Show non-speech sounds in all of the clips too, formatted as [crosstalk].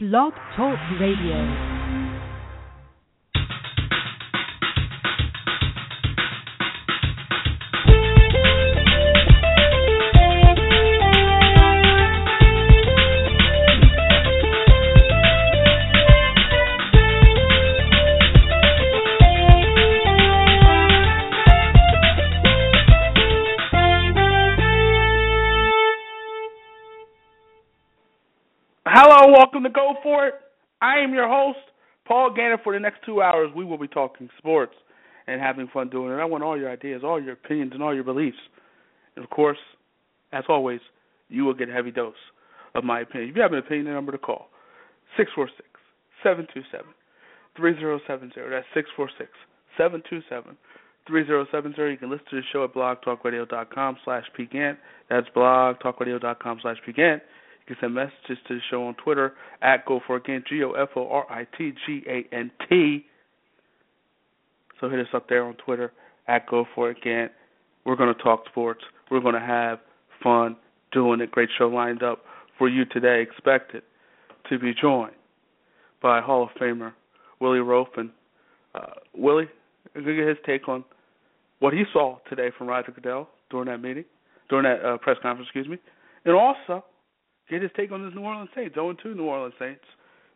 Blog Talk Radio. Welcome to Go For It. I am your host, Paul Gannon. For the next two hours, we will be talking sports and having fun doing it. I want all your ideas, all your opinions, and all your beliefs. And of course, as always, you will get a heavy dose of my opinion. If you have an opinion, the number to call 646 727 3070. That's 646 727 3070. You can listen to the show at blogtalkradio.com slash pgant. That's blogtalkradio.com slash pgant. You can send messages to the show on Twitter at Go For It Gant, G O F O R I T G A N T. So hit us up there on Twitter at Go For It Gant. We're going to talk sports. We're going to have fun doing it. Great show lined up for you today. Expected to be joined by Hall of Famer Willie Roaf. And uh, Willie, I'm going to get his take on what he saw today from Roger Goodell during that meeting, during that uh, press conference, excuse me. And also, get his take on this New Orleans Saints. 0 2 New Orleans Saints.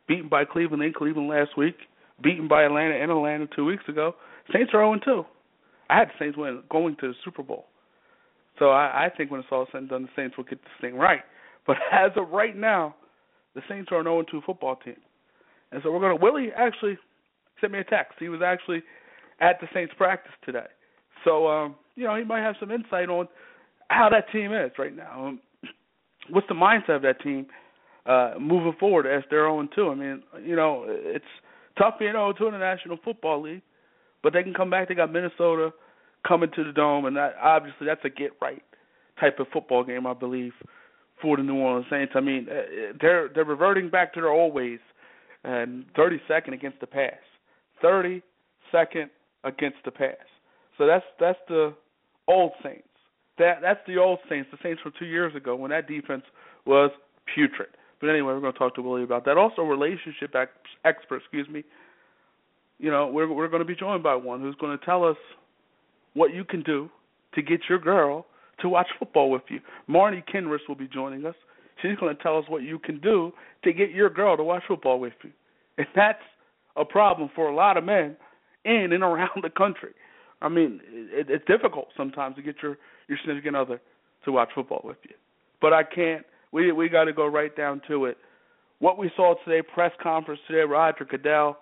Beaten by Cleveland in Cleveland last week. Beaten by Atlanta in Atlanta two weeks ago. Saints are 0 2. I had the Saints win going to the Super Bowl. So I, I think when it's all said and done, the Saints will get this thing right. But [laughs] as of right now, the Saints are an 0 2 football team. And so we're going to. Willie actually sent me a text. He was actually at the Saints practice today. So, um, you know, he might have some insight on how that team is right now. Um, what's the mindset of that team uh, moving forward as they're 0 2? I mean, you know, it's tough being 0 2 in the National Football League, but they can come back. They got Minnesota coming to the Dome, and that obviously that's a get right type of football game, I believe, for the New Orleans Saints. I mean, uh, they're they're reverting back to their old ways, and 32nd against the pass, 32nd against the pass. So that's that's the old Saints. That that's the old Saints, the Saints from two years ago when that defense was putrid. But anyway, we're going to talk to Willie about that. Also, relationship ex- expert, excuse me. You know, we're we're going to be joined by one who's going to tell us what you can do to get your girl to watch football with you. Marni Kinrys will be joining us. She's going to tell us what you can do to get your girl to watch football with you, and that's a problem for a lot of men in and around the country. I mean, it, it's difficult sometimes to get your your significant other to watch football with you. But I can't. We we got to go right down to it. What we saw today, press conference today, Roger Goodell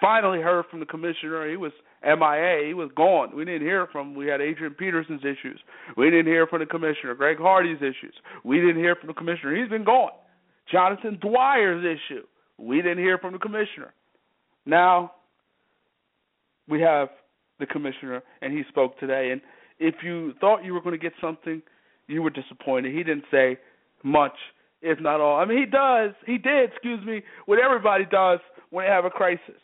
finally heard from the commissioner. He was MIA. He was gone. We didn't hear from. We had Adrian Peterson's issues. We didn't hear from the commissioner. Greg Hardy's issues. We didn't hear from the commissioner. He's been gone. Jonathan Dwyer's issue. We didn't hear from the commissioner. Now we have the commissioner, and he spoke today. And if you thought you were going to get something, you were disappointed. He didn't say much, if not all. I mean, he does. He did. Excuse me. What everybody does when they have a crisis.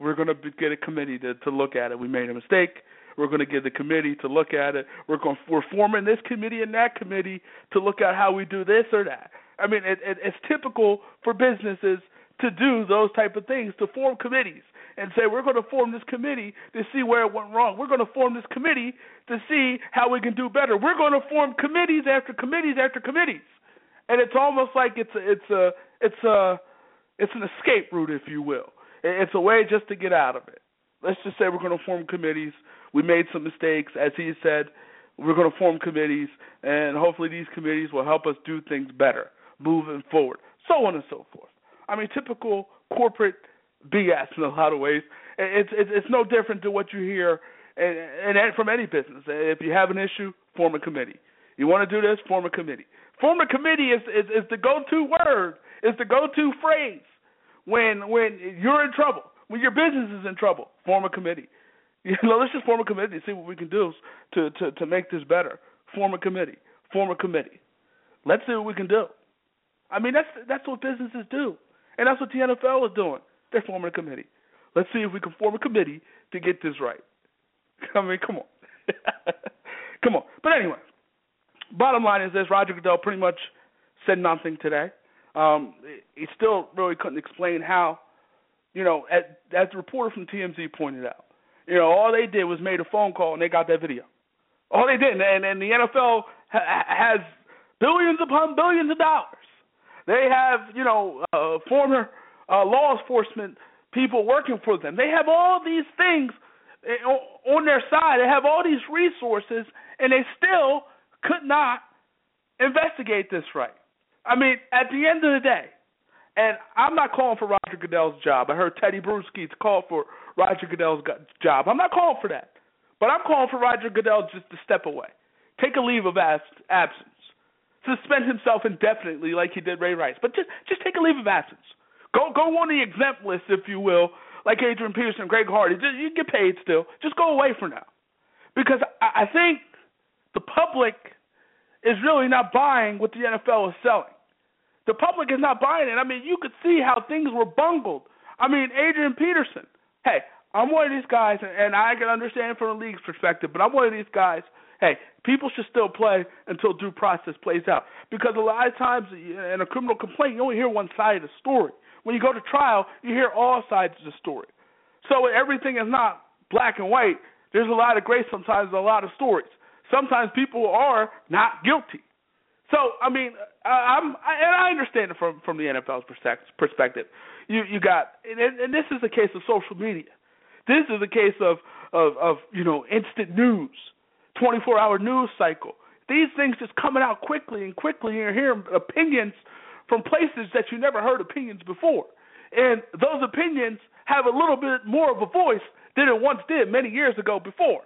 We're going to get a committee to to look at it. We made a mistake. We're going to get the committee to look at it. We're going we're forming this committee and that committee to look at how we do this or that. I mean, it, it, it's typical for businesses to do those type of things to form committees and say we're going to form this committee to see where it went wrong. We're going to form this committee to see how we can do better. We're going to form committees after committees after committees, and it's almost like it's a, it's a it's a it's an escape route, if you will. It's a way just to get out of it. Let's just say we're going to form committees. We made some mistakes, as he said. We're going to form committees, and hopefully these committees will help us do things better moving forward, so on and so forth. I mean, typical corporate BS in a lot of ways. It's it's, it's no different to what you hear and, and from any business. If you have an issue, form a committee. You want to do this, form a committee. Form a committee is is, is the go-to word, is the go-to phrase when when you're in trouble, when your business is in trouble. Form a committee. [laughs] You know, let's just form a committee and see what we can do to to to make this better. Form a committee. Form a committee. Let's see what we can do. I mean, that's that's what businesses do, and that's what the NFL is doing. They're forming a committee. Let's see if we can form a committee to get this right. [laughs] I mean, come on. [laughs] come on. But anyway, bottom line is this Roger Goodell pretty much said nothing today. Um, he still really couldn't explain how, you know, as, as the reporter from TMZ pointed out, you know, all they did was made a phone call and they got that video. All they did, and and the NFL ha- has billions upon billions of dollars. They have, you know, uh, former uh, law enforcement people working for them. They have all these things eh, on their side. They have all these resources, and they still could not investigate this right. I mean, at the end of the day, and I'm not calling for Roger Goodell's job. I heard Tedy Bruschi's call for Roger Goodell's job. I'm not calling for that. But I'm calling for Roger Goodell just to step away, take a leave of absence, suspend himself indefinitely like he did Ray Rice. But just just take a leave of absence. Go go on the exempt list, if you will, like Adrian Peterson, Greg Hardy. Just, you get paid still. Just go away for now, because I, I think the public is really not buying what the NFL is selling. The public is not buying it. I mean, you could see how things were bungled. I mean, Adrian Peterson. Hey, I'm one of these guys, and I can understand from the league's perspective, but I'm one of these guys. Hey, people should still play until due process plays out. Because a lot of times in a criminal complaint, you only hear one side of the story. When you go to trial, you hear all sides of the story. So everything is not black and white. There's a lot of gray sometimes, a lot of stories. Sometimes people are not guilty. So I mean, I'm and I understand it from from the NFL's perspective. You you got and, and this is a case of social media. This is a case of of of you know instant news, 24 hour news cycle. These things just coming out quickly and quickly. And you're hearing opinions from places that you never heard opinions before, and those opinions have a little bit more of a voice than it once did many years ago before.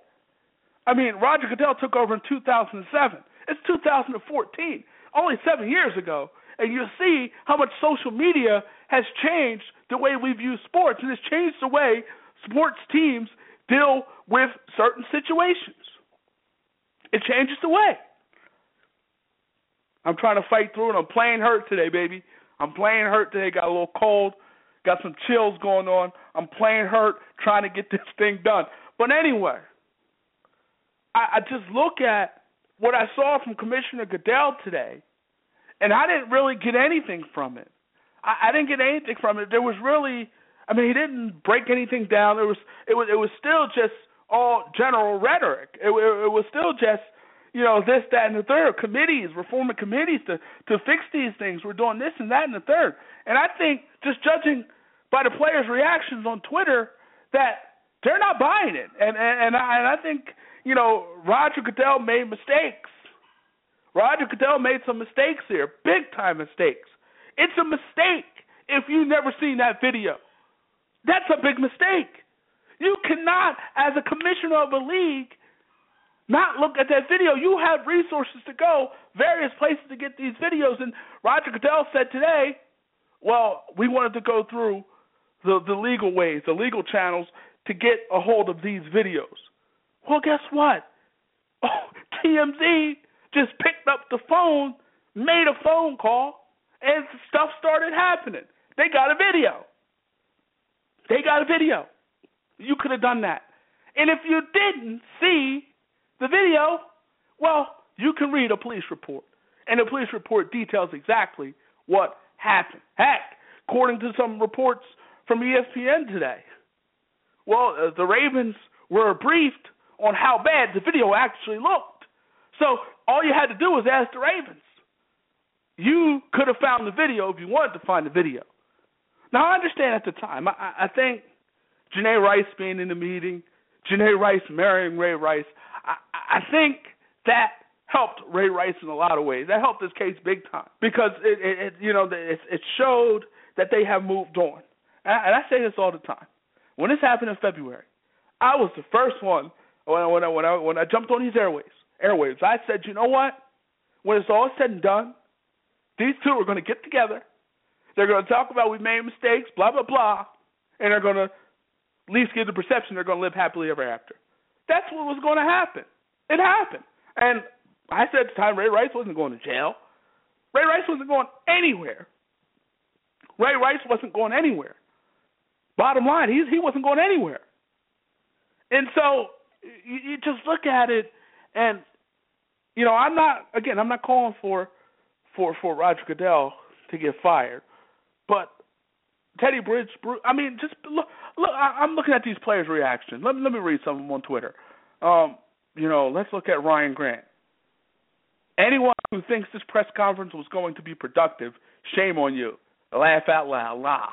I mean, Roger Goodell took over in 2007. It's 2014, only seven years ago, and you see how much social media has changed the way we view sports, and it's changed the way sports teams deal with certain situations. It changes the way. I'm trying to fight through it. I'm playing hurt today, baby. I'm playing hurt today. Got a little cold. Got some chills going on. I'm playing hurt, trying to get [laughs] this thing done. But anyway, I, I just look at what I saw from Commissioner Goodell today, and I didn't really get anything from it. I, I didn't get anything from it. There was really, I mean, he didn't break anything down. It was, it was, it was still just all general rhetoric. It, it, it was still just, you know, this, that, and the third. Committees, reforming committees to to fix these things. We're doing this and that and the third. And I think just judging by the players' reactions on Twitter that they're not buying it. And and, and I, and I think you know, Roger Goodell made mistakes. Roger Goodell made some mistakes here, big time mistakes. It's a mistake if you've never seen that video. That's a big mistake. You cannot, as a commissioner of a league, not look at that video. You have resources to go various places to get these videos. And Roger Goodell said today, well, we wanted to go through the, the legal ways, the legal channels to get a hold of these videos. Well, guess what? [laughs] Oh, TMZ just picked up the phone, made a phone call, and stuff started happening. They got a video. They got a video. You could have done that. And if you didn't see the video, well, you can read a police report. And the police report details exactly what happened. Heck, according to some reports from ESPN today, well, uh, the Ravens were briefed on how bad the video actually looked. So all you had to do was ask the Ravens. You could have found the video if you wanted to find the video. Now I understand at the time. I, I think Janae Rice being in the meeting, Janae Rice marrying Ray Rice. I, I think that helped Ray Rice in a lot of ways. That helped this case big time because it, it, it you know, it, it showed that they have moved on. And I, and I say this all the time. When this happened in February, I was the first one when I, when I when I when I jumped on these airways airwaves, I said, you know what? When it's all said and done, these two are going to get together. They're going to talk about we made mistakes, blah blah blah, and they're going to least give the perception they're going to live happily ever after. That's what was going to happen. It happened, and I said at the time Ray Rice wasn't going to jail. Ray Rice wasn't going anywhere. Ray Rice wasn't going anywhere. Bottom line, he he wasn't going anywhere. And so you, you just look at it, and you know, I'm not again, I'm not calling for for for Roger Goodell to get fired. But Tedy Bruschi, I mean, just look. Look, I, I'm looking at these players' reactions. Let me let me read some of them on Twitter. Um, you know, let's look at Ryan Grant. Anyone who thinks this press conference was going to be productive, shame on you. Laugh out loud. La.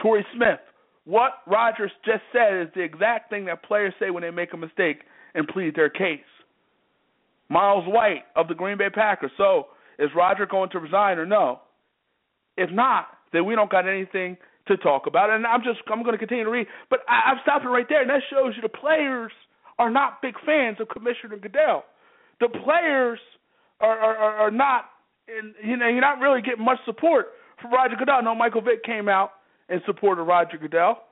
Torrey Smith. What Rodgers just said is the exact thing that players say when they make a mistake and plead their case. Myles White of the Green Bay Packers. So, is Roger going to resign or no? If not, then we don't got anything to talk about. And I'm just I'm going to continue to read, but I, I'm stopping right there, and that shows you the players are not big fans of Commissioner Goodell. The players are are, are not, and you know, you're not really getting much support from Roger Goodell. No, Michael Vick came out in support of Roger Goodell,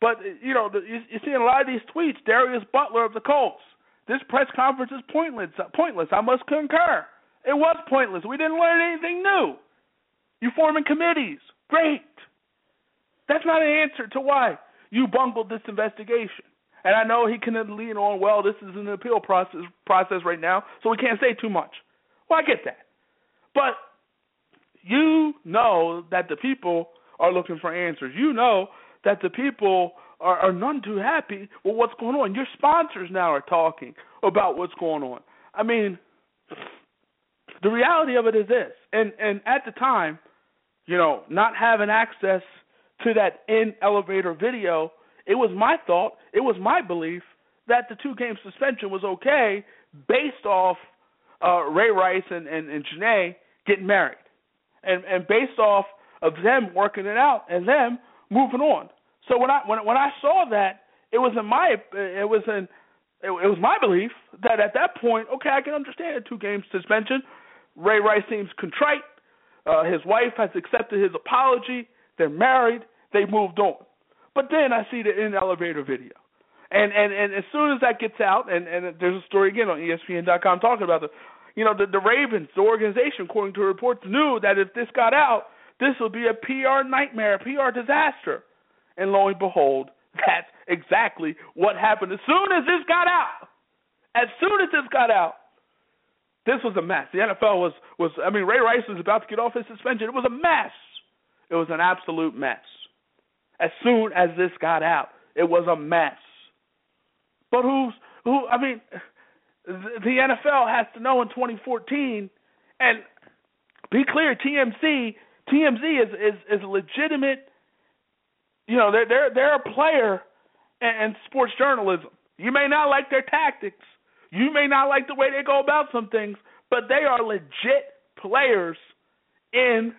but you know, the, you, you're seeing a lot of these tweets. Darius Butler of the Colts. This press conference is pointless. Pointless. I must concur. It was pointless. We didn't learn anything new. You forming committees. Great. That's not an answer to why you bungled this investigation. And I know he can lean on, well, this is an appeal process process right now, so we can't say too much. Well, I get that. But you know that the people are looking for answers. You know that the people are, are none too happy with what's going on. Your sponsors now are talking about what's going on. I mean, the reality of it is this, and and at the time, you know, not having access to that in elevator video, it was my thought, it was my belief that the two game suspension was okay based off uh, Ray Rice and, and, and Janae getting married. And and based off of them working it out and them moving on. So when I when when I saw that, it was in my it was in it, it was my belief that at that point, okay, I can understand a two game suspension. Ray Rice seems contrite. Uh, his wife has accepted his apology. They're married. They moved on. But then I see the in elevator video. And, and and as soon as that gets out, and and there's a story again on ESPN.com talking about the, you know, the the Ravens, the organization, according to reports, knew that if this got out, this would be a PR nightmare, a PR disaster. And lo and behold, [laughs] that's exactly what happened. As soon as this got out, as soon as this got out, this was a mess. The NFL was was I mean Ray Rice was about to get off his suspension. It was a mess. It was an absolute mess. As soon as this got out, it was a mess. But who's who? I mean, the NFL has to know in 2014, and be clear, TMZ TMZ is is is legitimate. You know, they're they're they're a player in, in sports journalism. You may not like their tactics. You may not like the way they go about some things, but they are legit players in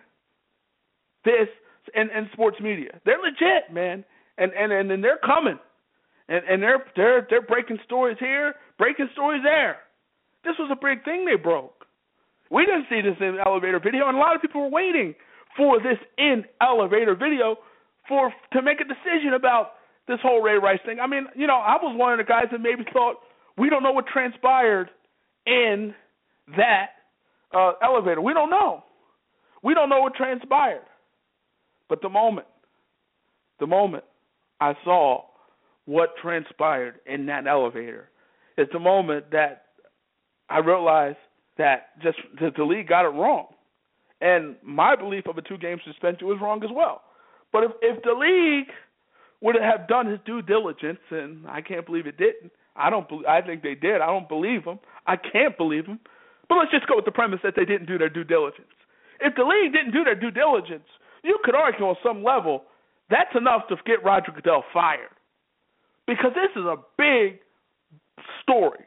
this in, in sports media. They're legit, man, and and and, and they're coming, and and they're they're they're breaking stories here, breaking stories there. This was a big thing they broke. We didn't see this in elevator video, and a lot of people were waiting for this in elevator video for to make a decision about this whole Ray Rice thing. I mean, you know, I was one of the guys that maybe thought we don't know what transpired in that uh, elevator. We don't know. We don't know what transpired. But the moment, the moment I saw what transpired in that elevator, it's the moment that I realized that just the league got it wrong. And my belief of a two game suspension was wrong as well. But if if the league would have done his due diligence, and I can't believe it didn't. I don't. I think they did. I don't believe them. I can't believe them. But let's just go with the premise that they didn't do their due diligence. If the league didn't do their due diligence, you could argue on some level that's enough to get Roger Goodell fired. Because this is a big story.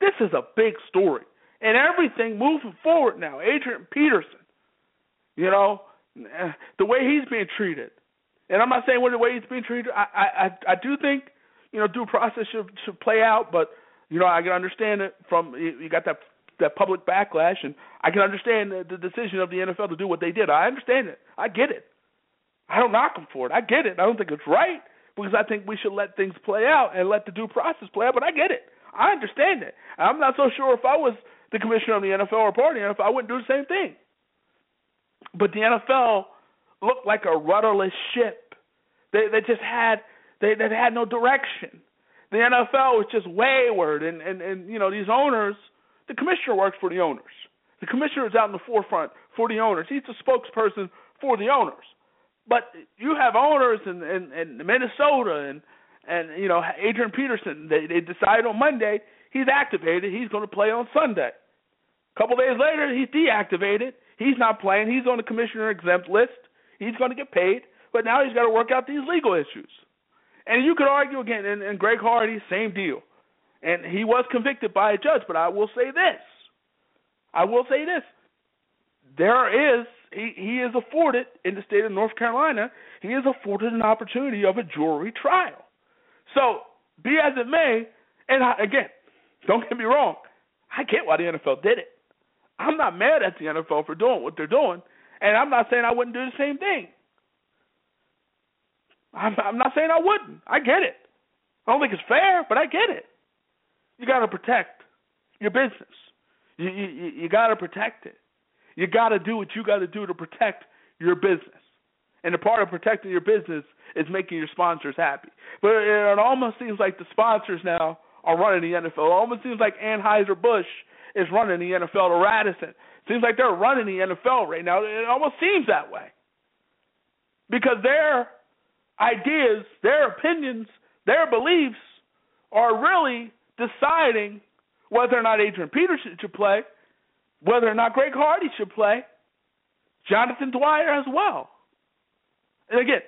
This is a big story. And everything moving forward now, Adrian Peterson, you know, eh, the way he's being treated. And I'm not saying what the way he's being treated. I I I do think, you know, due process should should play out, but you know, I can understand it from you got that that public backlash, and I can understand the, the decision of the NFL to do what they did. I understand it. I get it. I don't knock them for it. I get it. I don't think it's right because I think we should let things play out and let the due process play out. But I get it. I understand it. I'm not so sure if I was the commissioner of the NFL or part of I wouldn't do the same thing. But the NFL looked like a rudderless ship. They they just had they had no direction. The NFL was just wayward, and and and you know these owners the commissioner works for the owners. The commissioner is out in the forefront for the owners. He's the spokesperson for the owners. But you have owners in, in, in Minnesota and and you know Adrian Peterson. They they decide on Monday he's activated. He's going to play on Sunday. A couple days later, he's deactivated. He's not playing. He's on the commissioner exempt list. He's going to get paid, but now he's got to work out these legal issues. And you could argue again, and, and Greg Hardy, same deal. And he was convicted by a judge, but I will say this. I will say this. There is he, he is afforded in the state of North Carolina, he is afforded an opportunity of a jury trial. So, be as it may, and I, again, don't get me wrong, I get why the NFL did it. I'm not mad at the NFL for doing what they're doing, and I'm not saying I wouldn't do the same thing. I'm, I'm not saying I wouldn't. I get it. I don't think it's fair, but I get it. You got to protect your business. You you you got to protect it. You got to do what you got to do to protect your business. And the part of protecting your business is making your sponsors happy. But it almost seems like the sponsors now are running the NFL. It almost seems like Anheuser Busch is running the NFL to Radisson. Seems like they're running the NFL right now. It almost seems that way. Because their ideas, their opinions, their beliefs are really deciding whether or not Adrian Peterson should play, whether or not Greg Hardy should play, Jonathan Dwyer as well. And again,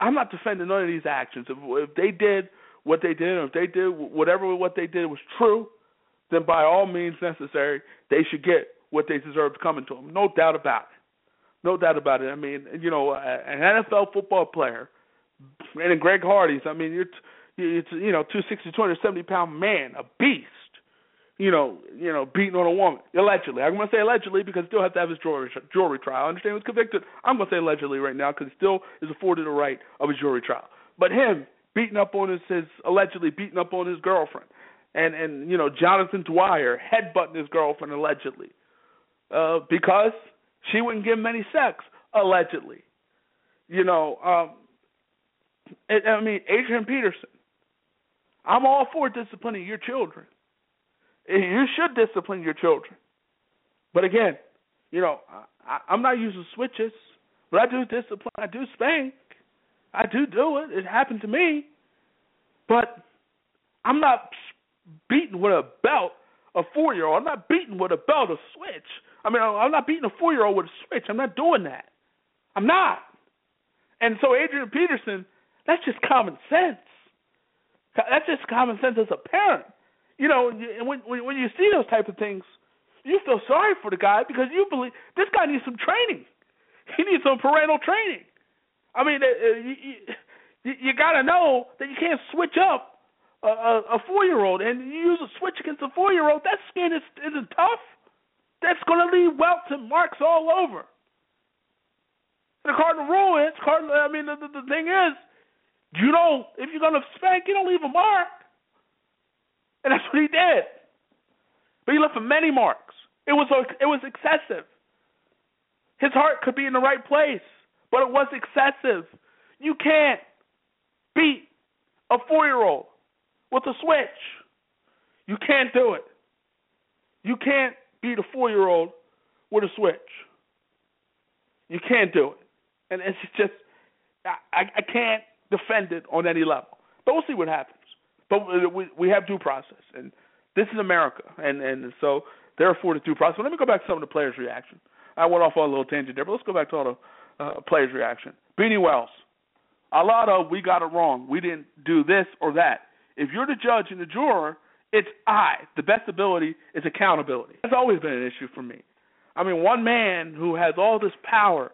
I'm not defending none of these actions. If, if they did what they did, or if they did whatever what they did was true, then by all means necessary, they should get what they deserve coming to them. No doubt about it. No doubt about it. I mean, you know, an NFL football player, and Greg Hardy's, I mean, you're, it's you know, 260, 270 pound man, a beast you know, you know, beating on a woman allegedly. I'm to say allegedly because he still has to have his jury jury trial. I understand he was convicted. I'm to say allegedly right now because he still is afforded the right of a jury trial. But him beating up on his, his allegedly beating up on his girlfriend, and and you know Jonathan Dwyer headbutting his girlfriend allegedly, uh, because she wouldn't give him any sex allegedly. You know, um, I mean Adrian Peterson. I'm all for disciplining your children you should discipline your children. But again, you know, I, I'm not using switches, but I do discipline. I do spank. I do do it. It happened to me. But I'm not beating with a belt a four year old. I'm not beating with a belt a switch. I mean, I'm not beating a four year old with a switch. I'm not doing that. I'm not. And so, Adrian Peterson, that's just common sense. That's just common sense as a parent you know, when when you see those type of things, you feel sorry for the guy because you believe this guy needs some training. [laughs] He needs some parental training. I mean, uh, uh you, you, you got to know that you can't switch up a, a, a four year old and you use a switch against a four year old. That skin is isn't tough. That's going to leave welts and marks all over. The cardinal rule is cardinal. I mean, the, the, the thing is, you don't if you're going to spank, you don't leave a mark. And that's what he did. But he left many marks. It was it was excessive. His heart could be in the right place, but it was excessive. You can't beat a four year old with a switch. You can't do it. You can't beat a four year old with a switch. You can't do it. And it's just I, I can't defend it on any level. But we'll see what happens. But we we have due process, and this is America, and and so they're afforded due process. let me go back to some of the players' reaction. I went off on a little tangent there, but let's go back to all the uh, players' reaction. Beanie Wells, a lot of we got it wrong. We didn't do this or that. If you're the judge and the juror, it's I. The best ability is accountability. That's always been an issue for me. I mean, one man who has all this power,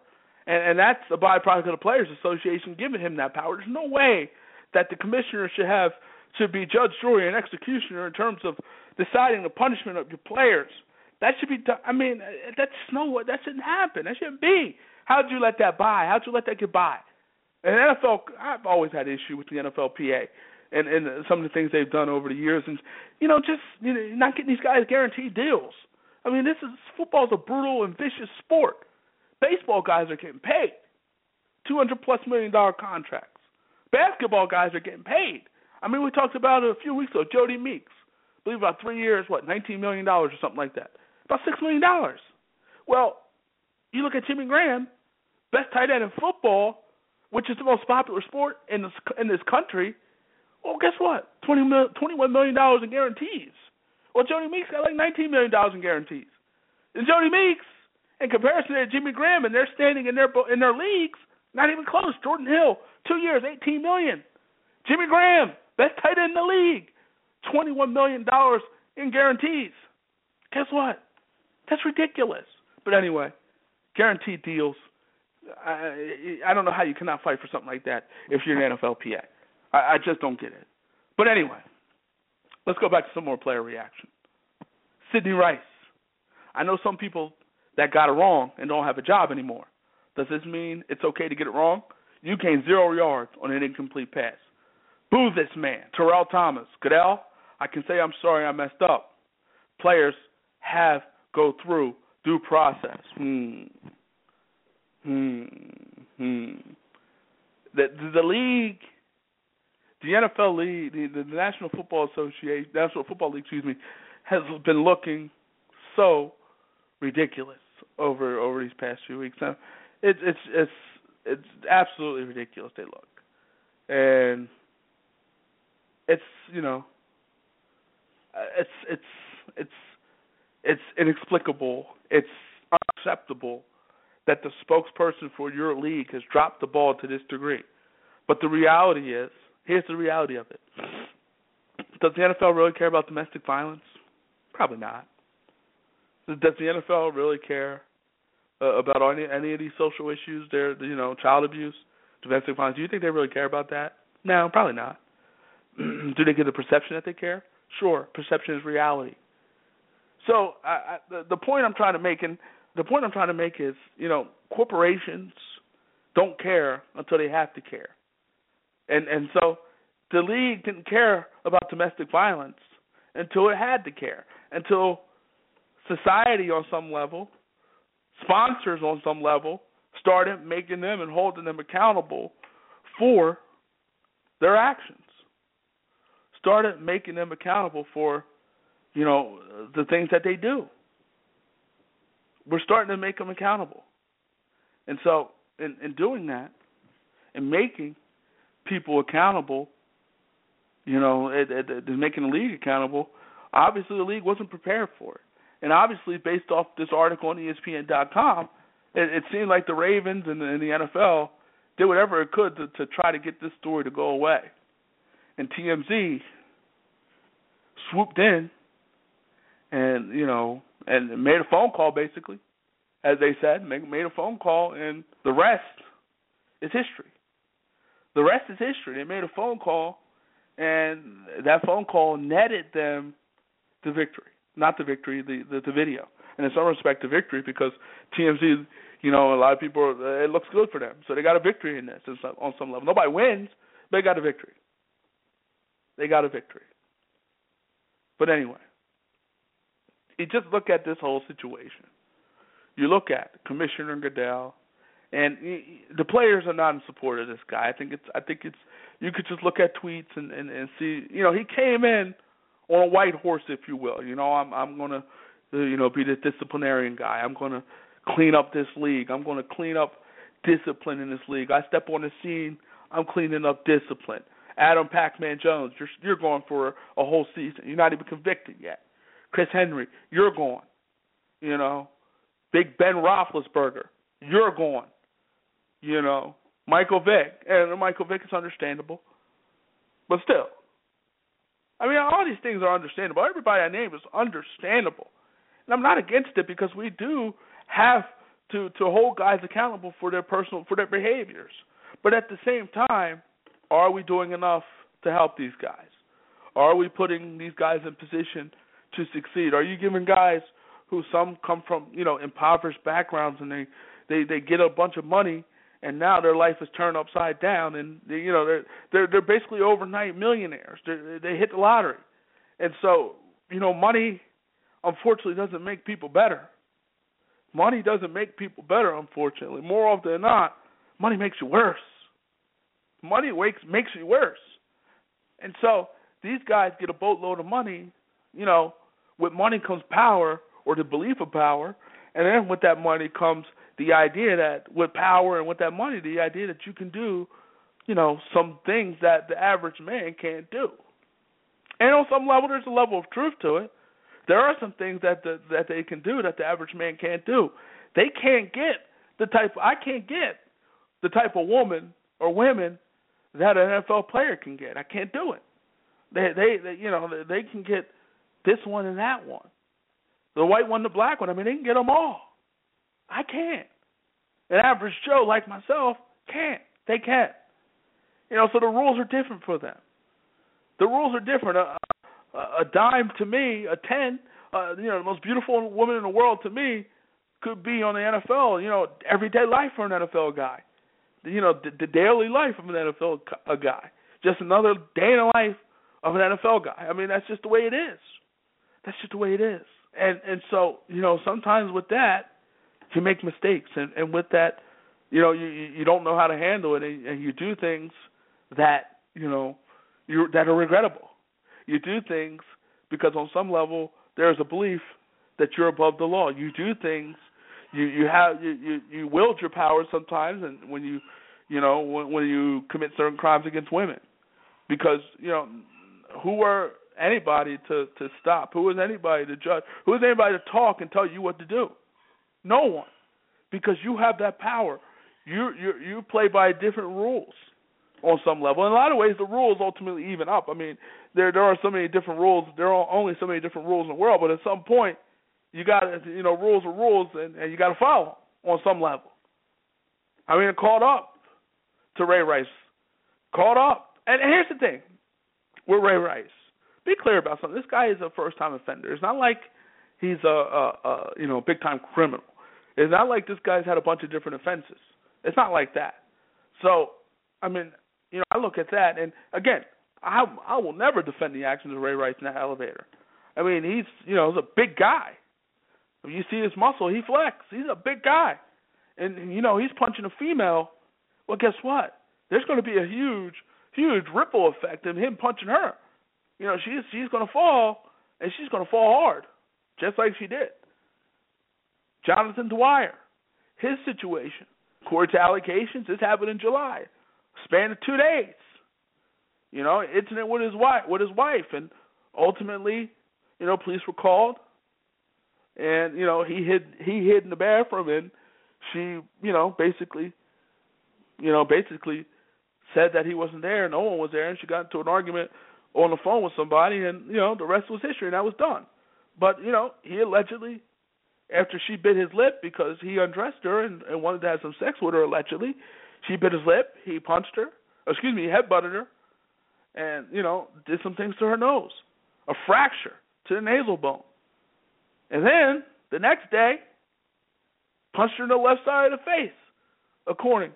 and, and that's a byproduct of the Players Association giving him that power. There's no way that the commissioner should have to be judge, jury, and executioner in terms of deciding the punishment of your players. That should be done. I mean, that's no, that shouldn't happen. That shouldn't be. How'd you let that by? How'd you let that get by? And NFL, I've always had issue with the NFLPA and and some of the things they've done over the years, and you know, just you know, not getting these guys guaranteed deals. I mean, this is football's a brutal and vicious sport. Baseball guys are getting paid two hundred plus million dollar contracts. Basketball guys are getting paid I mean, we talked about it a few weeks ago. Jodie Meeks, I believe about three years, what, nineteen million dollars or something like that. About six million dollars. Well, You look at Jimmy Graham, best tight end in football, which is the most popular sport in this in this country. Well, guess what? Twenty mil, twenty-one million dollars in guarantees. Well, Jodie Meeks got like nineteen million dollars in guarantees. And Jodie Meeks, in comparison to Jimmy Graham, and they're standing in their in their leagues, not even close. Jordan Hill, two years, eighteen million. Jimmy Graham, best tight end in the league, twenty-one million dollars in guarantees. Guess what? That's ridiculous. But anyway, guaranteed deals. I, I don't know how you cannot fight for something like that if you're an NFLPA. I, I just don't get it. But anyway, let's go back to some more player reaction. Sidney Rice. I know some people that got it wrong and don't have a job anymore. Does this mean it's okay to get it wrong? You gained zero yards on an incomplete pass. Boo this man, Terrell Thomas. Goodell, I can say I'm sorry I messed up. Players have go through due process. Hmm. Hmm. Hmm. The, the, the league, the NFL league, the, the National Football Association, National Football League, excuse me, has been looking so ridiculous over over these past few weeks. Now, it's it's it's it's absolutely ridiculous. They look, and it's you know, uh, it's it's it's it's inexplicable. It's unacceptable that the spokesperson for your league has dropped the ball to this degree. But the reality is, here's the reality of it. Does the NFL really care about domestic violence? Probably not. Does the NFL really care uh, about any any of these social issues? There, you know, child abuse, domestic violence. Do you think they really care about that? No, probably not. [clears throat] Do they get the perception that they care? Sure, perception is reality. So I, I, the the point I'm trying to make, and the point I'm trying to make is, you know, corporations don't care until they have to care, and and so the league didn't care about domestic violence until it had to care, until society on some level, sponsors on some level, started making them and holding them accountable for their actions. Started making them accountable for you know, the things that they do. We're starting to make them accountable. And so, in, in doing that, and making people accountable, you know, it, it, it, making the league accountable, obviously the league wasn't prepared for it. And obviously, based off this article on ESPN.com, it, it seemed like the Ravens and the, and the NFL did whatever it could to, to try to get this story to go away. And TMZ swooped in and you know, and made a phone call basically, as they said, made, made a phone call, and the rest is history. The rest is history. They made a phone call, and that phone call netted them the victory, not the victory, the the, the video, and in some respect, the victory because TMZ, you know, a lot of people, it looks good for them, so they got a victory in this on some level. Nobody wins, but they got a victory. They got a victory. But anyway, you just look at this whole situation. You look at Commissioner Goodell, and the players are not in support of this guy. I think it's I think it's you could just look at tweets and and, and see. You know, he came in on a white horse, if you will. You know, I'm I'm gonna uh, you know be the disciplinarian guy. I'm gonna clean up this league. I'm gonna clean up discipline in this league. I step on the scene. I'm cleaning up discipline. Adam Pac-Man Jones, you're you're going for a whole season. You're not even convicted yet. Chris Henry, you're gone. You know, Big Ben Roethlisberger, you're gone. You know, Michael Vick, and Michael Vick is understandable, but still, I mean, all these things are understandable. Everybody I name is understandable, and I'm not against it because we do have to to hold guys accountable for their personal for their behaviors. But at the same time, are we doing enough to help these guys? Are we putting these guys in position to succeed? Are you giving guys who some come from you know impoverished backgrounds and they they they get a bunch of money and now their life is turned upside down and they, you know they're they're they're basically overnight millionaires. They they hit the lottery, and so you know money unfortunately doesn't make people better. Money doesn't make people better, unfortunately. More often than not, money makes you worse. Money makes makes you worse, and so these guys get a boatload of money, you know, with money comes power or the belief of power, and then with that money comes the idea that with power and with that money, the idea that you can do, you know, some things that the average man can't do. And on some level, there's a level of truth to it. There are some things that the, that they can do that the average man can't do. They can't get the type. I can't get the type of woman or women that an NFL player can get. I can't do it. They, they, they you know, they can get this one and that one, the white one, the black one. I mean, they can get them all. I can't. An average Joe like myself can't. They can't. You know, so the rules are different for them. The rules are different. A, a, a dime to me, a ten, uh, you know, the most beautiful woman in the world to me could be on the NFL. You know, everyday life for an NFL guy. You know, the, the daily life of an NFL a guy. Just another day in the life of an NFL guy. I mean, that's just the way it is. That's just the way it is. And and so you know, sometimes with that, you make mistakes, and and with that, you know, you you don't know how to handle it, and, and you do things that you know you that are regrettable. You do things because on some level there's a belief that you're above the law. You do things. You you have you you, you wield your power sometimes, and when you you know when, when you commit certain crimes against women, because you know who are anybody to to stop? Who is anybody to judge? Who is anybody to talk and tell you what to do? No one, because you have that power. You you you play by different rules on some level. In a lot of ways, the rules ultimately even up. I mean, there there are so many different rules. There are only so many different rules in the world, but at some point, you got to you know rules are rules, and, and you got to follow on some level. I mean, caught up to Ray Rice, caught up. And, here's the thing with Ray Rice. Be clear about something. This guy is a first time offender. It's not like he's a, a, a you know big time criminal. It's not like this guy's had a bunch of different offenses. It's not like that. So, I mean, you know, I look at that, and again, I I will never defend the actions of Ray Rice in that elevator. I mean, he's you know he's a big guy. When you see his muscle, he flex. He's a big guy, and you know he's punching a female. Well, guess what? There's going to be a huge, huge ripple effect of him punching her. You know, she's she's going to fall, and she's going to fall hard, just like she did. Jonathan Dwyer, his situation, court allegations. This happened in July, span of two days. You know, incident with his wife, with his wife, and ultimately, you know, police were called, and you know he hid he hid in the bathroom, and she, you know, basically, you know, basically said that he wasn't there, no one was there, and she got into an argument on the phone with somebody, and you know, the rest was history, and that was done. But you know, he allegedly after she bit his lip because he undressed her and, and wanted to have some sex with her allegedly. She bit his lip. He punched her. Excuse me, he headbutted her, and you know did some things to her nose, a fracture to the nasal bone, and then the next day punched her in the left side of the face, according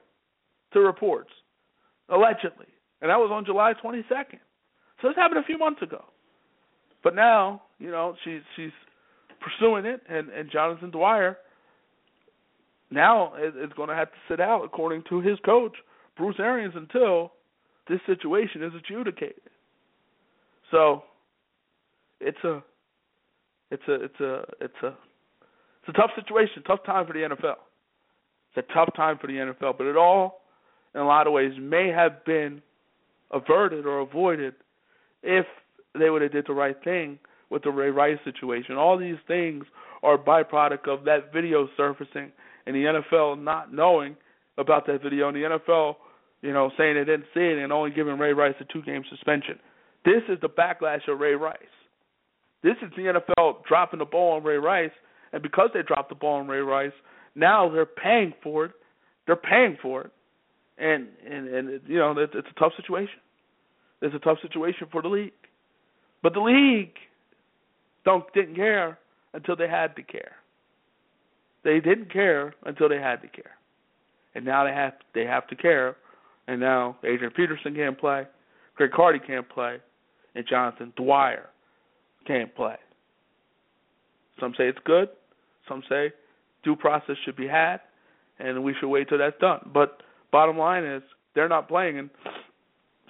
to reports, allegedly, and that was on July 22nd. So this happened a few months ago, but now you know she's she's pursuing it, and and Jonathan Dwyer now is going to have to sit out, according to his coach Bruce Arians, until this situation is adjudicated. So it's a it's a it's a it's a it's a tough situation, tough time for the NFL. It's a tough time for the NFL, but it all, in a lot of ways, may have been averted or avoided if they would have did the right thing with the Ray Rice situation. All these things are byproduct of that video surfacing and the NFL not knowing about that video and the NFL, you know, saying they didn't see it and only giving Ray Rice a two game suspension. This is the backlash of Ray Rice. This is the NFL dropping the ball on Ray Rice, and because they dropped the ball on Ray Rice, now they're paying for it. They're paying for it, and and and you know it's, it's a tough situation. It's a tough situation for the league, but the league don't didn't care until they had to care. They didn't care until they had to care, and now they have they have to care, and now Adrian Peterson can't play, Greg Hardy can't play, and Jonathan Dwyer can't play. Some say it's good, some say due process should be had, and we should wait till that's done. But bottom line is they're not playing, and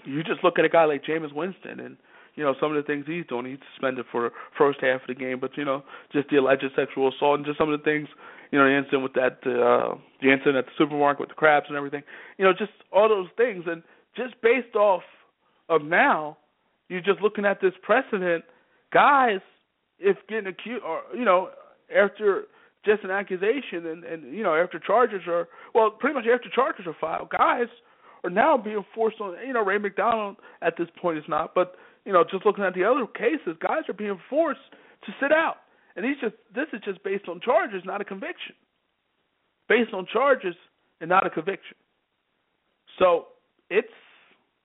you just look at a guy like Jameis Winston, and you know some of the things he's doing. He's suspended for first half of the game, but you know just the alleged sexual assault and just some of the things, you know, the incident with that uh, the incident at the supermarket with the crabs and everything. You know, just all those things, and just based off of now, you're just looking at this precedent. Guys, if getting accused, or you know, after just an accusation and and you know after charges are well pretty much after charges are filed guys are now being forced on you know Ray McDonald at this point is not but you know just looking at the other cases guys are being forced to sit out. And he's just this is just based on charges not a conviction. Based on charges and not a conviction. So it's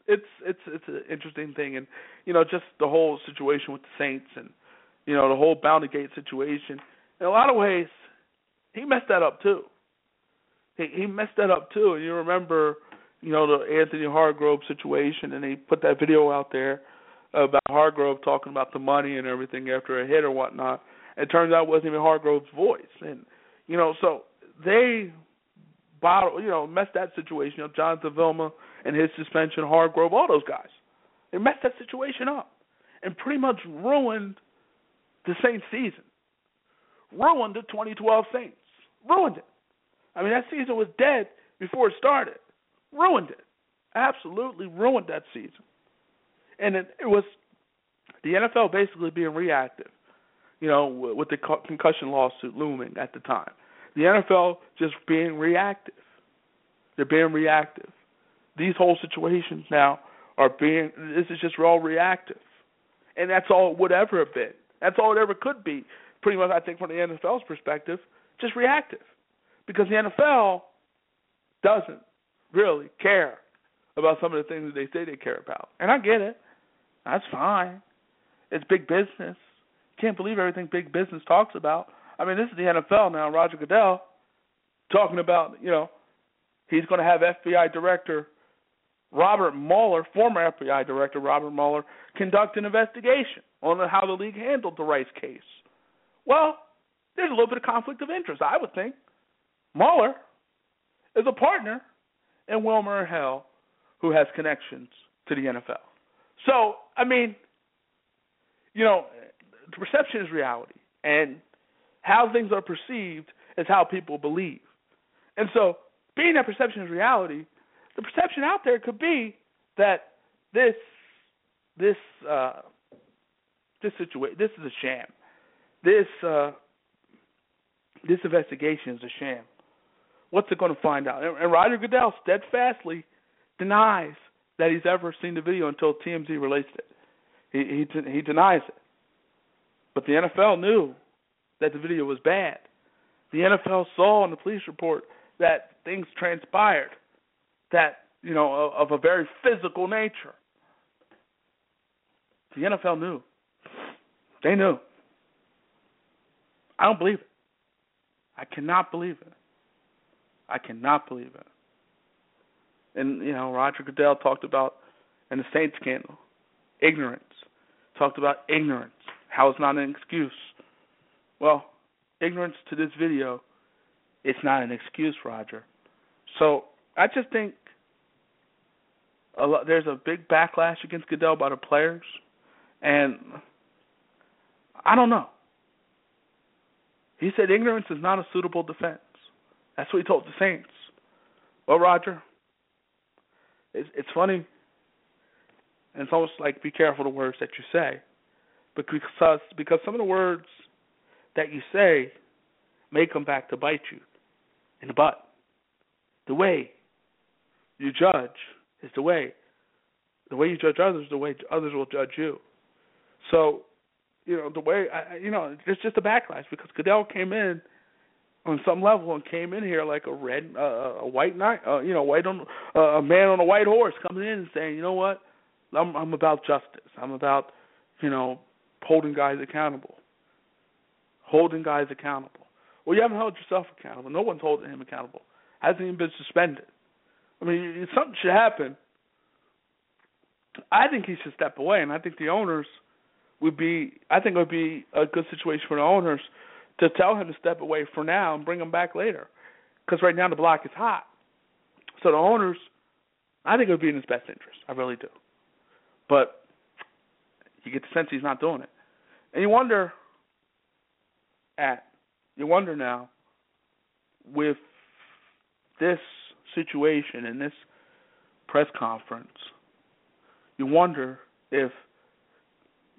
it's it's it's an interesting thing. And you know just the whole situation with the Saints and you know the whole Bounty Gate situation. In a lot of ways he messed that up too. He he messed that up too. And you remember, you know, the Anthony Hargrove situation, and he put that video out there about Hargrove talking about the money and everything after a hit or whatnot. It turns out it wasn't even Hargrove's voice, and you know, so they bottle, you know, messed that situation up. Jonathan Vilma and his suspension, Hargrove, all those guys, they messed that situation up, and pretty much ruined the Saints season, ruined the 2012 Saints. Ruined it. I mean, that season was dead before it started. Ruined it. Absolutely ruined that season. And it, it was the NFL basically being reactive, you know, with the concussion lawsuit looming at the time. The NFL just being reactive. They're being reactive. These whole situations now are being, this is just all reactive. And that's all it would ever have been. That's all it ever could be, pretty much, I think, from the NFL's perspective just reactive because the NFL doesn't really care about some of the things that they say they care about. And I get it. That's fine. It's big business. Can't believe everything big business talks about. I mean, this is the NFL now. Roger Goodell talking about, you know, he's going to have FBI Director Robert Mueller, former FBI Director Robert Mueller, conduct an investigation on how the league handled the Rice case. Well, there's a little bit of conflict of interest, I would think. Mueller is a partner in WilmerHale, who has connections to the NFL. So, I mean, you know, perception is reality, and how things are perceived is how people believe. And so, being that perception is reality, the perception out there could be that this this uh, this situation this is a sham. This uh, this investigation is a sham. What's it going to find out? And, and Roger Goodell steadfastly denies that he's ever seen the video until TMZ released it. He he he denies it. But the NFL knew that the video was bad. The NFL saw in the police report that things transpired that you know of a very physical nature. The NFL knew. They knew. I don't believe it. I cannot believe it. I cannot believe it. And you know, Roger Goodell talked about in the Saints scandal, ignorance. Talked about ignorance, how it's not an excuse. Well, ignorance to this video, it's not an excuse, Roger. So I just think a lot, there's a big backlash against Goodell by the players, and I don't know. He said ignorance is not a suitable defense. That's what he told the Saints. Well, Roger, it's, it's funny, and it's almost like be careful the words that you say, because because some of the words that you say may come back to bite you in the butt. The way you judge is the way. The way you judge others, the way others will judge you. So you know the way I, you know it's just a backlash because Goodell came in on some level and came in here like a red uh, a white knight uh, you know white on uh, a man on a white horse coming in and saying you know what? I'm I'm about justice. I'm about you know holding guys accountable. Holding guys accountable. Well you haven't held yourself accountable. No one's holding him accountable. Hasn't even been suspended. I mean something should happen. I think he should step away and I think the owners would be I think it would be a good situation for the owners to tell him to step away for now and bring him back later. Because right now the block is hot. So the owners, I think it would be in his best interest. I really do. But You get the sense he's not doing it, and you wonder at you wonder now with this situation and this press conference, you wonder if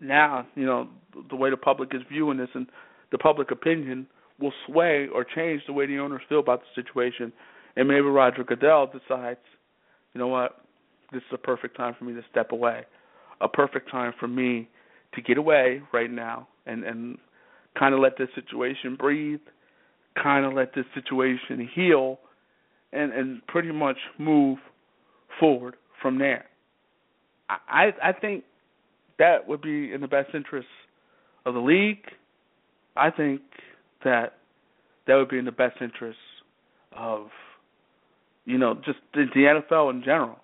now you know the way the public is viewing this and the public opinion will sway or change the way the owners feel about the situation, and maybe Roger Goodell decides, you know what, this is a perfect time for me to step away, a perfect time for me to get away right now and and kind of let this situation breathe, kind of let this situation heal, and and pretty much move forward from there. I I think that would be in the best interest of the league. I think that that would be in the best interest of you know just the, NFL in general,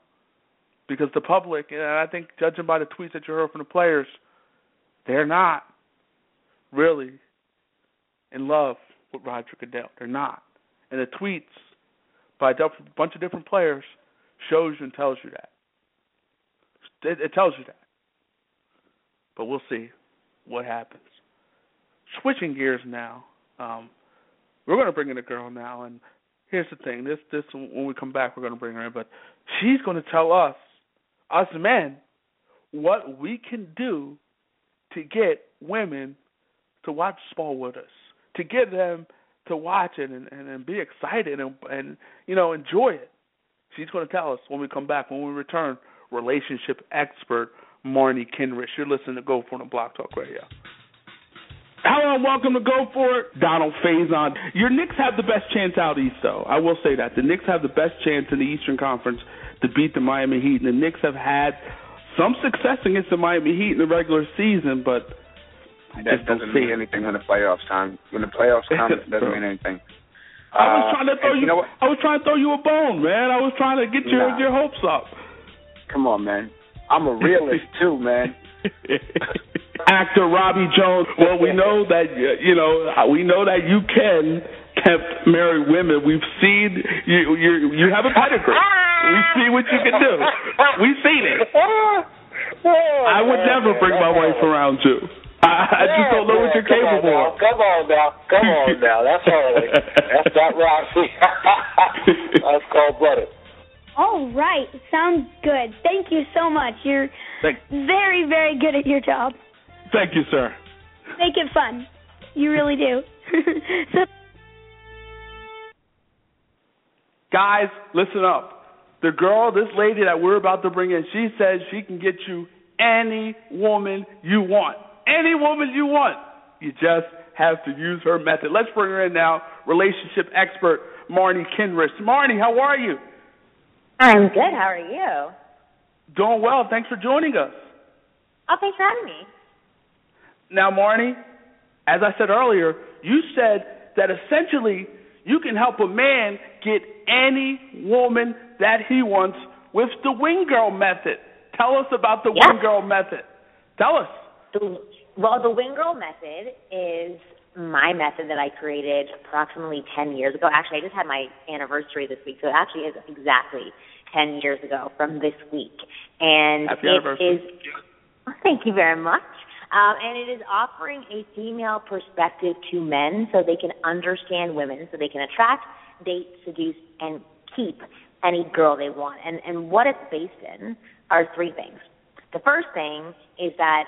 because the public, and I think judging by the tweets that you heard from the players, they're not really in love with Roger Goodell. They're not, and the tweets by a bunch of different players shows you and tells you that. It, it tells you that. But we'll see what happens. Switching gears now, um, we're going to bring in a girl now, and here's the thing: this, this, when we come back, we're going to bring her in, but she's going to tell us, us men, what we can do to get women to watch sport with us, to get them to watch it and, and, and be excited and, and you know enjoy it. She's going to tell us when we come back, when we return. Relationship expert Marni Kinrys. You're listening to Go For the Blog Talk Radio. Hello and welcome to Go For It. Donald Faison. Your Knicks have the best chance out east, though. I will say that. The Knicks have the best chance in the Eastern Conference to beat the Miami Heat. And the Knicks have had some success against the Miami Heat in the regular season, but I that doesn't mean anything in the playoffs time. When the playoffs come, it [laughs] doesn't mean anything. I was uh, trying to throw you. you know I was trying to throw you a bone, man. I was trying to get your nah. your hopes up. Come on, man. I'm a realist [laughs] too, man. [laughs] Actor Robbie Jones. Well, we know that you know we know that you can tempt married women. We've seen you. You you have a pedigree. We see what you can do. We've seen it. I would never bring my wife around too. I, I just don't know what you're capable of. Come on now, come on [laughs] now. That's early. That's not Roxy. [laughs] That's cold blooded. All right, sounds good. Thank you so much. You're Thank- very, very good at your job. Thank you, sir. Make it fun. You really do. [laughs] so- Guys, listen up. The girl, this lady that we're about to bring in, she says she can get you any woman you want. Any woman you want. You just have to use her method. Let's bring her in now. Relationship expert, Marni Kinrys. Marni, how are you? I'm good. How are you? Doing well. Thanks for joining us. Oh, thanks for having me. Now, Marni, as I said earlier, you said that essentially you can help a man get any woman that he wants with the wing girl method. Tell us about the wing girl method. Tell us. The, well, the wing girl method is my method that I created approximately 10 years ago. Actually, I just had my anniversary this week, so it actually is exactly 10 years ago from this week. And Happy it anniversary. is, thank you very much. Um, and it is offering a female perspective to men so they can understand women, so they can attract, date, seduce, and keep any girl they want. And, and what it's based in are three things. The first thing is that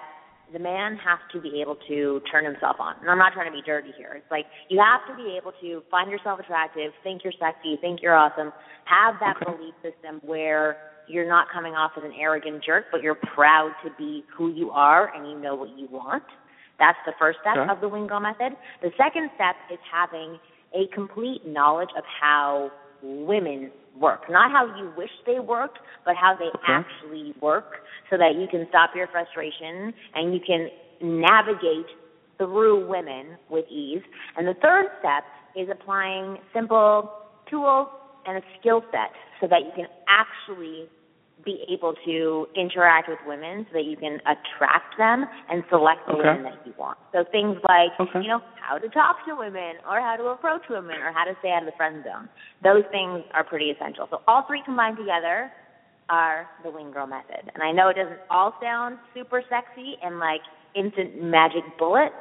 the man has to be able to turn himself on. And I'm not trying to be dirty here. It's like you have to be able to find yourself attractive, think you're sexy, think you're awesome, have that okay. belief system where you're not coming off as an arrogant jerk, but you're proud to be who you are and you know what you want. That's the first step okay. of the wing girl method. The second step is having a complete knowledge of how women work. Not how you wish they worked, but how they okay. actually work so that you can stop your frustration and you can navigate through women with ease. And the third step is applying simple tools and a skill set so that you can actually be able to interact with women so that you can attract them and select the okay. women that you want. So things like, okay. you know, how to talk to women or how to approach women or how to stay out of the friend zone. Those things are pretty essential. So all three combined together are the wing girl method. And I know it doesn't all sound super sexy and like instant magic bullet,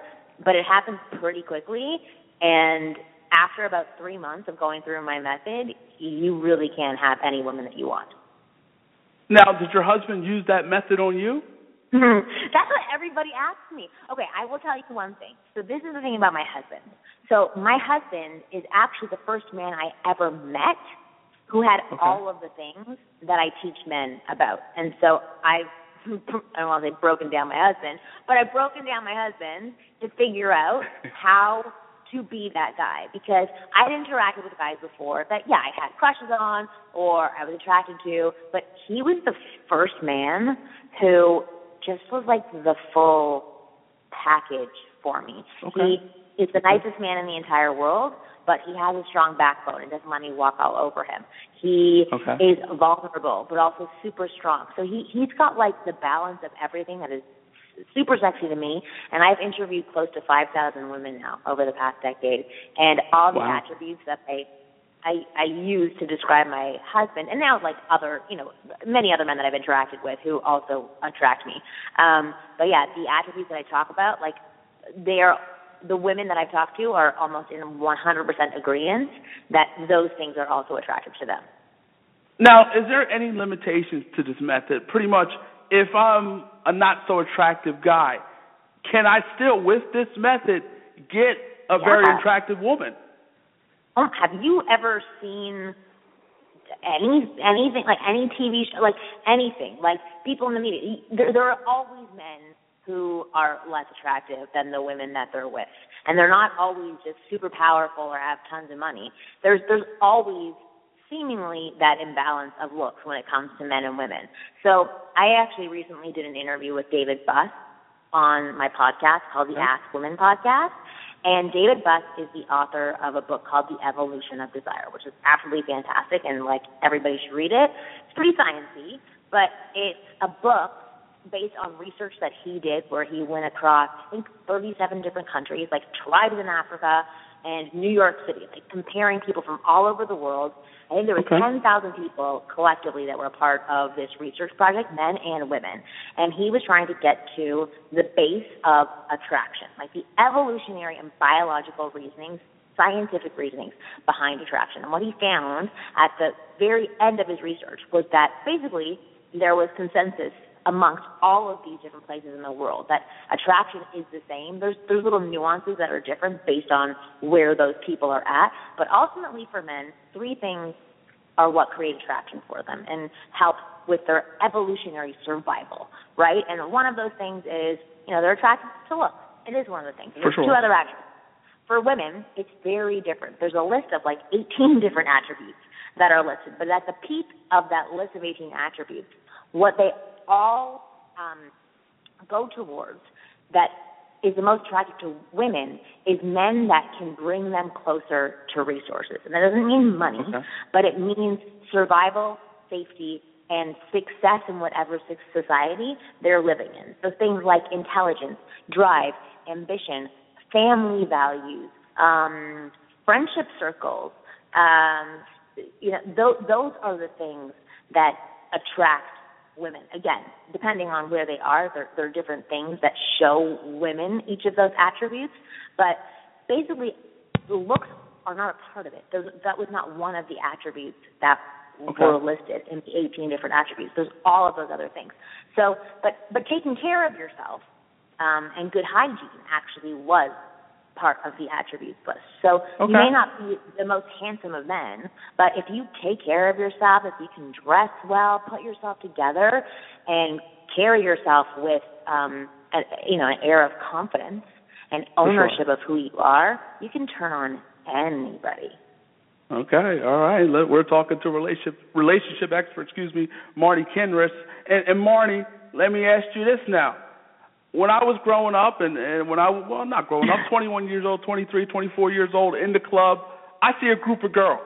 but it happens pretty quickly. And after about three months of going through my method, you really can have any woman that you want. Now, did your husband use that method on you? [laughs] That's what everybody asks me. Okay, I will tell you one thing. So this is the thing about my husband. So my husband is actually the first man I ever met who had okay. all of the things that I teach men about. And so I've [laughs] I don't want to say broken down my husband, but I've broken down my husband to figure out [laughs] how to be that guy because I'd interacted with guys before that yeah I had crushes on or I was attracted to, but he was the first man who just was like the full package for me. Okay. He is the nicest man in the entire world, but he has a strong backbone and doesn't let me walk all over him. He okay. is vulnerable, but also super strong. So he he's got like the balance of everything that is super sexy to me, and I've interviewed close to 5,000 women now over the past decade, and all the wow. attributes that I I, I use to describe my husband, and now like other, you know, many other men that I've interacted with who also attract me. Um, but yeah, the attributes that I talk about, like they are the women that I've talked to are almost in 100% agreement that those things are also attractive to them. Now, is there any limitations to this method? Pretty much, if I'm a not so attractive guy, can I still, with this method, get a yeah. very attractive woman? Oh, have you ever seen any anything like any TV show, like anything, like people in the media? There, there are always men who are less attractive than the women that they're with, and they're not always just super powerful or have tons of money. There's there's always seemingly that imbalance of looks when it comes to men and women. So I actually recently did an interview with David Buss on my podcast called the mm-hmm. Ask Women podcast. And David Buss is the author of a book called The Evolution of Desire, which is absolutely fantastic and like everybody should read it. It's pretty sciencey, but it's a book based on research that he did where he went across I think 37 different countries, like tribes in Africa and New York City, like comparing people from all over the world I think there was okay. 10,000 people collectively that were a part of this research project, men and women. And he was trying to get to the base of attraction, like the evolutionary and biological reasonings, scientific reasonings behind attraction. And what he found at the very end of his research was that basically there was consensus amongst all of these different places in the world that attraction is the same. There's there's little nuances that are different based on where those people are at, but ultimately for men, three things are what create attraction for them and help with their evolutionary survival, right? And one of those things is, you know, they're attracted to look. It is one of the things. There's sure. two other attributes. For women, it's very different. There's a list of like 18 [laughs] different attributes that are listed, but at the peak of that list of 18 attributes, what they all um, go towards that is the most attractive to women is men that can bring them closer to resources. And that doesn't mean money, okay. but it means survival, safety, and success in whatever society they're living in. So things like intelligence, drive, ambition, family values, um, friendship circles, um, you know, th- those are the things that attract women. Again, depending on where they are, there, there are different things that show women each of those attributes. But basically, the looks are not a part of it. Those, that was not one of the attributes that okay. were listed in the 18 different attributes. There's all of those other things. So, but but taking care of yourself um, and good hygiene actually was part of the attributes list. So okay. you may not be the most handsome of men, but if you take care of yourself, if you can dress well, put yourself together, and carry yourself with um, a, you know an air of confidence and ownership sure. of who you are, you can turn on anybody. Okay, all right. We're talking to relationship relationship expert, excuse me, Marni Kinrys, And, and Marni, let me ask you this now when I was growing up and, and when I well not growing up, 21 years old, 23, 24 years old in the club, I see a group of girls.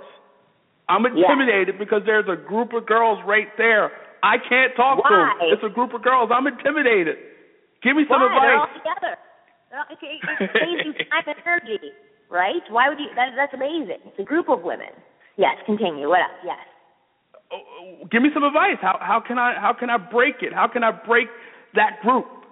I'm intimidated yeah. because there's a group of girls right there. I can't talk Why? to them. It's a group of girls. I'm intimidated. Give me some Why? advice. They're all together. They're all, it, it saves you [laughs] time and energy, right? Why would you? That, that's amazing. It's a group of women. Yes, continue. What else? Yes. uh, give me some advice. How how can I how can I break it? How can I break that group?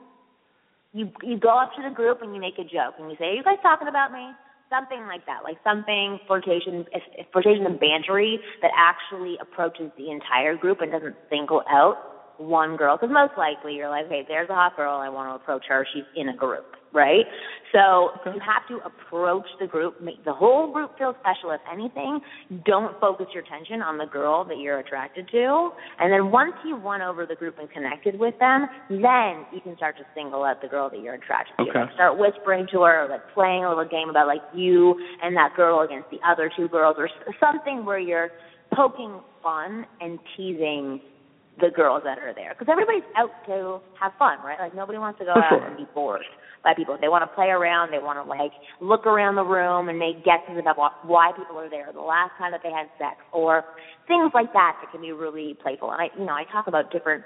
You you go up to the group and you make a joke and you say, "Are you guys talking about me?" Something like that, like something flirtation, flirtation and bantery that actually approaches the entire group and doesn't single out one girl. Because most likely you're like, "Hey, there's a hot girl. I want to approach her. She's in a group." Right? So you have to approach the group, make the whole group feel special. If anything, don't focus your attention on the girl that you're attracted to. And then once you've won over the group and connected with them, then you can start to single out the girl that you're attracted okay. to. Like start whispering to her, or like playing a little game about like you and that girl against the other two girls, or something where you're poking fun and teasing the girls that are there because everybody's out to have fun, right? Like nobody wants to go out and be bored by people. They want to play around. They want to like look around the room and make guesses about why people are there, the last time that they had sex, or things like that that can be really playful. And I, you know, I talk about different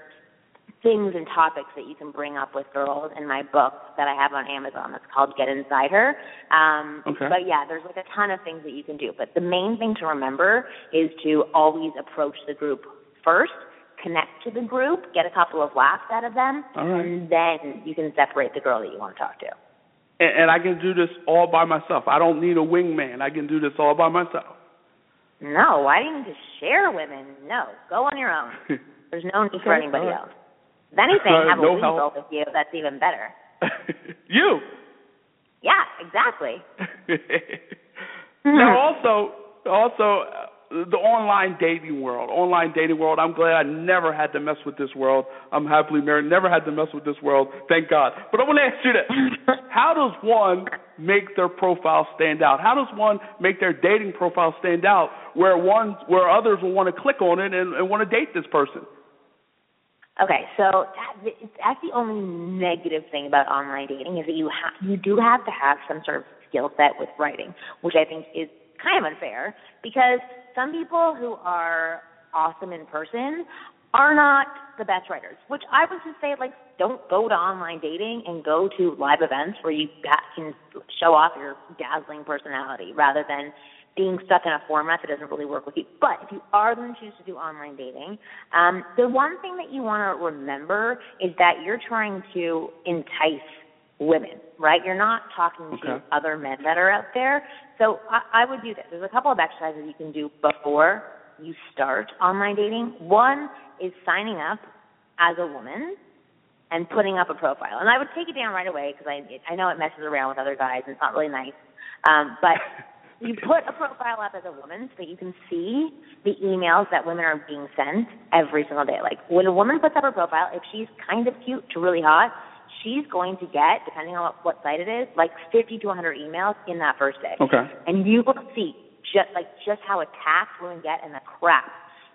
things and topics that you can bring up with girls in my book that I have on Amazon. That's called Get Inside Her. Um, okay. But yeah, there's like a ton of things that you can do. But the main thing to remember is to always approach the group first connect to the group, get a couple of laughs out of them, and then you can separate the girl that you want to talk to. And, and I can do this all by myself. I don't need a wingman. I can do this all by myself. No, why do you need to share women? No, go on your own. [laughs] There's no need for anybody right. else. If anything, Uh, have no a weasel help. with you. That's even better. [laughs] you. Yeah, exactly. [laughs] now, also, also the online dating world. Online dating world. I'm glad I never had to mess with this world. I'm happily married. Never had to mess with this world. Thank God. But I want to ask you this: [laughs] How does one make their profile stand out? How does one make their dating profile stand out where one where others will want to click on it and, and want to date this person? Okay, so that, that's the only negative thing about online dating is that you ha- you do have to have some sort of skill set with writing, which I think is kind of unfair because some people who are awesome in person are not the best writers. Which I would just say, like, don't go to online dating and go to live events where you can show off your dazzling personality rather than being stuck in a format that doesn't really work with you. But if you are going to choose to do online dating, um, the one thing that you want to remember is that you're trying to entice women, right? You're not talking okay. to other men that are out there. So I, I would do this. There's a couple of exercises you can do before you start online dating. One is signing up as a woman and putting up a profile. And I would take it down right away because I I know it messes around with other guys and it's not really nice. Um, but [laughs] you put a profile up as a woman so that you can see the emails that women are being sent every single day. Like when a woman puts up her profile, if she's kind of cute to really hot, she's going to get, depending on what, what site it is, like 50 to 100 emails in that first day. Okay. And you will see just like just how attacked women get and the crap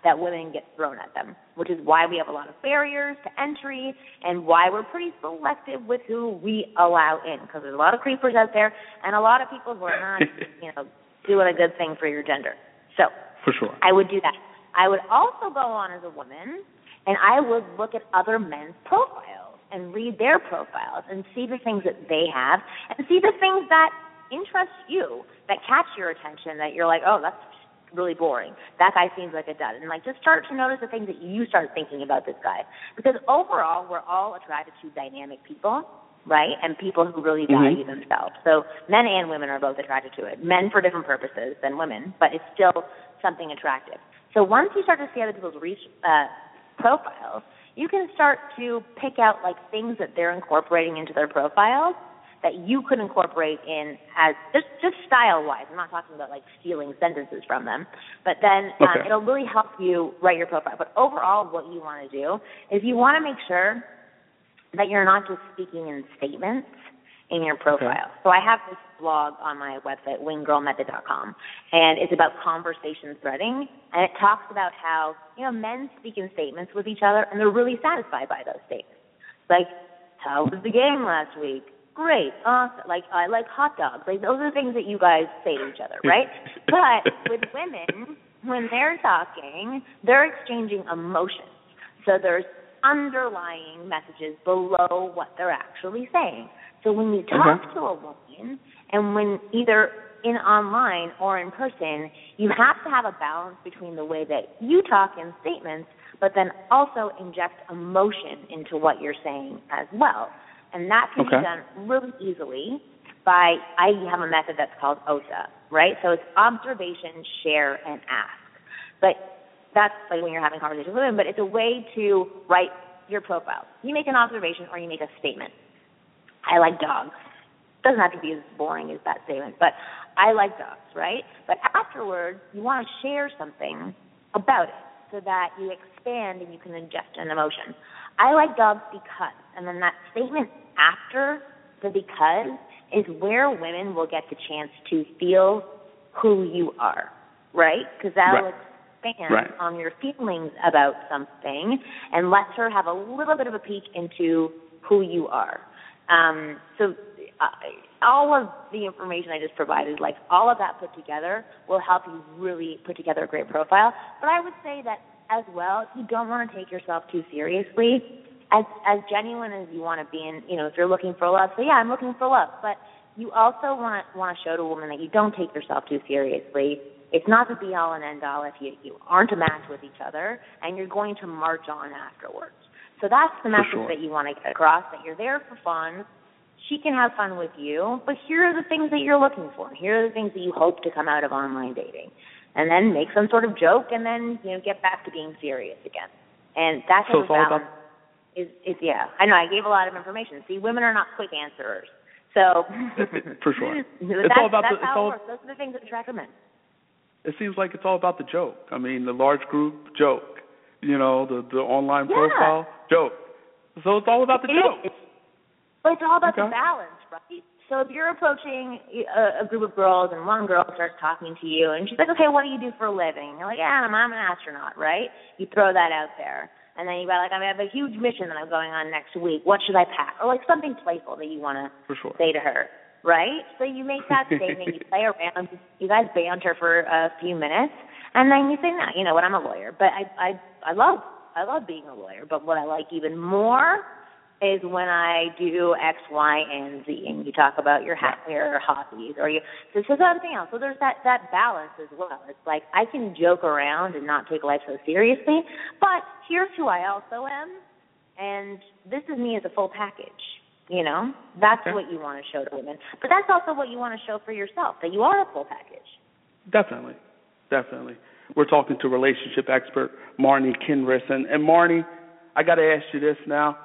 that women get thrown at them, which is why we have a lot of barriers to entry and why we're pretty selective with who we allow in because there's a lot of creepers out there and a lot of people who are not, [laughs] you know, doing a good thing for your gender. So for sure, I would do that. I would also go on as a woman and I would look at other men's profiles and read their profiles and see the things that they have and see the things that interest you that catch your attention that you're like, oh, that's really boring. That guy seems like a dud. And like just start to notice the things that you start thinking about this guy. Because overall we're all attracted to dynamic people, right? And people who really value mm-hmm. themselves. So men and women are both attracted to it. Men for different purposes than women, but it's still something attractive. So once you start to see other people's reach, uh, profiles, you can start to pick out like things that they're incorporating into their profiles that you could incorporate in as just just style wise. I'm not talking about like stealing sentences from them, but then um, it'll really help you write your profile. But overall, what you want to do is you want to make sure that you're not just speaking in statements in your profile. Okay. So I have this blog on my website, winggirlmethod.com, and it's about conversation threading, and it talks about how you know men speak in statements with each other, and they're really satisfied by those statements. Like, how was the game last week? Great, awesome. Like I like hot dogs. Like those are things that you guys say to each other, [laughs] right? but with women, when they're talking, they're exchanging emotions. So there's underlying messages below what they're actually saying. So when you talk okay. to a woman, and when either in online or in person, you have to have a balance between the way that you talk in statements, but then also inject emotion into what you're saying as well. And that can okay. be done really easily by I have a method that's called OSA, right? So it's observation, share, and ask. But that's like when you're having conversations with women, but it's a way to write your profile. You make an observation or you make a statement. I like dogs. Doesn't have to be as boring as that statement, but I like dogs, right? But afterwards, you want to share something about it so that you expand and you can ingest an emotion. I like dogs because, and then that statement after the because is where women will get the chance to feel who you are, right? Because that'll right. expand right. on your feelings about something and lets her have a little bit of a peek into who you are. Um, so uh, all of the information I just provided, like all of that put together, will help you really put together a great profile. But I would say that as well, you don't want to take yourself too seriously. As as genuine as you want to be, and you know, if you're looking for love, so yeah, I'm looking for love. But you also want want to show to a woman that you don't take yourself too seriously. It's not the be all and end all if you you aren't a match with each other, and you're going to march on afterwards. So that's the message sure. that you want to get across that you're there for fun. She can have fun with you, but here are the things that you're looking for. Here are the things that you hope to come out of online dating. And then make some sort of joke and then, you know, get back to being serious again. And that's so what balance is, is yeah. I know I gave a lot of information. See, women are not quick answerers. So [laughs] for sure. [laughs] it's all about the, how all, it works. Those are the things that attract women. It seems like it's all about the joke. I mean, the large group joke. You know, the the online yeah. profile joke. So it's all about the joke. But it's all about okay. the balance, right? So if you're approaching a, a group of girls and one girl starts talking to you and she's like, "Okay, what do you do for a living?" You're like, "Yeah, I'm, I'm an astronaut," right? You throw that out there, and then you got like, "I have a huge mission that I'm going on next week. What should I pack?" Or like something playful that you want to sure. say to her, right? So you make that statement, you [laughs] play around, you guys banter for a few minutes, and then you say, "No, you know what? I'm a lawyer, but I I I love I love being a lawyer, but what I like even more." is when I do X, Y, and Z, and you talk about your ha- your hobbies, or you this is something else. So there's that that balance as well. It's like I can joke around and not take life so seriously, but here's who I also am, and this is me as a full package. You know, that's okay. what you want to show to women, but that's also what you want to show for yourself that you are a full package. Definitely, definitely. We're talking to relationship expert Marni Kinrys, and and Marni, I got to ask you this now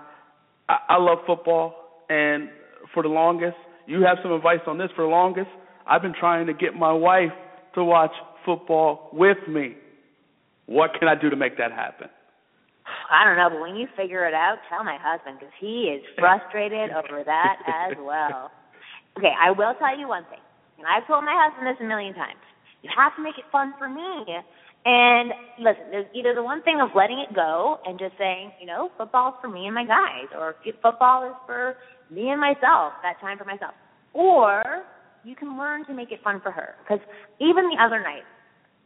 I, I love football, and for the longest, you have some advice on this. For the longest, I've been trying to get my wife to watch football with me. What can I do to make that happen? I don't know, but when you figure it out, tell my husband because he is frustrated [laughs] over that as well. Okay, I will tell you one thing, and I've told my husband this a million times. You have to make it fun for me and listen, there's either the one thing of letting it go and just saying, you know, football's for me and my guys, or football is for me and myself, that time for myself. Or you can learn to make it fun for her. Because even the other night,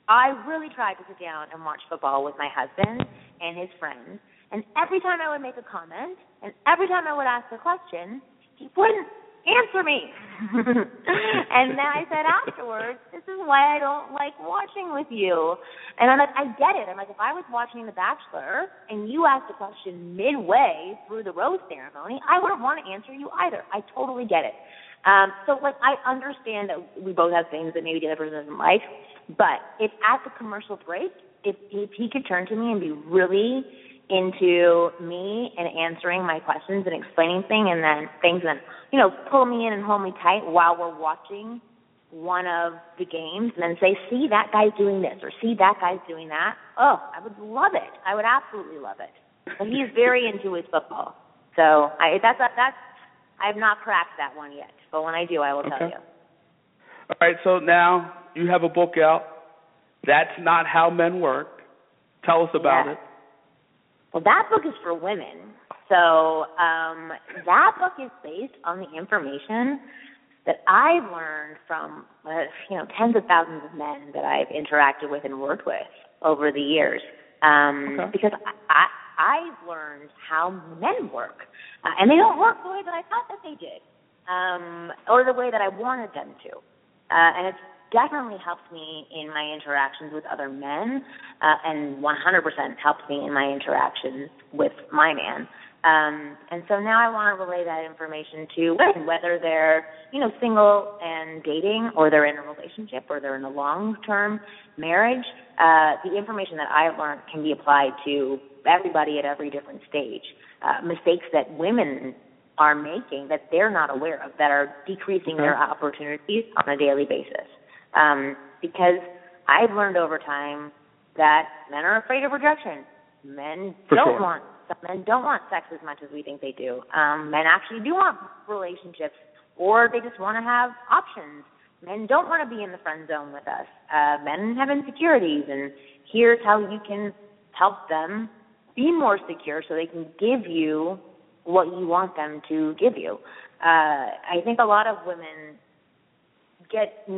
I really tried to sit down and watch football with my husband and his friends. And every time I would make a comment, and every time I would ask a question, he wouldn't answer me. [laughs] and then I said afterwards, this is why I don't like watching with you. And I'm like, I get it. I'm like, if I was watching The Bachelor and you asked a question midway through the rose ceremony, I wouldn't want to answer you either. I totally get it. Um, so like I understand that we both have things that maybe the other person doesn't like, but if at the commercial break, if if he could turn to me and be really into me and answering my questions and explaining things and then things and you know pull me in and hold me tight while we're watching one of the games and then say see that guy's doing this or see that guy's doing that. Oh i would love it. I would absolutely love it. But he's very into his football. So i that's that's i've not cracked that one yet but when i do i will okay. tell you. All right so now you have a book out. That's not how men work. Tell us about yeah. it well, that book is for women. So um, that book is based on the information that I've learned from uh, you know tens of thousands of men that I've interacted with and worked with over the years. Um, okay. Because I, I I've learned how men work, uh, and they don't work the way that I thought that they did, um, or the way that I wanted them to. uh, and it's definitely helped me in my interactions with other men, uh, and 100% helped me in my interactions with my man. Um, and so now I want to relay that information to women, whether they're, you know, single and dating, or they're in a relationship, or they're in a long-term marriage. Uh, the information that I've learned can be applied to everybody at every different stage. Uh, mistakes that women are making that they're not aware of, that are decreasing their opportunities on a daily basis. Um, because I've learned over time that men are afraid of rejection. Men For don't sure. want some men don't want sex as much as we think they do. Um, men actually do want relationships, or they just want to have options. Men don't want to be in the friend zone with us. Uh, men have insecurities, and here's how you can help them be more secure so they can give you what you want them to give you. Uh, I think a lot of women get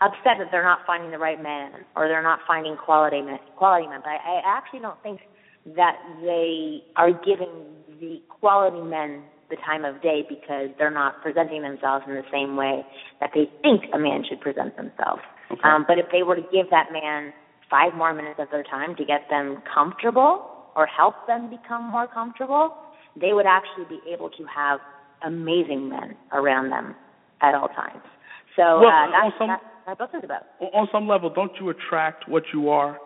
upset that they're not finding the right man or they're not finding quality men. Quality men, but I, I actually don't think that they are giving the quality men the time of day because they're not presenting themselves in the same way that they think a man should present themselves. Okay. Um, but if they were to give that man five more minutes of their time to get them comfortable or help them become more comfortable, they would actually be able to have amazing men around them at all times. So Well, uh, that's, some- that's what my book is about. On some level, don't you attract what you are?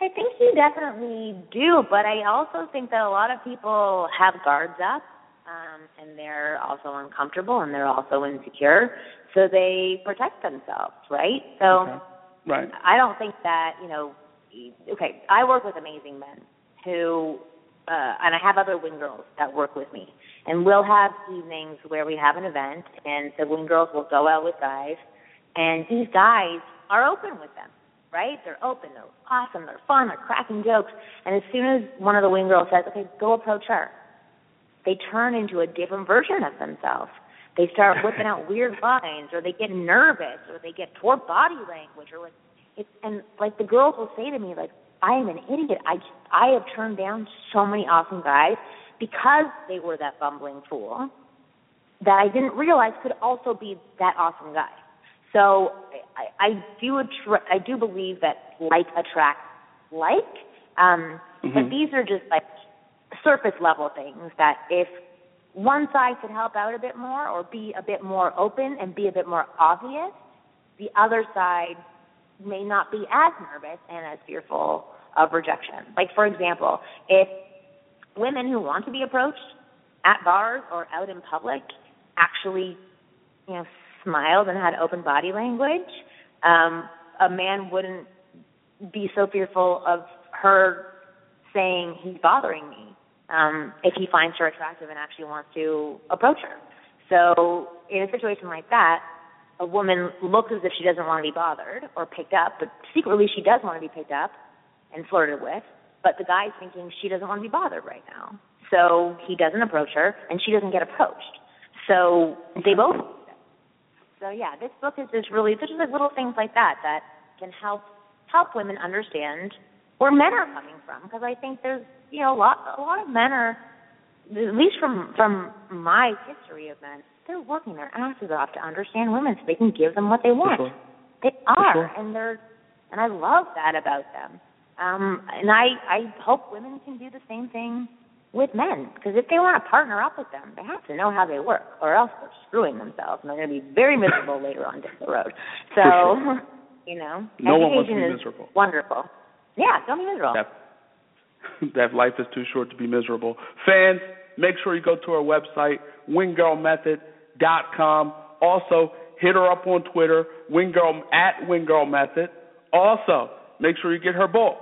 I think you definitely do, but I also think that a lot of people have guards up, um, and they're also uncomfortable and they're also insecure, so they protect themselves, right? So Okay. Right. I don't think that you know. Okay, I work with amazing men who, uh, and I have other wing girls that work with me, and we'll have evenings where we have an event, and the wing girls will go out with guys, and these guys are open with them, right? They're open, they're awesome, they're fun, they're cracking jokes, and as soon as one of the wing girls says, "Okay, go approach her," they turn into a different version of themselves. They start [laughs] whipping out weird lines, or they get nervous, or they get poor body language, or like, it's and like the girls will say to me, like, I am an idiot. I I have turned down so many awesome guys because they were that bumbling fool that I didn't realize could also be that awesome guy. So I, I do attra- I do believe that like attracts like, um, but Mhm. these are just like surface level things that if one side could help out a bit more or be a bit more open and be a bit more obvious, the other side may not be as nervous and as fearful of rejection. Like for example, if women who want to be approached at bars or out in public actually, you know, smiled and had open body language, um, a man wouldn't be so fearful of her saying he's bothering me um, if he finds her attractive and actually wants to approach her. So in a situation like that, a woman looks as if she doesn't want to be bothered or picked up, but secretly she does want to be picked up and flirted with. But the guy's thinking she doesn't want to be bothered right now, so he doesn't approach her, and she doesn't get approached. So they both. So yeah, this book is just really there's just like little things like that that can help help women understand where men are coming from because I think there's you know a lot a lot of men are at least from from my history of men they're working their asses off to understand women so they can give them what they want. sure. They are sure. and they're and I love that about them. Um and I I hope women can do the same thing with men because if they want to partner up with them, they have to know how they work, or else they're screwing themselves and they're going to be very miserable [laughs] later on down the road. So, sure. you know, No one wants to be is miserable. Wonderful. Yeah, don't be miserable. That, [laughs] that life is too short to be miserable. Fans, make sure you go to our website, winggirlmethod.com. Also, hit her up on Twitter, winggirl at winggirlmethod. Also, make sure you get her book.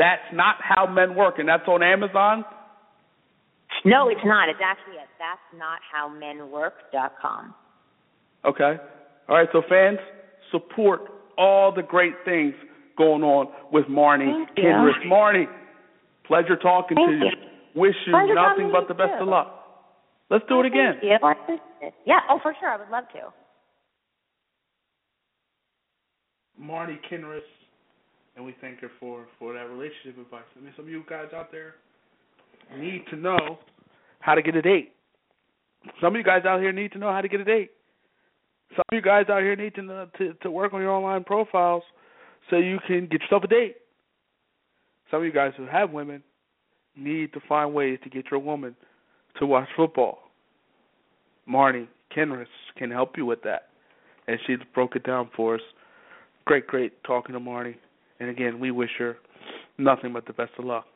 That's not how men work, and that's on Amazon. No, it's not. It's actually at that's not how men work.com. Okay. All right. So fans, support all the great things going on with Marni Thank you. Kinrys. Marni, pleasure talking Thank to you. you. Wish you Pleasure nothing talking but to the you, best too. of luck. Let's do it again. Thank you. I appreciate it. Yeah. Oh, for sure. I would love to. Marni Kinrys, and we thank her for for that relationship advice. I mean, some of you guys out there need to know how to get a date. Some of you guys out here need to know how to get a date. Some of you guys out here need to to, to work on your online profiles so you can get yourself a date. Some of you guys who have women need to find ways to get your woman to watch football. Marni Kinrys can help you with that. And she broke it down for us. Great, great talking to Marni. And again, we wish her nothing but the best of luck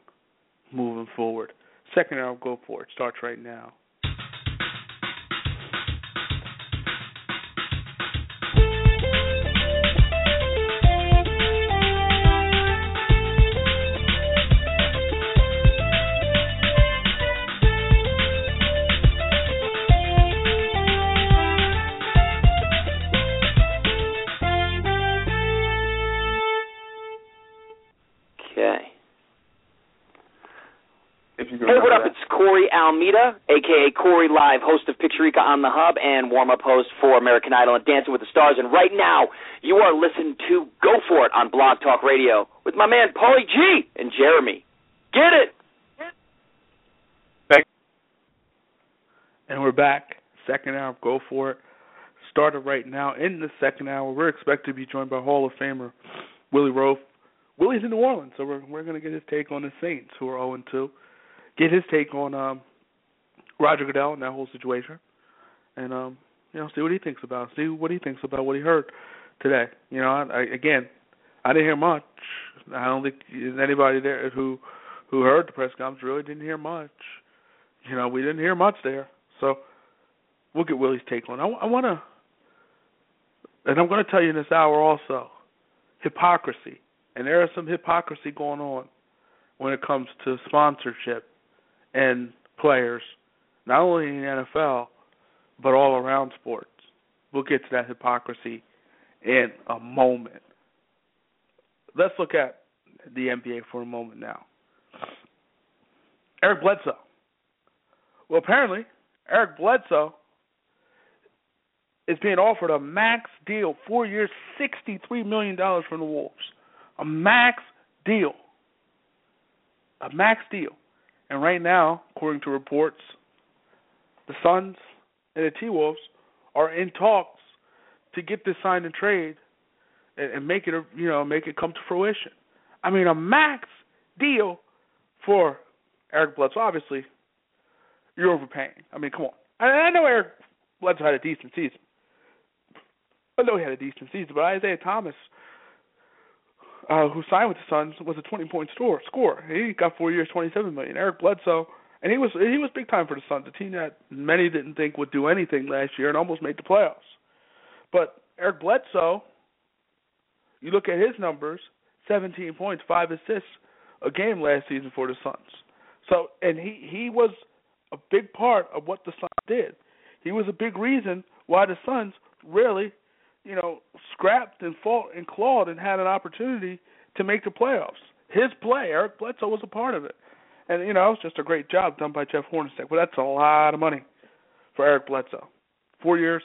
moving forward. Second hour, go for it. Starts right now. Almeida, aka Corey Live, host of Picturica on the Hub and warm up host for American Idol and Dancing with the Stars. And right now, you are listening to Go For It on Blog Talk Radio with my man Paulie G and Jeremy. Get it! Back. And we're back. Second hour, Go For It. Started right now. In the second hour, we're expected to be joined by Hall of Famer Willie Roaf. Willie's in New Orleans, so we're we're going to get his take on the Saints, who are 0 2 get his take on um, Roger Goodell and that whole situation, and um, you know, see what he thinks about. See what he thinks about what he heard today. You know, I, I, again, I didn't hear much. I don't think anybody there who who heard the press conference really didn't hear much. You know, we didn't hear much there. So we'll get Willie's take on. I, I want to, and I'm going to tell you in this hour also, hypocrisy, and there is some hypocrisy going on when it comes to sponsorship and players not only in the NFL, but all around sports. We'll get to that hypocrisy in a moment. Let's look at the NBA for a moment now. Eric Bledsoe. Well, apparently, Eric Bledsoe is being offered a max deal, four years, $63 million from the Wolves. A max deal. A max deal. And right now, according to reports, the Suns and the T Wolves are in talks to get this signed and trade and, and make it you know make it come to fruition. I mean a max deal for Eric Bledsoe. Obviously, you're overpaying. I mean, come on. I, I know Eric Bledsoe had a decent season. I know he had a decent season, but Isaiah Thomas, uh, who signed with the Suns, was a 20 point score. Score. He got four years, 27 million. Eric Bledsoe and he was he was big time for the Suns, a team that many didn't think would do anything last year and almost made the playoffs. But Eric Bledsoe, you look at his numbers, 17 points, five assists a game last season for the Suns. So and he he was a big part of what the Suns did. He was a big reason why the Suns really, you know, scrapped and fought and clawed and had an opportunity to make the playoffs. His play, Eric Bledsoe was a part of it. And you know, it's just a great job done by Jeff Hornacek. Well, that's a lot of money for Eric Bledsoe. Four years,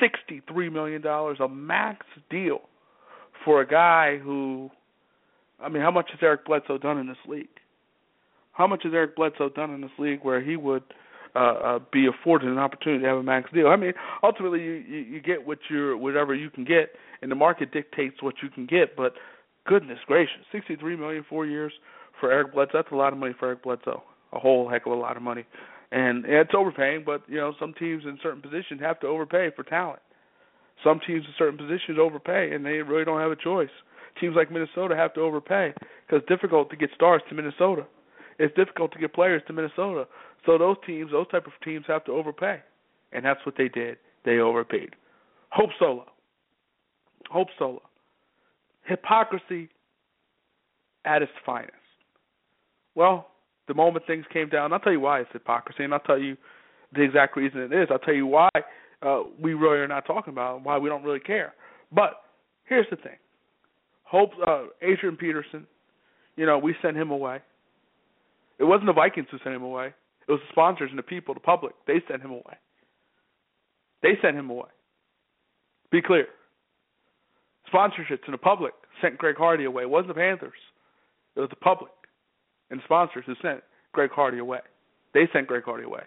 sixty-three million dollars, a max deal for a guy who, I mean, how much has Eric Bledsoe done in this league? How much has Eric Bledsoe done in this league where he would uh, uh, be afforded an opportunity to have a max deal? I mean, ultimately, you, you you get what you're whatever you can get, and the market dictates what you can get. But goodness gracious, sixty-three million, four years for Eric Bledsoe. That's a lot of money for Eric Bledsoe. A whole heck of a lot of money. And it's overpaying, but you know some teams in certain positions have to overpay for talent. Some teams in certain positions overpay, and they really don't have a choice. Teams like Minnesota have to overpay because it's difficult to get stars to Minnesota. It's difficult to get players to Minnesota. So those teams, those type of teams, have to overpay, and that's what they did. They overpaid. Hope Solo. Hope Solo. Hypocrisy at its finest. Well, the moment things came down, I'll tell you why it's hypocrisy, and I'll tell you the exact reason it is. I'll tell you why uh, we really are not talking about it, why we don't really care. But here's the thing: Hope uh, Adrian Peterson, you know, we sent him away. It wasn't the Vikings who sent him away. It was the sponsors and the people, the public. They sent him away. They sent him away. Be clear. Sponsorships and the public sent Greg Hardy away. It wasn't the Panthers. It was the public and sponsors who sent Greg Hardy away. They sent Greg Hardy away.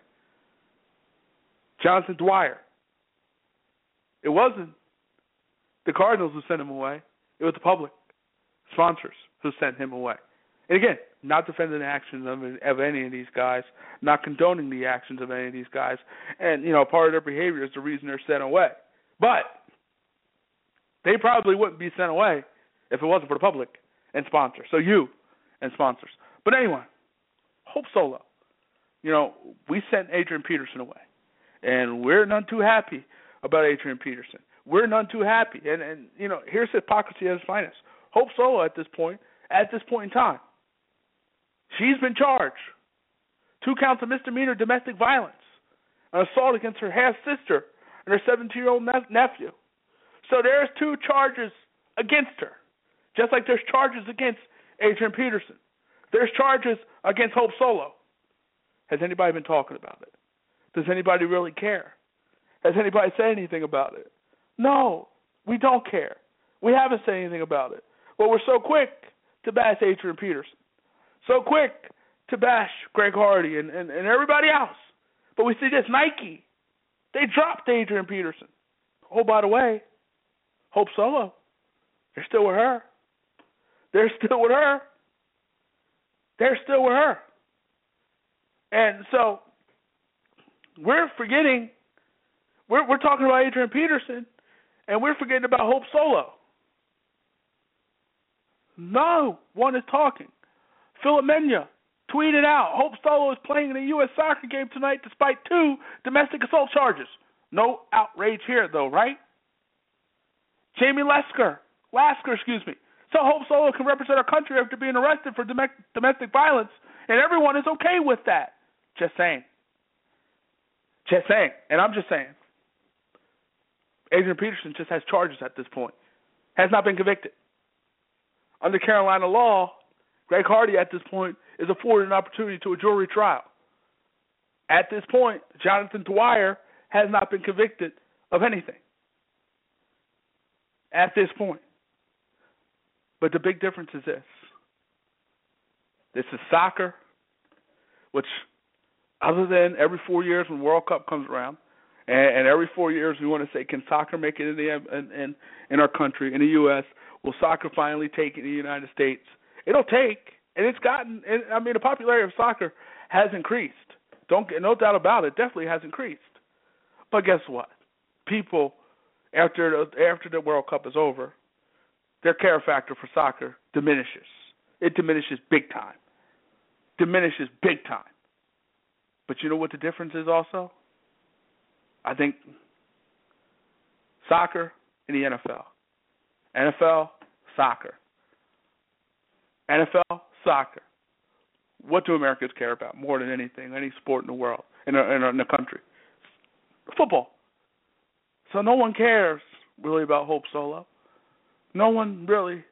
Jonathan Dwyer. It wasn't the Cardinals who sent him away. It was the public sponsors who sent him away. And again, not defending the actions of, of any of these guys, not condoning the actions of any of these guys, and you know part of their behavior is the reason they're sent away. But they probably wouldn't be sent away if it wasn't for the public and sponsors. So you and sponsors. But anyway, Hope Solo. You know, we sent Adrian Peterson away, and we're none too happy about Adrian Peterson. We're none too happy, and and you know, here's hypocrisy at its finest. Hope Solo at this point, at this point in time, she's been charged two counts of misdemeanor domestic violence, an assault against her half sister and her 17 year old nephew. So there's two charges against her, just like there's charges against Adrian Peterson. There's charges against Hope Solo. Has anybody been talking about it? Does anybody really care? Has anybody said anything about it? No, we don't care. We haven't said anything about it. But we're so quick to bash Adrian Peterson, so quick to bash Greg Hardy and, and, and everybody else. But we see this Nike. They dropped Adrian Peterson. Oh, by the way, Hope Solo. They're still with her. They're still with her. They're still with her. And so we're forgetting we're we're talking about Adrian Peterson and we're forgetting about Hope Solo. No one is talking. Philip tweeted out Hope Solo is playing in a U.S. soccer game tonight despite two domestic assault charges. No outrage here, though, right? Jamie Lesker, Lasker, excuse me. So Hope Solo can represent our country after being arrested for domestic violence, and everyone is okay with that. Just saying. Just saying. And I'm just saying. Adrian Peterson just has charges at this point. Has not been convicted. Under Carolina law, Greg Hardy at this point is afforded an opportunity to a jury trial. At this point, Jonathan Dwyer has not been convicted of anything at this point. But the big difference is this this is soccer, which, other than every four years when World Cup comes around, and, and every four years we want to say, can soccer make it in the in, in in our country, in the U.S.? Will soccer finally take in the United States? It'll take, and it's gotten. And, I mean, the popularity of soccer has increased. Don't get no doubt about it. Definitely has increased. But guess what? People after the, after the World Cup is over, their care factor for soccer diminishes. It diminishes big time. Diminishes big time. But you know what the difference is also? I think soccer and the NFL. NFL, soccer. NFL, soccer. What do Americans care about more than anything, any sport in the world, in, in, in the country? Football. So no one cares really about Hope Solo. No one really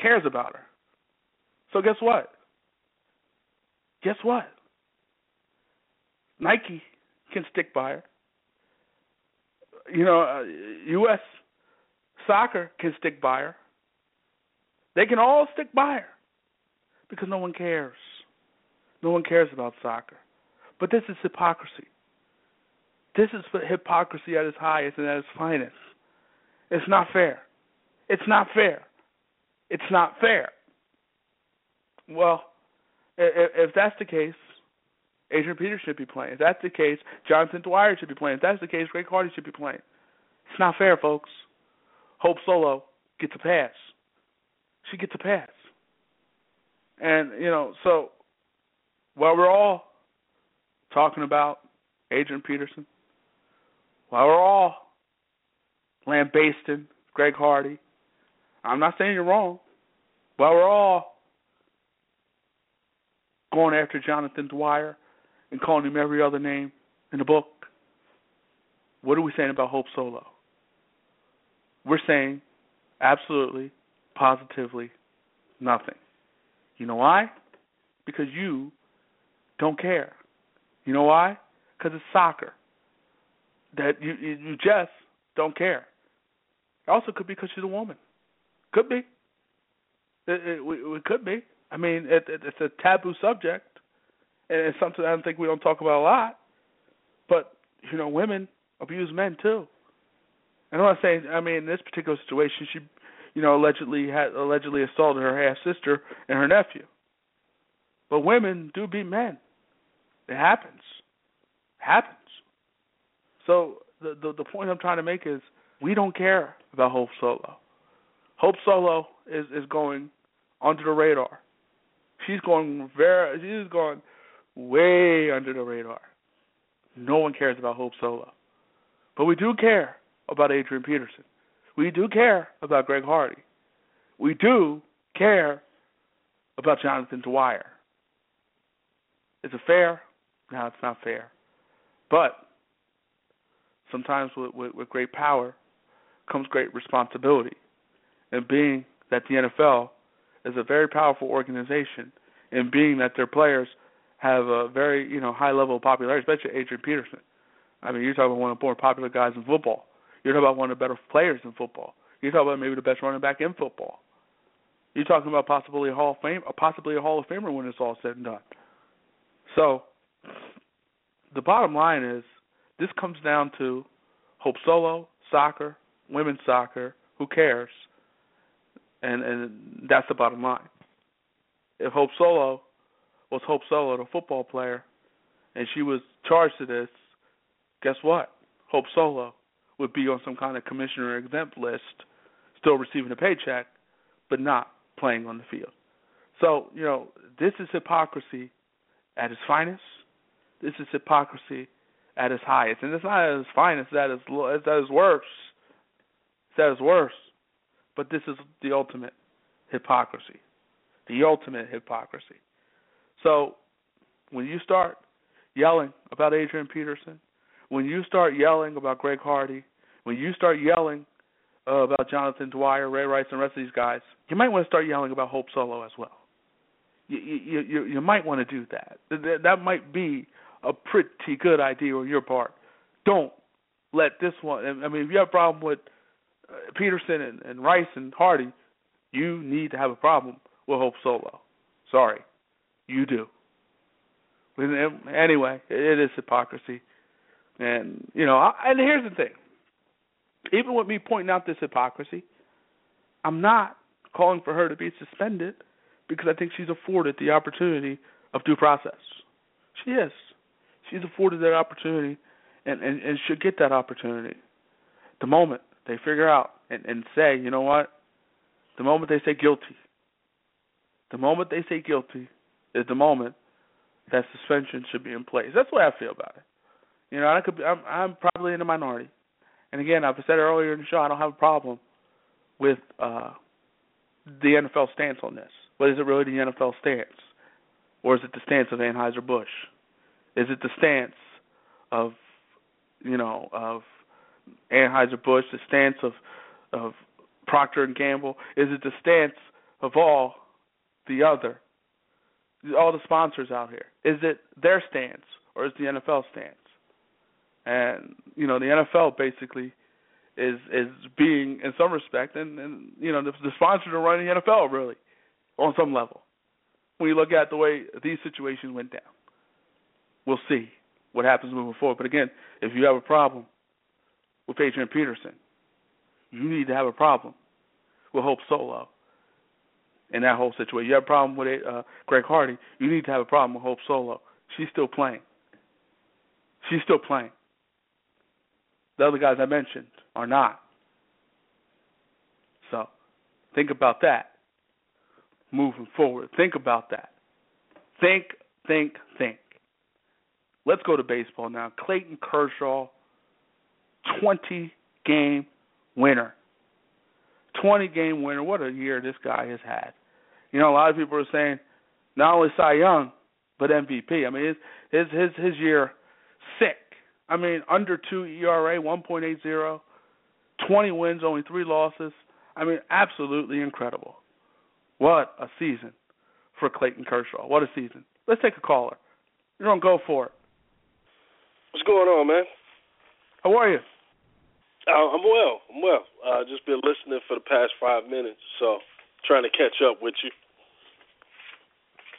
cares about her. So guess what? Guess what? Nike can stick by her. You know, uh, U.S. soccer can stick by her. They can all stick by her because no one cares. No one cares about soccer. But this is hypocrisy. This is hypocrisy at its highest and at its finest. It's not fair. It's not fair. It's not fair. Well, if, that's the case, Adrian Peters should be playing. If that's the case, Jonathan Dwyer should be playing. If that's the case, Greg Hardy should be playing. It's not fair, folks. Hope Solo gets a pass. She gets a pass. And, you know, so while we're all talking about Adrian Peterson, while we're all lambasting Greg Hardy, I'm not saying you're wrong. While we're all going after Jonathan Dwyer and calling him every other name in the book, what are we saying about Hope Solo? We're saying absolutely, positively nothing. You know why? Because you don't care. You know why? Because it's soccer that you you just don't care. It also could be because she's a woman. Could be. It, it, it could be. I mean, it, it, it's a taboo subject, and it's something I don't think we don't talk about a lot. But you know, women abuse men too, And I'm not saying. I mean, in this particular situation, she, you know, allegedly had allegedly assaulted her half sister and her nephew. But women do beat men. It happens. It happens. So the, the the point I'm trying to make is we don't care about Hope Solo. Hope Solo is is going under the radar. She's going very she's going way under the radar. No one cares about Hope Solo. But we do care about Adrian Peterson. We do care about Greg Hardy. We do care about Jonathan Dwyer. Is it fair? No, it's not fair. But sometimes with, with, with great power comes great responsibility. And being that the NFL is a very powerful organization, and being that their players have a very you know high level of popularity, especially Adrian Peterson. I mean, you're talking about one of the more popular guys in football. You're talking about one of the better players in football. You're talking about maybe the best running back in football. You're talking about possibly a Hall of Fame, possibly a Hall of Famer when it's all said and done. So, the bottom line is, this comes down to Hope Solo, soccer, women's soccer. Who cares? And and that's the bottom line. If Hope Solo was Hope Solo, the football player, and she was charged to this, guess what? Hope Solo would be on some kind of commissioner exempt list, still receiving a paycheck, but not playing on the field. So, you know, this is hypocrisy at its finest. This is hypocrisy at its highest. And it's not at its finest, it's at its, it's at its worst. It's at its worst. But this is the ultimate hypocrisy. The ultimate hypocrisy. So when you start yelling about Adrian Peterson, when you start yelling about Greg Hardy, when you start yelling uh, about Jonathan Dwyer, Ray Rice, and the rest of these guys, you might want to start yelling about Hope Solo as well. You you you, you might want to do that. that. That might be a pretty good idea on your part. Don't let this one. I mean, if you have a problem with uh, Peterson and, and Rice and Hardy, you need to have a problem with Hope Solo. Sorry, you do. Anyway, it is hypocrisy, and you know. And here's the thing: even with me pointing out this hypocrisy, I'm not calling for her to be suspended because I think she's afforded the opportunity of due process. She is. She's afforded that opportunity and, and, and should get that opportunity. The moment they figure out and, and say, you know what? The moment they say guilty, the moment they say guilty is the moment that suspension should be in place. That's the way I feel about it. You know, I could be, I'm I'm probably in the minority. And again, I've said earlier in the show, I don't have a problem with uh the NFL stance on this. But is it really the NFL stance? Or is it the stance of Anheuser Busch? Is it the stance of you know, of Anheuser Busch, the stance of of Procter and Gamble? Is it the stance of all the other all the sponsors out here? Is it their stance or is the NFL stance? And you know, the NFL basically is is being in some respect and, and you know, the, the sponsors are running the NFL really on some level. When you look at the way these situations went down. We'll see what happens moving forward. But again, if you have a problem with Adrian Peterson, you need to have a problem with Hope Solo in that whole situation. You have a problem with uh, Greg Hardy, you need to have a problem with Hope Solo. She's still playing. She's still playing. The other guys I mentioned are not. So think about that moving forward. Think about that. Think, think, think. Let's go to baseball now. Clayton Kershaw, 20 game winner. 20 game winner. What a year this guy has had. You know, a lot of people are saying not only Cy Young, but MVP. I mean, his his his, his year sick. I mean, under two ERA, 1.80, 20 wins, only three losses. I mean, absolutely incredible. What a season for Clayton Kershaw. What a season. Let's take a caller. You're on go for it. What's going on, man? How are you? Uh, I'm well. I'm well. Uh, just been listening for the past five minutes, so trying to catch up with you.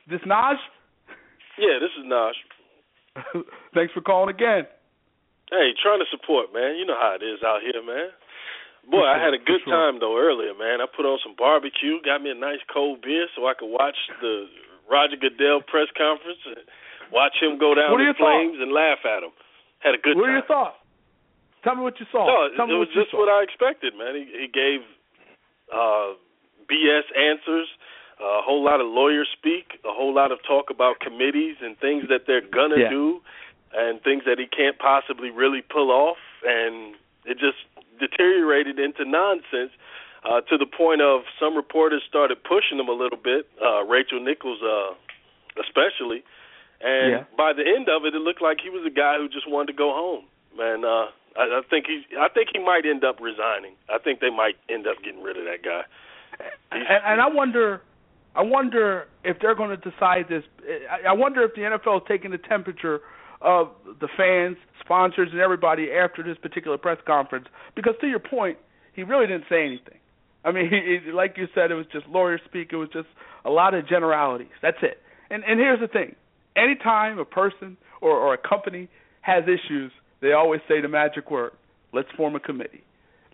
This Naj? Yeah, this is Naj. [laughs] Thanks for calling again. Hey, trying to support, man. You know how it is out here, man. Boy, I had a [laughs] good time though earlier, man. I put on some barbecue, got me a nice cold beer so I could watch the Roger Goodell press conference and watch him go down in flames thoughts? and laugh at him. Had a good what time. What are your thoughts? Tell me what you saw. No, Tell it was just what I expected, man. He, he gave uh, BS answers, a whole lot of lawyer speak, a whole lot of talk about committees and things that they're gonna yeah. do, and things that he can't possibly really pull off, and it just deteriorated into nonsense uh, to the point of some reporters started pushing him a little bit, uh, Rachel Nichols uh, especially. And yeah. by the end of it, it looked like he was a guy who just wanted to go home. And uh, I, I think he, I think he might end up resigning. I think they might end up getting rid of that guy. And, and I wonder, I wonder if they're going to decide this. I wonder if the NFL is taking the temperature of the fans, sponsors, and everybody after this particular press conference. Because to your point, he really didn't say anything. I mean, [laughs] he, he, like you said, it was just lawyer speak. It was just a lot of generalities. That's it. And and here's the thing: anytime a person or, or a company has issues, they always say the magic word: "Let's form a committee.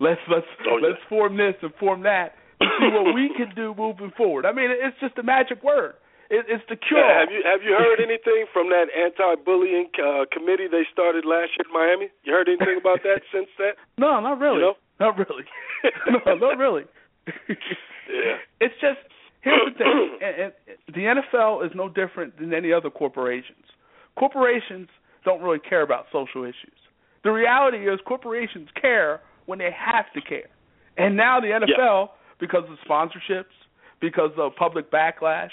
Let's let's oh, yeah. let's form this and form that to see what we can do moving forward." I mean, it's just a magic word. It, it's the cure. Yeah, have you have you heard anything from that anti-bullying uh, committee they started last year in Miami? You heard anything about that [laughs] since that? No, not really. You know? Not really. [laughs] no, not really. yeah. It's just here's the thing: and, and the NFL is no different than any other corporations. Corporations don't really care about social issues. The reality is, corporations care when they have to care. And now the NFL, yeah. because of sponsorships, because of public backlash,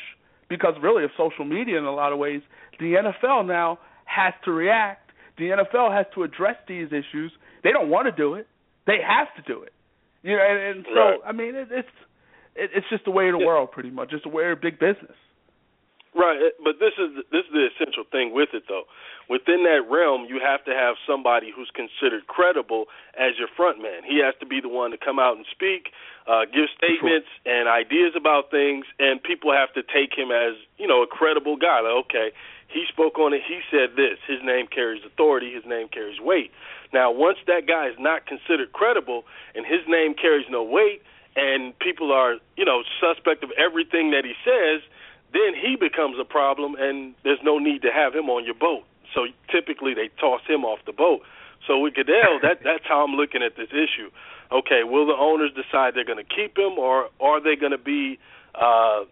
because really of social media in a lot of ways, the NFL now has to react. The NFL has to address these issues. They don't want to do it. They have to do it. You know, and, and so right. I mean, it, it's it, it's just the way of the yeah. world, pretty much. It's the way of big business. Right, but this is this is the essential thing with it though. Within that realm, you have to have somebody who's considered credible as your front man. He has to be the one to come out and speak, uh, give statements sure. and ideas about things, and people have to take him as you know a credible guy. Like, okay, he spoke on it. He said this. His name carries authority. His name carries weight. Now, once that guy is not considered credible and his name carries no weight, and people are you know suspect of everything that he says then he becomes a problem, and there's no need to have him on your boat. So typically they toss him off the boat. So with Goodell, that [laughs] that's how I'm looking at this issue. Okay, will the owners decide they're going to keep him, or are they going to be uh,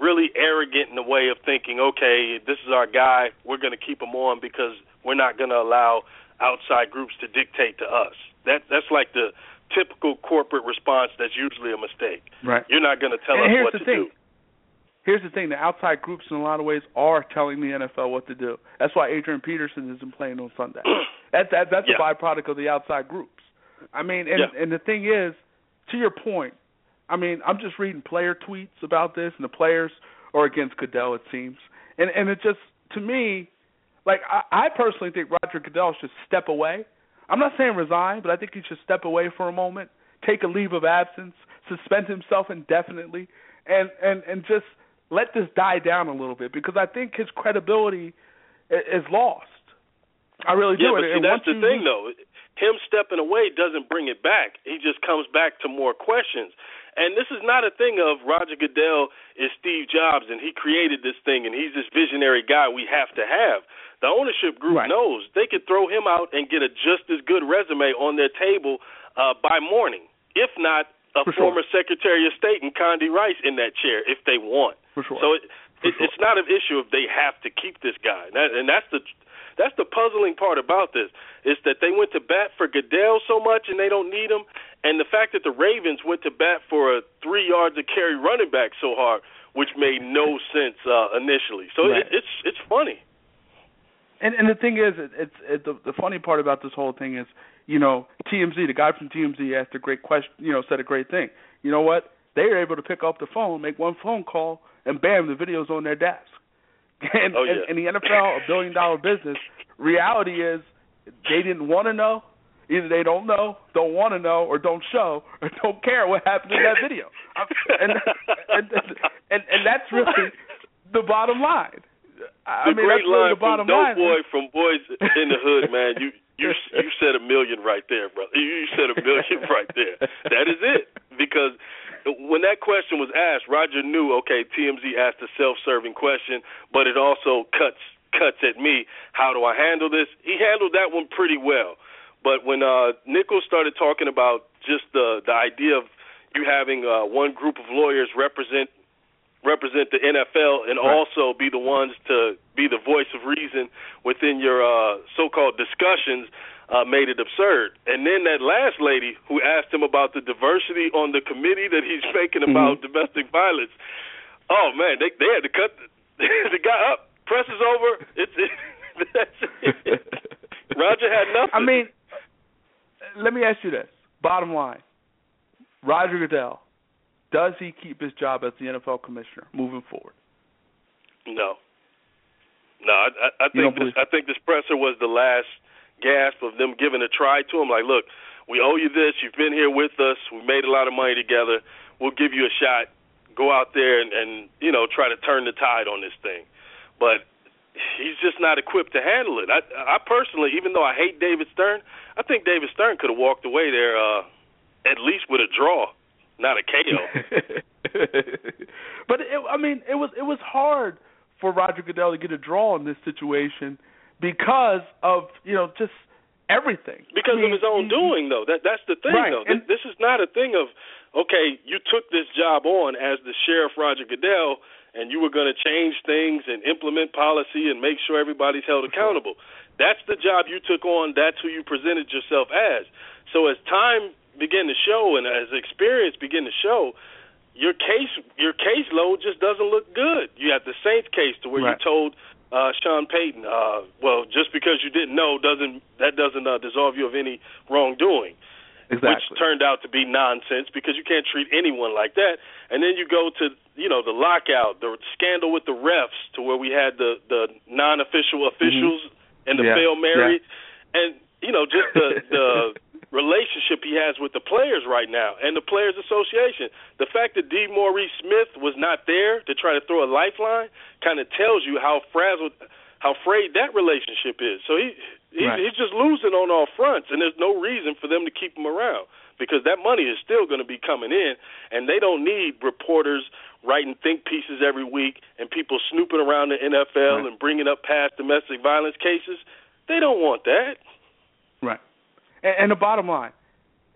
really arrogant in the way of thinking, okay, this is our guy, we're going to keep him on because we're not going to allow outside groups to dictate to us. That that's like the typical corporate response. That's usually a mistake. Right. You're not going to tell and us what to thing. do here's the thing: the outside groups, in a lot of ways, are telling the NFL what to do. That's why Adrian Peterson isn't playing on Sunday. [clears throat] That's that, that's yeah. a byproduct of the outside groups. I mean, and yeah. and the thing is, to your point, I mean, I'm just reading player tweets about this, and the players are against Goodell. It seems, and and it just to me, like I, I personally think Roger Goodell should step away. I'm not saying resign, but I think he should step away for a moment, take a leave of absence, suspend himself indefinitely, and and and just let this die down a little bit because I think his credibility is lost. I really do. yeah, but see, that's the thing, though. Him stepping away doesn't bring it back. He just comes back to more questions. And this is not a thing of Roger Goodell is Steve Jobs and he created this thing and he's this visionary guy we have to have. The ownership group right. knows they could throw him out and get a just as good resume on their table uh, by morning, if not a For former sure. Secretary of State and Condi Rice in that chair if they want. For sure. So it, it, sure. it's not an issue if they have to keep this guy, and, that, and that's the that's the puzzling part about this is that they went to bat for Goodell so much and they don't need him, and the fact that the Ravens went to bat for a three yards of carry running back so hard, which made no sense uh, initially. So Right. it, it's it's funny. And and the thing is, it, it's it, the the funny part about this whole thing is, you know, TMZ, the guy from TMZ asked a great question, you know, said a great thing. You know what? They were able to pick up the phone, make one phone call, and bam, the video's on their desk. [laughs] And, Oh, yeah. and, and the NFL, a billion dollar business, reality is they didn't want to know. Either they don't know, don't want to know, or don't show, [laughs] or don't care what happened in that video. and, and and and that's [laughs] really the bottom line. I the mean, great that's really line the bottom from line. Dope Boy from Boys in the Hood, man. You you you said a million right there, brother. You said a million right there. That is it. Because when that question was asked, Roger knew. Okay, TMZ asked a self-serving question, but it also cuts cuts at me. How do I handle this? He handled that one pretty well. But when uh, Nichols started talking about just the the idea of you having uh, one group of lawyers represent represent the NFL and right. also be the ones to be the voice of reason within your uh, so-called discussions uh, made it absurd. And then that last lady who asked him about the diversity on the committee that he's making mm-hmm. about mm-hmm. domestic violence. Oh man, they they had to cut the, [laughs] the guy up. Presses over. It's it, [laughs] that's it. Roger had nothing. I mean, let me ask you this. Bottom line, Roger Goodell does he keep his job as the NFL commissioner moving forward? No. No, I, I, I think this, I think this presser was the last gasp of them giving a try to him. Like, look, we owe you this. You've been here with us. We made a lot of money together. We'll give you a shot. Go out there and, and you know try to turn the tide on this thing. But he's just not equipped to handle it. I, I personally, even though I hate David Stern, I think David Stern could have walked away there uh, at least with a draw not a KO. [laughs] but it, I mean, it was it was hard for Roger Goodell to get a draw in this situation because of you know just everything. Because I mean, of his own doing, though. That that's the thing, right. though. And, this is not a thing of okay, you took this job on as the sheriff Roger Goodell, and you were going to change things and implement policy and make sure everybody's held mm-hmm. accountable. That's the job you took on. That's who you presented yourself as. So as time begin to show and as experience begin to show, your case your caseload just doesn't look good. You have the Saints case to where right. you told uh, Sean Payton, uh, well, just because you didn't know doesn't that doesn't uh, dissolve you of any wrongdoing. Exactly. Which turned out to be nonsense because you can't treat anyone like that. And then you go to you know the lockout, the scandal with the refs, to where we had the the non-official officials mm-hmm. and the yeah. fail Mary, yeah. and you know just the the [laughs] relationship he has with the players right now and the Players Association. The fact that DeMaurice Smith was not there to try to throw a lifeline kind of tells you how frazzled, how frayed that relationship is. So he he's, right. he's just losing on all fronts, and there's no reason for them to keep him around because that money is still going to be coming in, and they don't need reporters writing think pieces every week and people snooping around the NFL right. and bringing up past domestic violence cases. They don't want that. Right. And, and the bottom line,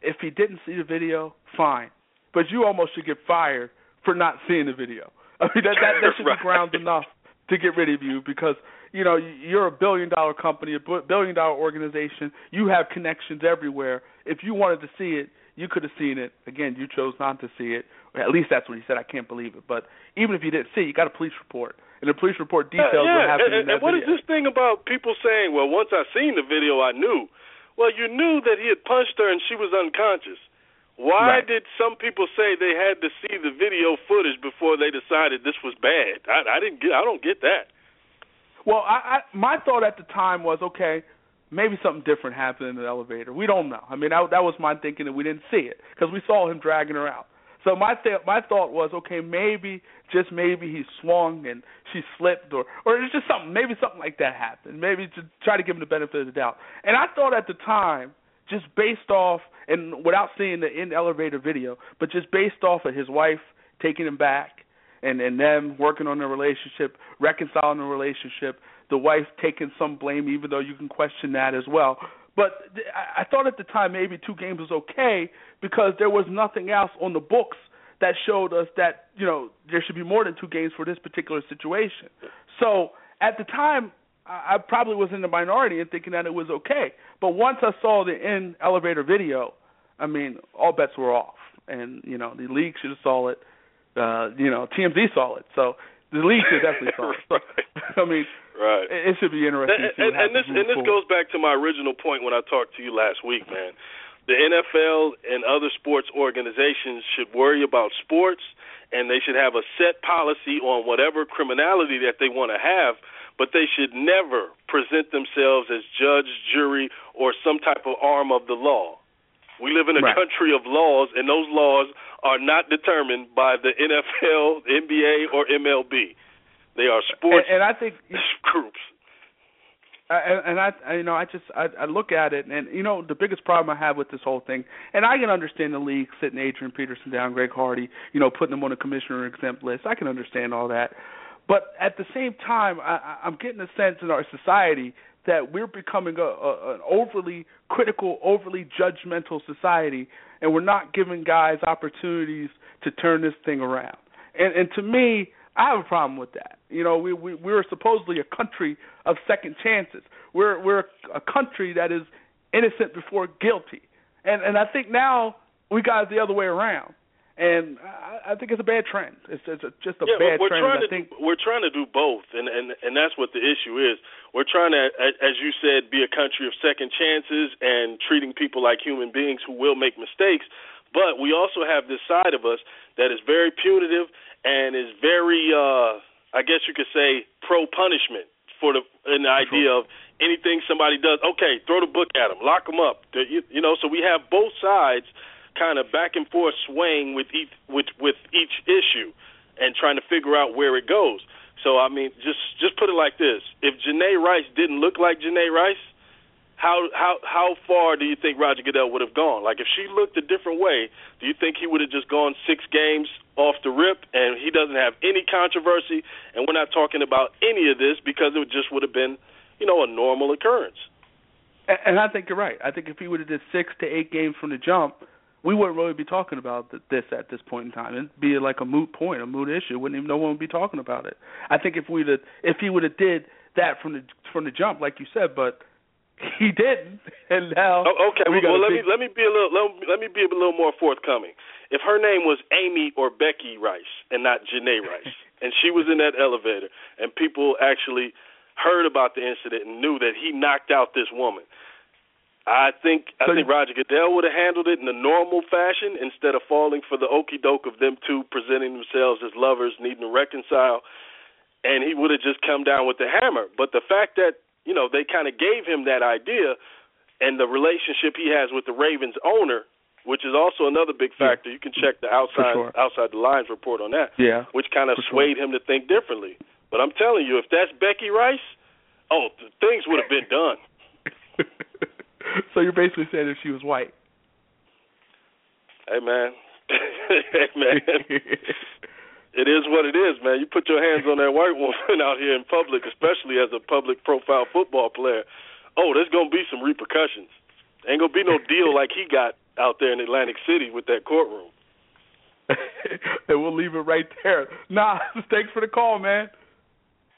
if he didn't see the video, fine. But you almost should get fired for not seeing the video. [laughs] I mean that that, that should [laughs] right. be grounds enough to get rid of you because you know you're a billion dollar company, a billion dollar organization. You have connections everywhere. If you wanted to see it, you could have seen it. Again, you chose not to see it. At least that's what he said. I can't believe it. But even if you didn't see, it, you got a police report, and the police report details uh, yeah. what happened and, in that and what is this thing about people saying, "Well, once I seen the video, I knew." Well, you knew that he had punched her and she was unconscious. Why right. did some people say they had to see the video footage before they decided this was bad? I, I didn't get. I don't get that. Well, I, I my thought at the time was okay, maybe something different happened in the elevator. We don't know. I mean, that, that was my thinking, and we didn't see it because we saw him dragging her out. So my th- my thought was, okay, maybe just maybe he swung and she slipped, or or it's just something, maybe something like that happened. Maybe to try to give him the benefit of the doubt. And I thought at the time, just based off and without seeing the in elevator video, but just based off of his wife taking him back and and them working on their relationship, reconciling the relationship, the wife taking some blame, even though you can question that as well. But I thought at the time maybe two games was okay because there was nothing else on the books that showed us that you know there should be more than two games for this particular situation. So at the time, I probably was in the minority in thinking that it was okay. But once I saw the in elevator video, I mean, all bets were off, and you know the league should have saw it. Uh, you know, TMZ saw it, so the league should definitely [laughs] it. So, [laughs] I mean, Right. It, should be interesting. And, and, and this and this forward. goes back to my original point when I talked to you last week, man. The NFL and other sports organizations should worry about sports, and they should have a set policy on whatever criminality that they want to have. But they should never present themselves as judge, jury, or some type of arm of the law. We live in a right. country of laws, and those laws are not determined by the NFL, NBA, or MLB. They are sports and, and I think [laughs] groups. and I, I you know I just I, I look at it and you know the biggest problem I have with this whole thing and I can understand the league sitting Adrian Peterson down Greg Hardy you know putting them on a commissioner exempt list I can understand all that but at the same time I, I'm getting a sense in our society that we're becoming a, a an overly critical overly judgmental society and we're not giving guys opportunities to turn this thing around and and to me I have a problem with that. You know, we we we're supposedly a country of second chances. We're we're a country that is innocent before guilty, and and I think now we got it the other way around. And I, I think it's a bad trend. It's, it's a, just a yeah, bad we're trend. Trying I think do, we're trying to do both, and and and that's what the issue is. We're trying to, as you said, be a country of second chances and treating people like human beings who will make mistakes. But we also have this side of us that is very punitive and is very, uh, I guess you could say, pro punishment for the an idea of anything somebody does. Okay, throw the book at them, lock them up. You, you know, so we have both sides kind of back and forth swaying with each with with each issue and trying to figure out where it goes. So I mean, just just put it like this: if Janae Rice didn't look like Janae Rice, how how how far do you think Roger Goodell would have gone? Like if she looked a different way, do you think he would have just gone six games off the rip and he doesn't have any controversy? And we're not talking about any of this because it just would have been, you know, a normal occurrence. And I think you're right. I think if he would have did six to eight games from the jump, we wouldn't really be talking about this at this point in time. It'd be like a moot point, a moot issue. Wouldn't even no one would be talking about it. I think if we'd have, if he would have did that from the from the jump, like you said, but he didn't, [laughs] and now. Oh, okay, we well, let big... me let me be a little let me, let me be a little more forthcoming. If her name was Amy or Becky Rice and not Janae Rice, [laughs] and she was in that elevator, and people actually heard about the incident and knew that he knocked out this woman. I think I think Roger Goodell would have handled it in the normal fashion instead of falling for the okey doke of them two presenting themselves as lovers needing to reconcile, and he would have just come down with the hammer. But the fact that you know they kind of gave him that idea, and the relationship he has with the Ravens owner, which is also another big factor. You can check the outside sure. outside the lines report on that. Yeah, which kind of swayed sure. him to think differently. But I'm telling you, if that's Becky Rice, oh, things would have been done. [laughs] so you're basically saying if she was white. Hey man, [laughs] hey man, [laughs] it is what it is, man. You put your hands on that white woman out here in public, especially as a public profile football player. Oh, there's gonna be some repercussions. Ain't gonna be no deal [laughs] like he got out there in Atlantic City with that courtroom. and we'll leave it right there. Nah, thanks for the call, man.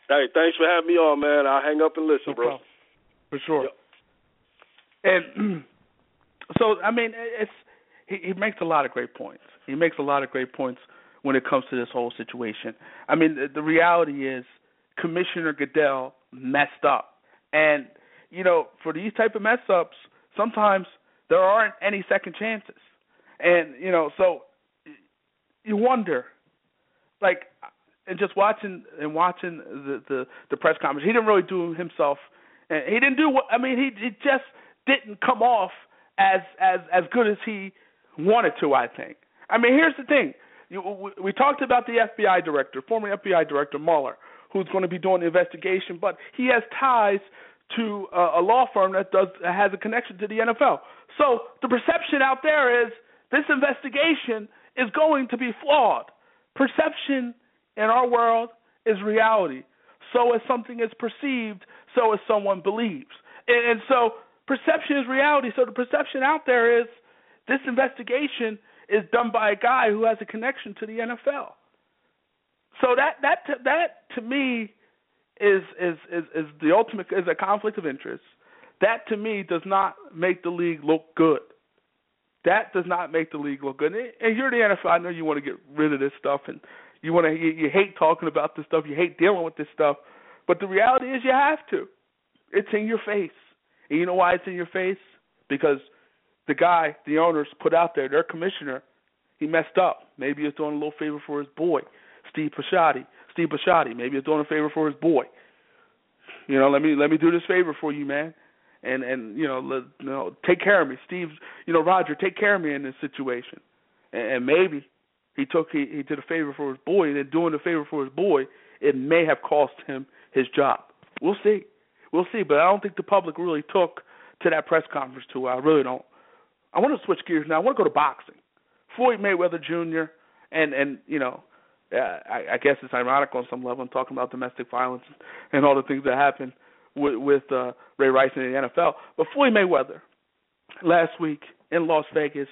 Hey, thanks for having me on, man. I'll hang up and listen, no bro. For sure. Yep. And [clears throat] so, I mean, it's he, he makes a lot of great points. He makes a lot of great points when it comes to this whole situation. I mean, the, the reality is Commissioner Goodell messed up, and you know, for these type of mess ups, sometimes there aren't any second chances, and you know, so you wonder, like, and just watching and watching the the, the press conference, he didn't really do himself, he didn't do what I mean. He, he just didn't come off as as as good as he wanted to. I think. I mean, here's the thing. We talked about the FBI director, former FBI director Mueller, who's going to be doing the investigation, but he has ties to a, a law firm that does has a connection to the NFL. So the perception out there is this investigation is going to be flawed. Perception in our world is reality. So as something is perceived, so as someone believes. And, and so perception is reality. So the perception out there is this investigation is done by a guy who has a connection to the NFL. So that that that to me is is is, is the ultimate is a conflict of interest. That to me does not make the league look good. That does not make the league look good. And you're the NFL. I know you want to get rid of this stuff, and you want to you, you hate talking about this stuff. You hate dealing with this stuff. But the reality is, you have to. It's in your face. And you know why it's in your face? Because the guy, the owners, put out there, their commissioner, he messed up. Maybe he's doing a little favor for his boy, Steve Bisciotti. Steve Bisciotti. Maybe he's doing a favor for his boy. You know, let me let me do this favor for you, man. And and you know, let, you know, take care of me, Steve. You know, Roger, take care of me in this situation. And, and maybe he took he, he did a favor for his boy, and in doing a favor for his boy, it may have cost him his job. We'll see. We'll see. But I don't think the public really took to that press conference too well. I really don't. I want to switch gears now. I want to go to boxing. Floyd Mayweather Jr. and and you know, uh, I, I guess it's ironic on some level. I'm talking about domestic violence and all the things that happened with, with uh, Ray Rice in the NFL. But Floyd Mayweather last week in Las Vegas,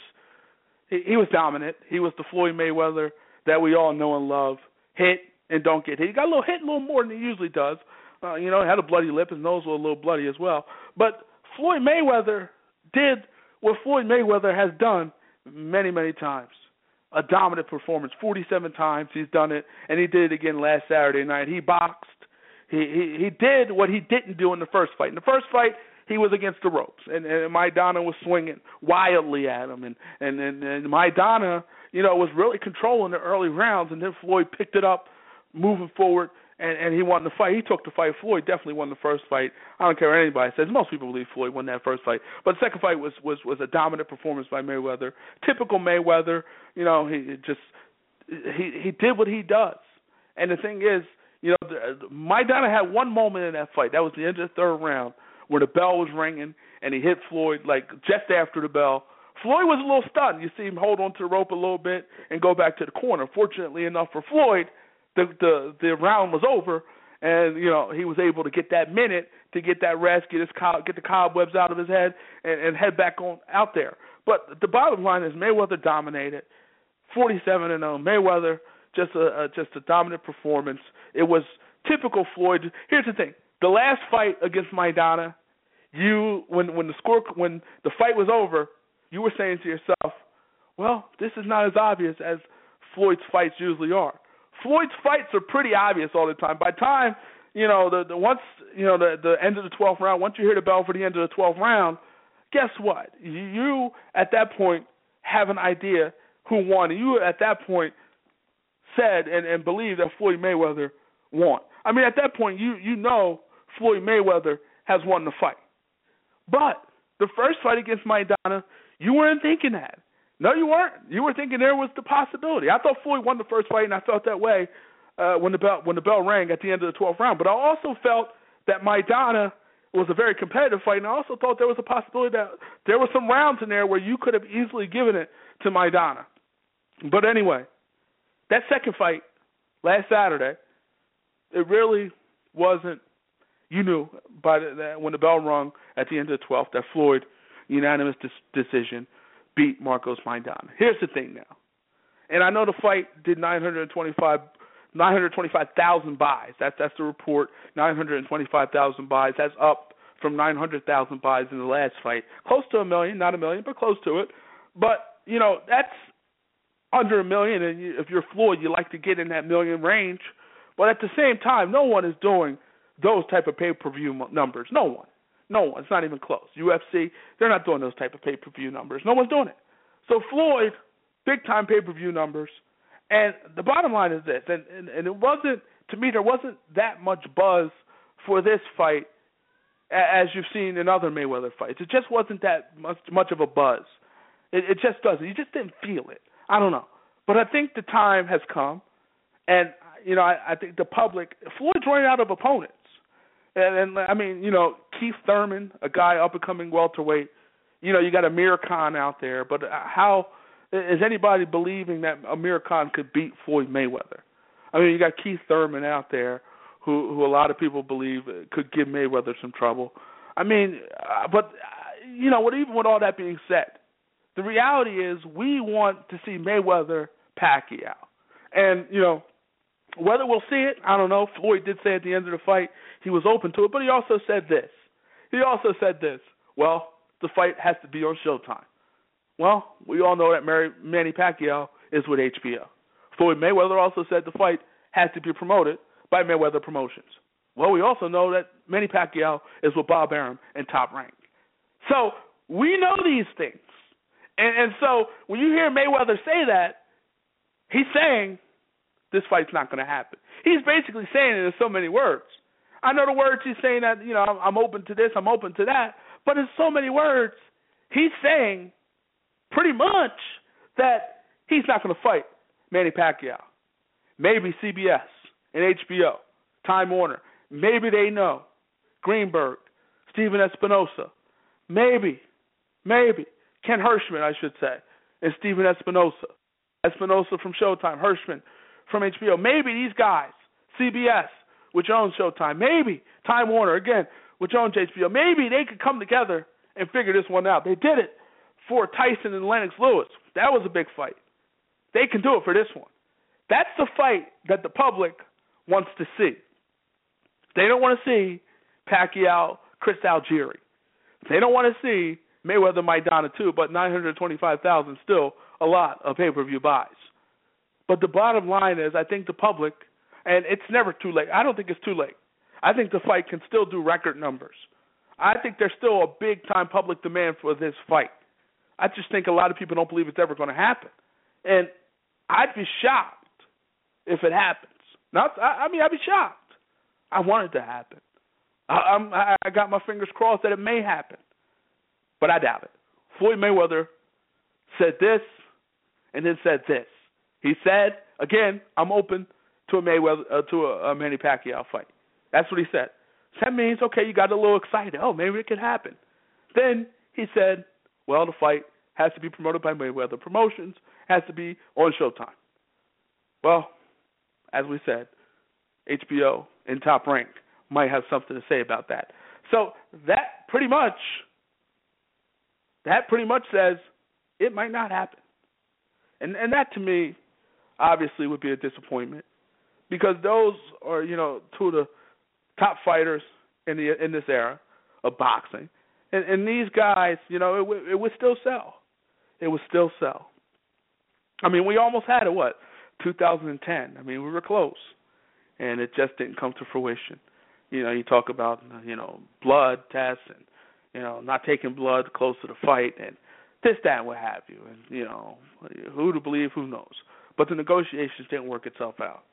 he, he was dominant. He was the Floyd Mayweather that we all know and love. Hit and don't get hit. He got a little hit, a little more than he usually does. Uh, you know, had a bloody lip. His nose was a little bloody as well. But Floyd Mayweather did what Floyd Mayweather has done many, many times. A dominant performance. 47 times he's done it, and he did it again last Saturday night. He boxed. He he, he did what he didn't do in the first fight. In the first fight, he was against the ropes, and, and Maidana was swinging wildly at him, and and and, and Maidana, you know, was really controlling the early rounds, and then Floyd picked it up, moving forward, and and he won the fight. He took the fight. Floyd definitely won the first fight. I don't care what anybody says. Most people believe Floyd won that first fight, but the second fight was was was a dominant performance by Mayweather. Typical Mayweather. You know, he just he he did what he does. And the thing is, you know, Maidana had one moment in that fight. That was the end of the third round where the bell was ringing and he hit Floyd like just after the bell. Floyd was a little stunned. You see him hold on to the rope a little bit and go back to the corner. Fortunately enough for Floyd, the the the round was over, and you know he was able to get that minute to get that rest, get his get the cobwebs out of his head, and, and head back on out there. But the bottom line is Mayweather dominated, 47 and 0. Mayweather just a, a just a dominant performance. It was typical Floyd. Here's the thing: the last fight against Maidana, you when when the score when the fight was over, you were saying to yourself, "Well, this is not as obvious as Floyd's fights usually are." Floyd's fights are pretty obvious all the time. By time you know the, the once you know the the end of the 12th round, once you hear the bell for the end of the 12th round, guess what? You, at that point have an idea who won. And you at that point said and, and believed that Floyd Mayweather won. I mean, at that point, you you know Floyd Mayweather has won the fight. But the first fight against Maidana, you weren't thinking that. No, you weren't. You were thinking there was the possibility. I thought Floyd won the first fight, and I felt that way uh, when the bell when the bell rang at the end of the 12th round. But I also felt that Maidana was a very competitive fight, and I also thought there was a possibility that there were some rounds in there where you could have easily given it to Maidana. But anyway, that second fight last Saturday, it really wasn't. You knew by the, when the bell rung at the end of the 12th that Floyd unanimous decision beat Marcos Maidana. Here's the thing now, and I know the fight did 925 925,000 buys. That's that's the report. 925,000 buys. That's up from 900,000 buys in the last fight. Close to a million, not a million, but close to it. But you know that's under a million, and you, if you're Floyd, you like to get in that million range. But at the same time, no one is doing those type of pay-per-view numbers. No one. No. It's not even close. UFC, they're not doing those type of pay per view numbers. No one's doing it. So Floyd, big time pay per view numbers. And the bottom line is this, and, and and it wasn't to me there wasn't that much buzz for this fight as you've seen in other Mayweather fights. It just wasn't that much much of a buzz. It, it just doesn't. You just didn't feel it. I don't know, but I think the time has come, and you know I, I think the public Floyd's running out of opponents. And, and I mean, you know, Keith Thurman, a guy up and coming welterweight. You know, you got Amir Khan out there, but uh, how is anybody believing that Amir Khan could beat Floyd Mayweather? I mean, you got Keith Thurman out there, who who a lot of people believe could give Mayweather some trouble. I mean, uh, but uh, you know, what even with all that being said, the reality is we want to see Mayweather Pacquiao, and you know, whether we'll see it, I don't know. Floyd did say at the end of the fight he was open to it, but he also said this. He also said this. Well, the fight has to be on Showtime. Well, we all know that Mary, Manny Pacquiao is with HBO. Floyd Mayweather also said the fight has to be promoted by Mayweather Promotions. Well, we also know that Manny Pacquiao is with Bob Arum and Top Rank. So we know these things. And, and so when you hear Mayweather say that, he's saying this fight's not going to happen. He's basically saying it in so many words. I know the words he's saying that you know I'm, open to this, I'm open to that, but in so many words, he's saying pretty much that he's not going to fight Manny Pacquiao. Maybe CBS and HBO, Time Warner, maybe they know Greenberg, Stephen Espinoza, maybe, maybe Ken Hershman, I should say, and Stephen Espinoza. Espinoza from Showtime, Hershman from HBO. Maybe these guys, CBS, which owns Showtime, maybe Time Warner, again, which owns HBO, maybe they could come together and figure this one out. They did it for Tyson and Lennox Lewis. That was a big fight. They can do it for this one. That's the fight that the public wants to see. They don't want to see Pacquiao, Chris Algieri. They don't want to see Mayweather Maidana too, but 925,000 still a lot of pay-per-view buys. But the bottom line is I think the public and it's never too late. I don't think it's too late. I think the fight can still do record numbers. I think there's still a big time public demand for this fight. I just think a lot of people don't believe it's ever going to happen. And I'd be shocked if it happens. Not, I, I mean, I'd be shocked. I want it to happen. I, I'm, I got my fingers crossed that it may happen, but I doubt it. Floyd Mayweather said this, and then said this. He said again, I'm open to a Mayweather uh, to a, a Manny Pacquiao fight. That's what he said. That means okay, you got a little excited. Oh, maybe it could happen. Then he said, well, the fight has to be promoted by Mayweather Promotions, has to be on Showtime. Well, as we said, HBO in top rank might have something to say about that. So that pretty much that pretty much says it might not happen. And and that to me obviously would be a disappointment because those are, you know, two of the top fighters in the in this era of boxing. And and these guys, you know, it it would still sell. It would still sell. I mean, we almost had it what? 2010. I mean, we were close, and it just didn't come to fruition. You know, you talk about you know blood tests and you know not taking blood close to the fight and this, that, and what have you, and you know who to believe, who knows. But the negotiations didn't work itself out.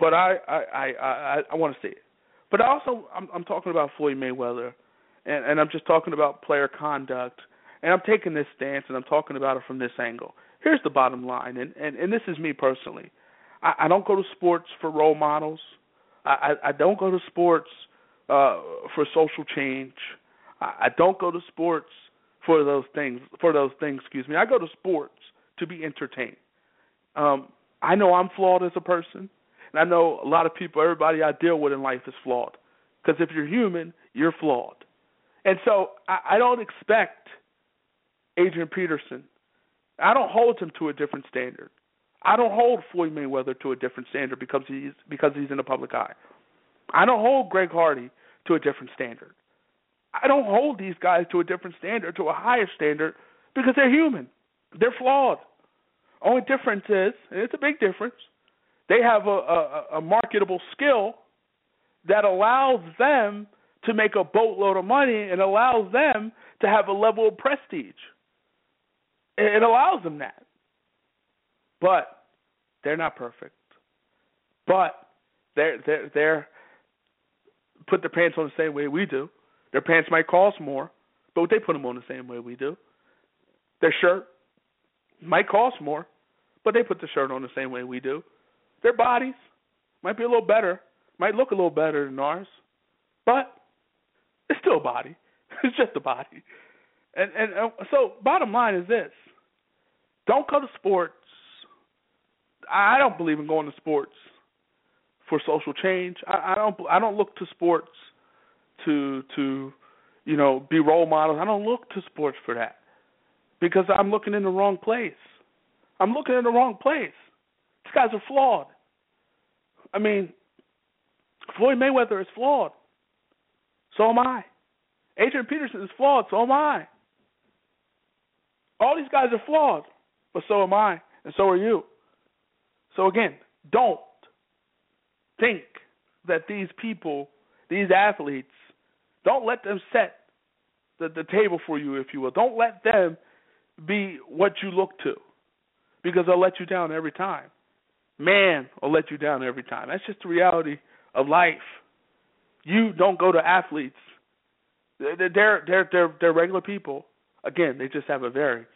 But I I I I, I want to see it. But also I'm I'm talking about Floyd Mayweather, and and I'm just talking about player conduct, and I'm taking this stance and I'm talking about it from this angle here's the bottom line, and and, and this is me personally. I, I don't go to sports for role models. I, I, I don't go to sports uh, for social change. I, I don't go to sports for those things. For those things, excuse me. I go to sports to be entertained. Um, I know I'm flawed as a person, and I know a lot of people, everybody I deal with in life is flawed. Because if you're human, you're flawed. And so I, I don't expect Adrian Peterson I don't hold him to a different standard. I don't hold Floyd Mayweather to a different standard because he's because he's in the public eye. I don't hold Greg Hardy to a different standard. I don't hold these guys to a different standard, to a higher standard, because they're human. They're flawed. Only difference is, and it's a big difference, they have a, a, a marketable skill that allows them to make a boatload of money and allows them to have a level of prestige. It allows them that. But they're not perfect. But they're they're they're put their pants on the same way we do. Their pants might cost more, but they put them on the same way we do. Their shirt might cost more, but they put the shirt on the same way we do. Their bodies might be a little better, might look a little better than ours, but it's still a body. [laughs] It's just a body. And and and so bottom line is this: don't go to sports. I don't believe in going to sports for social change. I, I don't. I don't look to sports to to you know be role models. I don't look to sports for that because I'm looking in the wrong place. I'm looking in the wrong place. These guys are flawed. I mean, Floyd Mayweather is flawed. So am I. Adrian Peterson is flawed. So am I. All these guys are flawed but so am I, and so are you. So again, don't think that these people, these athletes, don't let them set the, the table for you, if you will. Don't let them be what you look to, because they'll let you down every time. Man will let you down every time. That's just the reality of life. You don't go to athletes. They're they're they're they're regular people. Again, they just have a very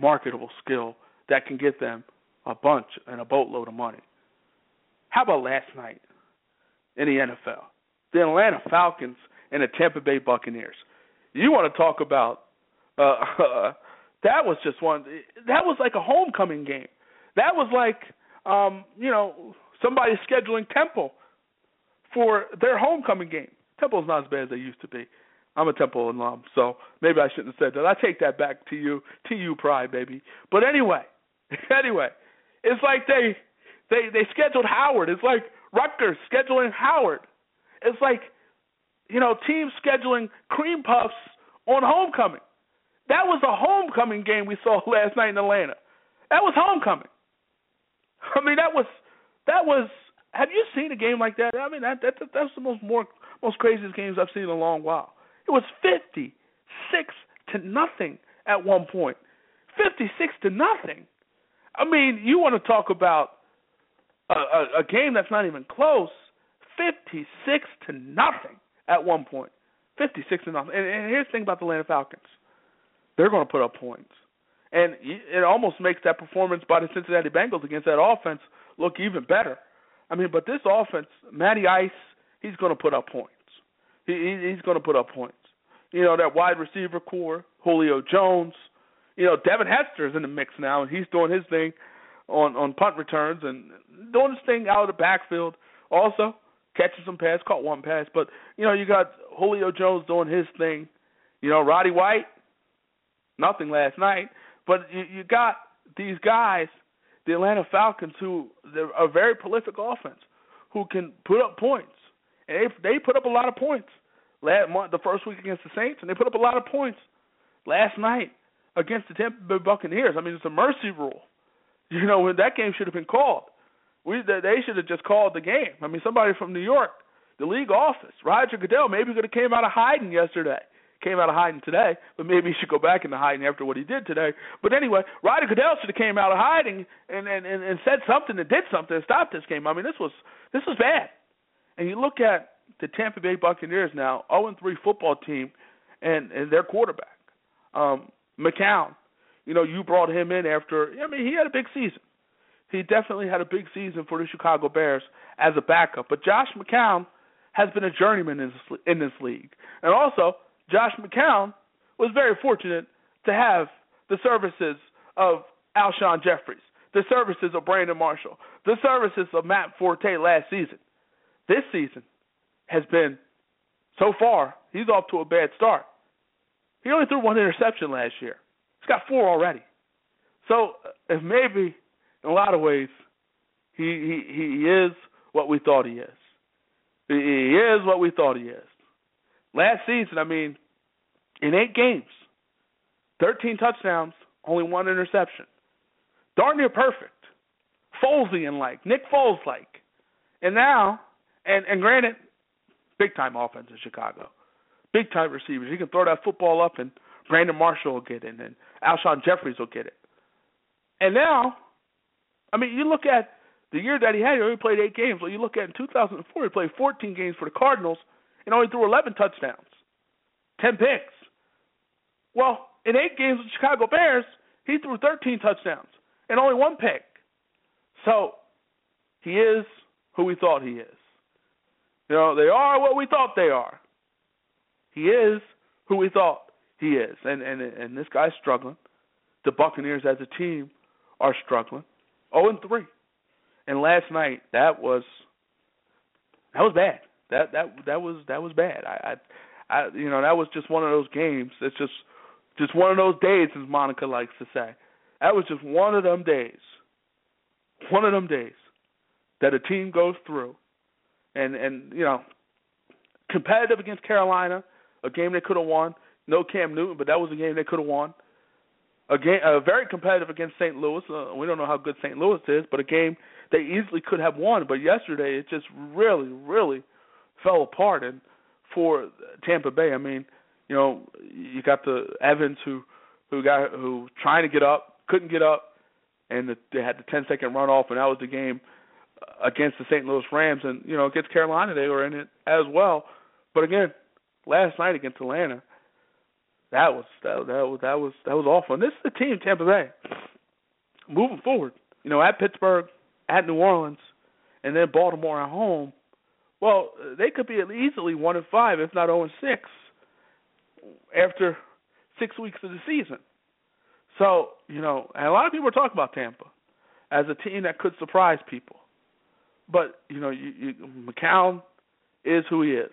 marketable skill that can get them a bunch and a boatload of money. How about last night in the NFL? the Atlanta Falcons and the Tampa Bay Buccaneers. You want to talk about uh, [laughs] that was just one that was like a homecoming game. That was like um, you know, somebody scheduling Temple for their homecoming game. Temple's not as bad as they used to be. I'm a Temple alum, so maybe I shouldn't have said that. I take that back to you, to you, pride, baby. But anyway, [laughs] anyway, it's like they they they scheduled Howard. It's like Rutgers scheduling Howard. It's like you know teams scheduling cream puffs on homecoming. That was a homecoming game we saw [laughs] last night in Atlanta. That was homecoming. [laughs] I mean, that was that was. Have you seen a game like that? I mean, that, that that's the most more most craziest games I've seen in a long while. It was 56 to nothing at one point. 56 to nothing. I mean, you want to talk about a, a, a game that's not even close. 56 to nothing at one point. 56 to nothing. And, and here's the thing about the Atlanta Falcons. They're going to put up points. And it almost makes that performance by the Cincinnati Bengals against that offense look even better. I mean, but this offense, Matty Ice, he's going to put up points. He, he's going to put up points. You know that wide receiver corps, Julio Jones. You know Devin Hester is in the mix now, and he's doing his thing on on punt returns and doing his thing out of the backfield. Also catching some pass, caught one pass, but you know you got Julio Jones doing his thing. You know Roddy White, nothing last night, but you, you got these guys, the Atlanta Falcons, who they're a very prolific offense, who can put up points and they they put up a lot of points last month, the first week against the Saints, and they put up a lot of points last night against the Tampa Bay Buccaneers. I mean, it's a mercy rule. [laughs] You know, when that game should have been called. We they should have just called the game. I mean, somebody from New York, the league office, Roger Goodell, maybe could have came out of hiding yesterday. Came out of hiding today, but maybe he should go back into hiding after what he did today. But anyway, Roger Goodell should have came out of hiding and and and, and said something and did something to stop this game. I mean, this was this was bad. And you look at the Tampa Bay Buccaneers now, 0 3 football team, and and their quarterback, um, McCown. You know, you brought him in after. I mean, he had a big season. He definitely had a big season for the Chicago Bears as a backup. But Josh McCown has been a journeyman in this league, and also Josh McCown was very fortunate to have the services of Alshon Jeffries, the services of Brandon Marshall, the services of Matt Forte last season this season has been so far, he's off to a bad start. He only threw one interception last year. He's got four already. So uh, if maybe in a lot of ways he he he is what we thought he is. He is what we thought he is. Last season, I mean, in eight games, 13 touchdowns, only one interception. Darn near perfect. Folesian like, Nick Foles like. And now and and granted, big time offense in Chicago, big time receivers. He can throw that football up, and Brandon Marshall will get it, and Alshon Jeffries will get it. And now, I mean, you look at the year that he had, he only played eight games. Well, you look at in 2004, he played 14 games for the Cardinals and only threw 11 touchdowns, 10 picks. Well, in eight games with Chicago Bears, he threw 13 touchdowns and only one pick. So he is who we thought he is. You know, they are what we thought they are. He is who we thought he is, and and and this guy's struggling. The Buccaneers as a team are struggling. Oh and three, and last night that was that was bad. That that that was that was bad. I, I I you know that was just one of those games. It's just just one of those days, as Monica likes to say. That was just one of them days. One of them days that a team goes through and and you know competitive against Carolina, a game they could have won. No Cam Newton, but that was a game they could have won. A game uh, very competitive against St. Louis. Uh, we don't know how good St. Louis is, but a game they easily could have won. But yesterday it just really, really fell apart. And for Tampa Bay, I mean, you know, you got the Evans who who got who trying to get up, couldn't get up, and the, they had the 10 second runoff, and that was the game against the St. Louis Rams, and you know against Carolina they were in it as well. But again, last night against Atlanta, that was that, that was that was that was awful. And this is the team, Tampa Bay, moving forward. You know, at Pittsburgh, at New Orleans, and then Baltimore at home. Well, they could be easily one and five, if not zero and six, after six weeks of the season. So you know, and a lot of people are talking about Tampa as a team that could surprise people. But you know, you, you, McCown is who he is,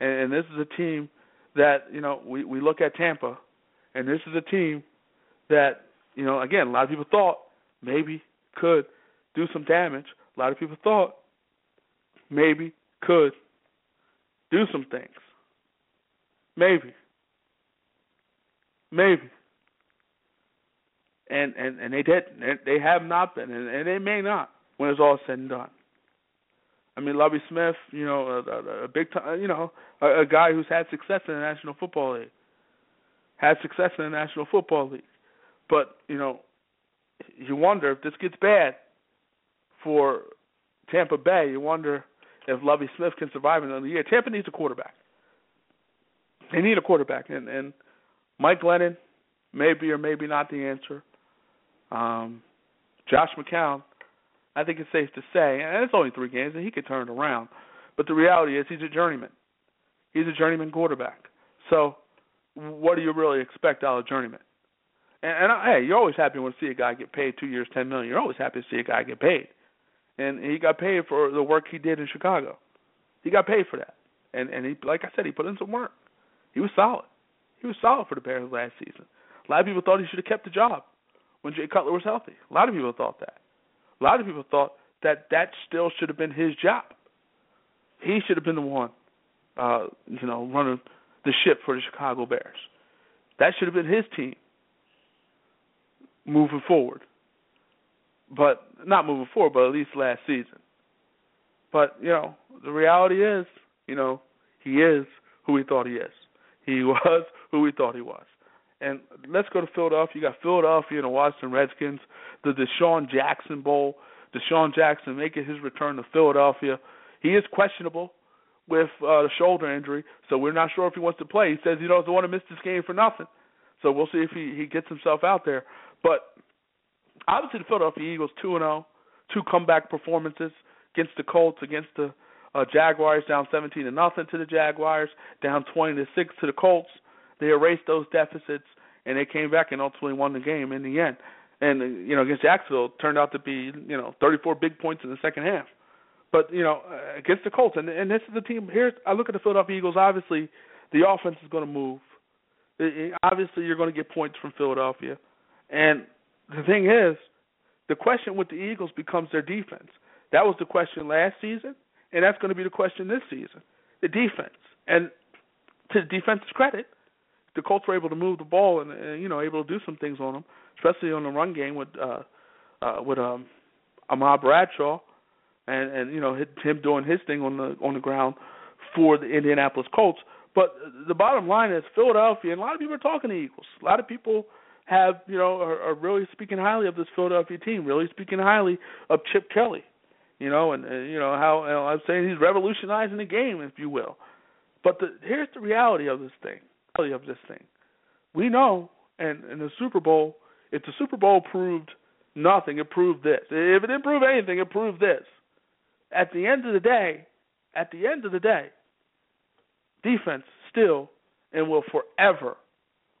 and, and this is a team that you know we we look at Tampa, and this is a team that you know again a lot of people thought maybe could do some damage. A lot of people thought maybe could do some things. Maybe. Maybe. And and and they did. They have not been, and, and they may not when it's all said and done. I mean, Lovie Smith, you know, a, a, a big time, you know, a, a guy who's had success in the National Football League, had success in the National Football League, but you know, you wonder if this gets bad for Tampa Bay. You wonder if Lovie Smith can survive another year. Tampa needs a quarterback. They need a quarterback, and and Mike Glennon, maybe or maybe not the answer. Um, Josh McCown, I think it's safe to say, and it's only three games, and he could turn it around. But the reality is, he's a journeyman. He's a journeyman quarterback. So, what do you really expect out of a journeyman? And, and hey, you're always happy when you see a guy get paid two years, ten million. You're always happy to see a guy get paid, and he got paid for the work he did in Chicago. He got paid for that, and and he, like I said, he put in some work. He was solid. He was solid for the Bears last season. A lot of people thought he should have kept the job when Jay Cutler was healthy. A lot of people thought that. A lot of people thought that that still should have been his job. He should have been the one, uh, you know, running the ship for the Chicago Bears. That should have been his team moving forward. But not moving forward, but at least last season. But, you know, the reality is, you know, he is who he thought he is. He [laughs] was who he thought he was. And let's go to Philadelphia. You got Philadelphia and the Washington Redskins, the DeSean Jackson Bowl. DeSean Jackson making his return to Philadelphia. He is questionable with uh, the shoulder injury, so we're not sure if he wants to play. He says he doesn't want to miss this game for nothing. So we'll see if he, he gets himself out there. But obviously, the Philadelphia Eagles two and zero, two comeback performances against the Colts, against the uh, Jaguars, down seventeen to nothing to the Jaguars, down twenty to six to the Colts. They erased those deficits and they came back and ultimately won the game in the end. And uh, you know, against Jacksonville, turned out to be you know 34 big points in the second half. But you know, uh, against the Colts, and and this is the team. Here, I look at the Philadelphia Eagles. Obviously, the offense is going to move. It, it, obviously, you're going to get points from Philadelphia, and the thing is, the question with the Eagles becomes their defense. That was the question last season, and that's going to be the question this season. The defense, and to the defense's credit, the Colts were able to move the ball and, and you know able to do some things on them, especially on the run game with uh, uh, with um, Ahmad Bradshaw, and and you know him doing his thing on the on the ground for the Indianapolis Colts. But the bottom line is Philadelphia, and a lot of people are talking to Eagles. A lot of people have you know are, are really speaking highly of this Philadelphia team, really speaking highly of Chip Kelly. You know, and, and you know how you know, I'm saying he's revolutionizing the game, if you will. But the, here's the reality of this thing Reality of this thing. We know, and in the Super Bowl, if the Super Bowl proved nothing, it proved this. If it didn't prove anything, it proved this. At the end of the day, at the end of the day, defense still and will forever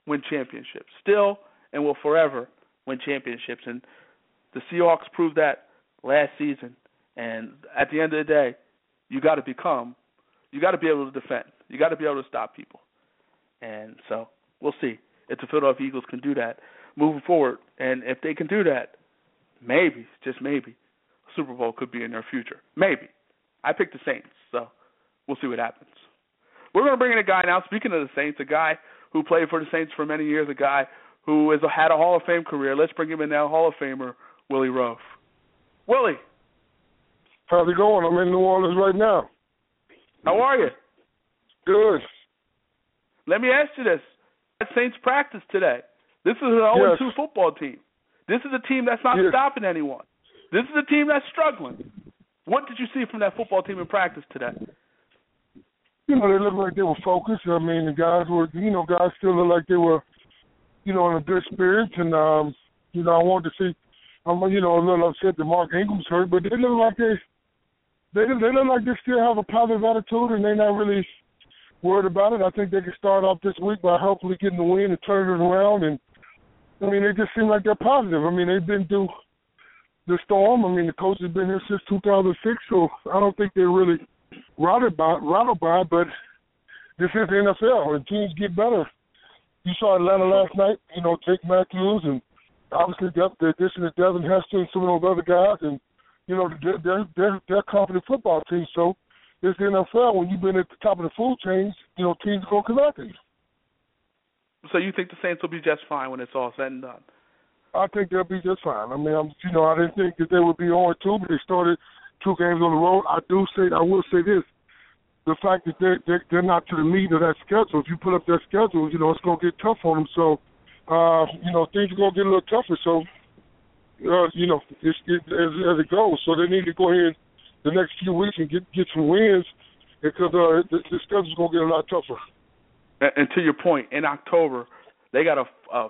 win championships. Still and will forever win championships. And the Seahawks proved that last season. And at the end of the day, you got to become, you got to be able to defend. You got to be able to stop people. And so we'll see if the Philadelphia Eagles can do that moving forward. And if they can do that, maybe, just maybe, Super Bowl could be in their future. Maybe. I picked the Saints, so we'll see what happens. We're going to bring in a guy now. Speaking of the Saints, a guy who played for the Saints for many years, a guy who has had a Hall of Fame career. Let's bring him in now, Hall of Famer Willie Roaf. Willie, how's it going? I'm in New Orleans right now. How are you? Good. Let me ask you this: At Saints practice today, this is an 0 yes. 2 football team. This is a team that's not yes. stopping anyone. This is a team that's struggling. What did you see from that football team in practice today? You know, they looked like they were focused. I mean, the guys were, you know, guys still looked like they were, you know, in a good spirit. And, um, you know, I wanted to see, I'm, you know, a little upset that Mark Ingram's hurt, but they look like they, they they look like they still have a positive attitude and they're not really worried about it. I think they can start off this week by hopefully getting the win and turning it around. And I mean, they just seem like they're positive. I mean, they've been through the storm. I mean, the coach has been here since 2006, so I don't think they're really rattled by rattled by. But this is the NFL, and teams get better. You saw Atlanta last night. You know, Jake Matthews and obviously the, the addition of Devin Hester and some of those other guys, and you know they're they're they're, they're a confident football team. So it's the NFL. When you've been at the top of the food chain, you know teams are gonna come after you. So you think the Saints will be just fine when it's all said and done? I think they'll be just fine. I mean, I'm, you know, I didn't think that they would be on two, but they started two games on the road. I do say, I will say this: the fact that they're they're, they're not to the meat of that schedule. If you put up their schedule, you know, it's gonna get tough on them. So, uh, you know, things are gonna get a little tougher. So, uh, you know, it's, it, as, as it goes. So they need to go ahead the next few weeks and get get some wins because uh, the, the schedule's gonna get a lot tougher. And, and to your point, in October they got a, a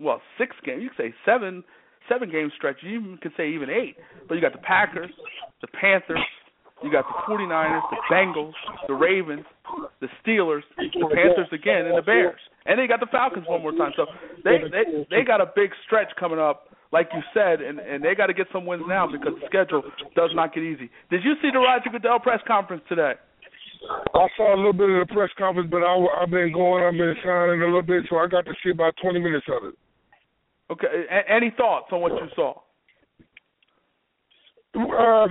well six game. You could say seven seven game stretch. You could say even eight. But you got the Packers, the Panthers, you got the 49ers, the Bengals, the Ravens, the Steelers, the Panthers again, and the Bears. And they got the Falcons one more time. So they they they got a big stretch coming up like you said, and and they got to get some wins now because the schedule does not get easy. Did you see the Roger Goodell press conference today? I saw a little bit of the press conference, but I, I've been going, I've been signing a little bit, so I got to see about 20 minutes of it. Okay. A- any thoughts on what you saw? Uh,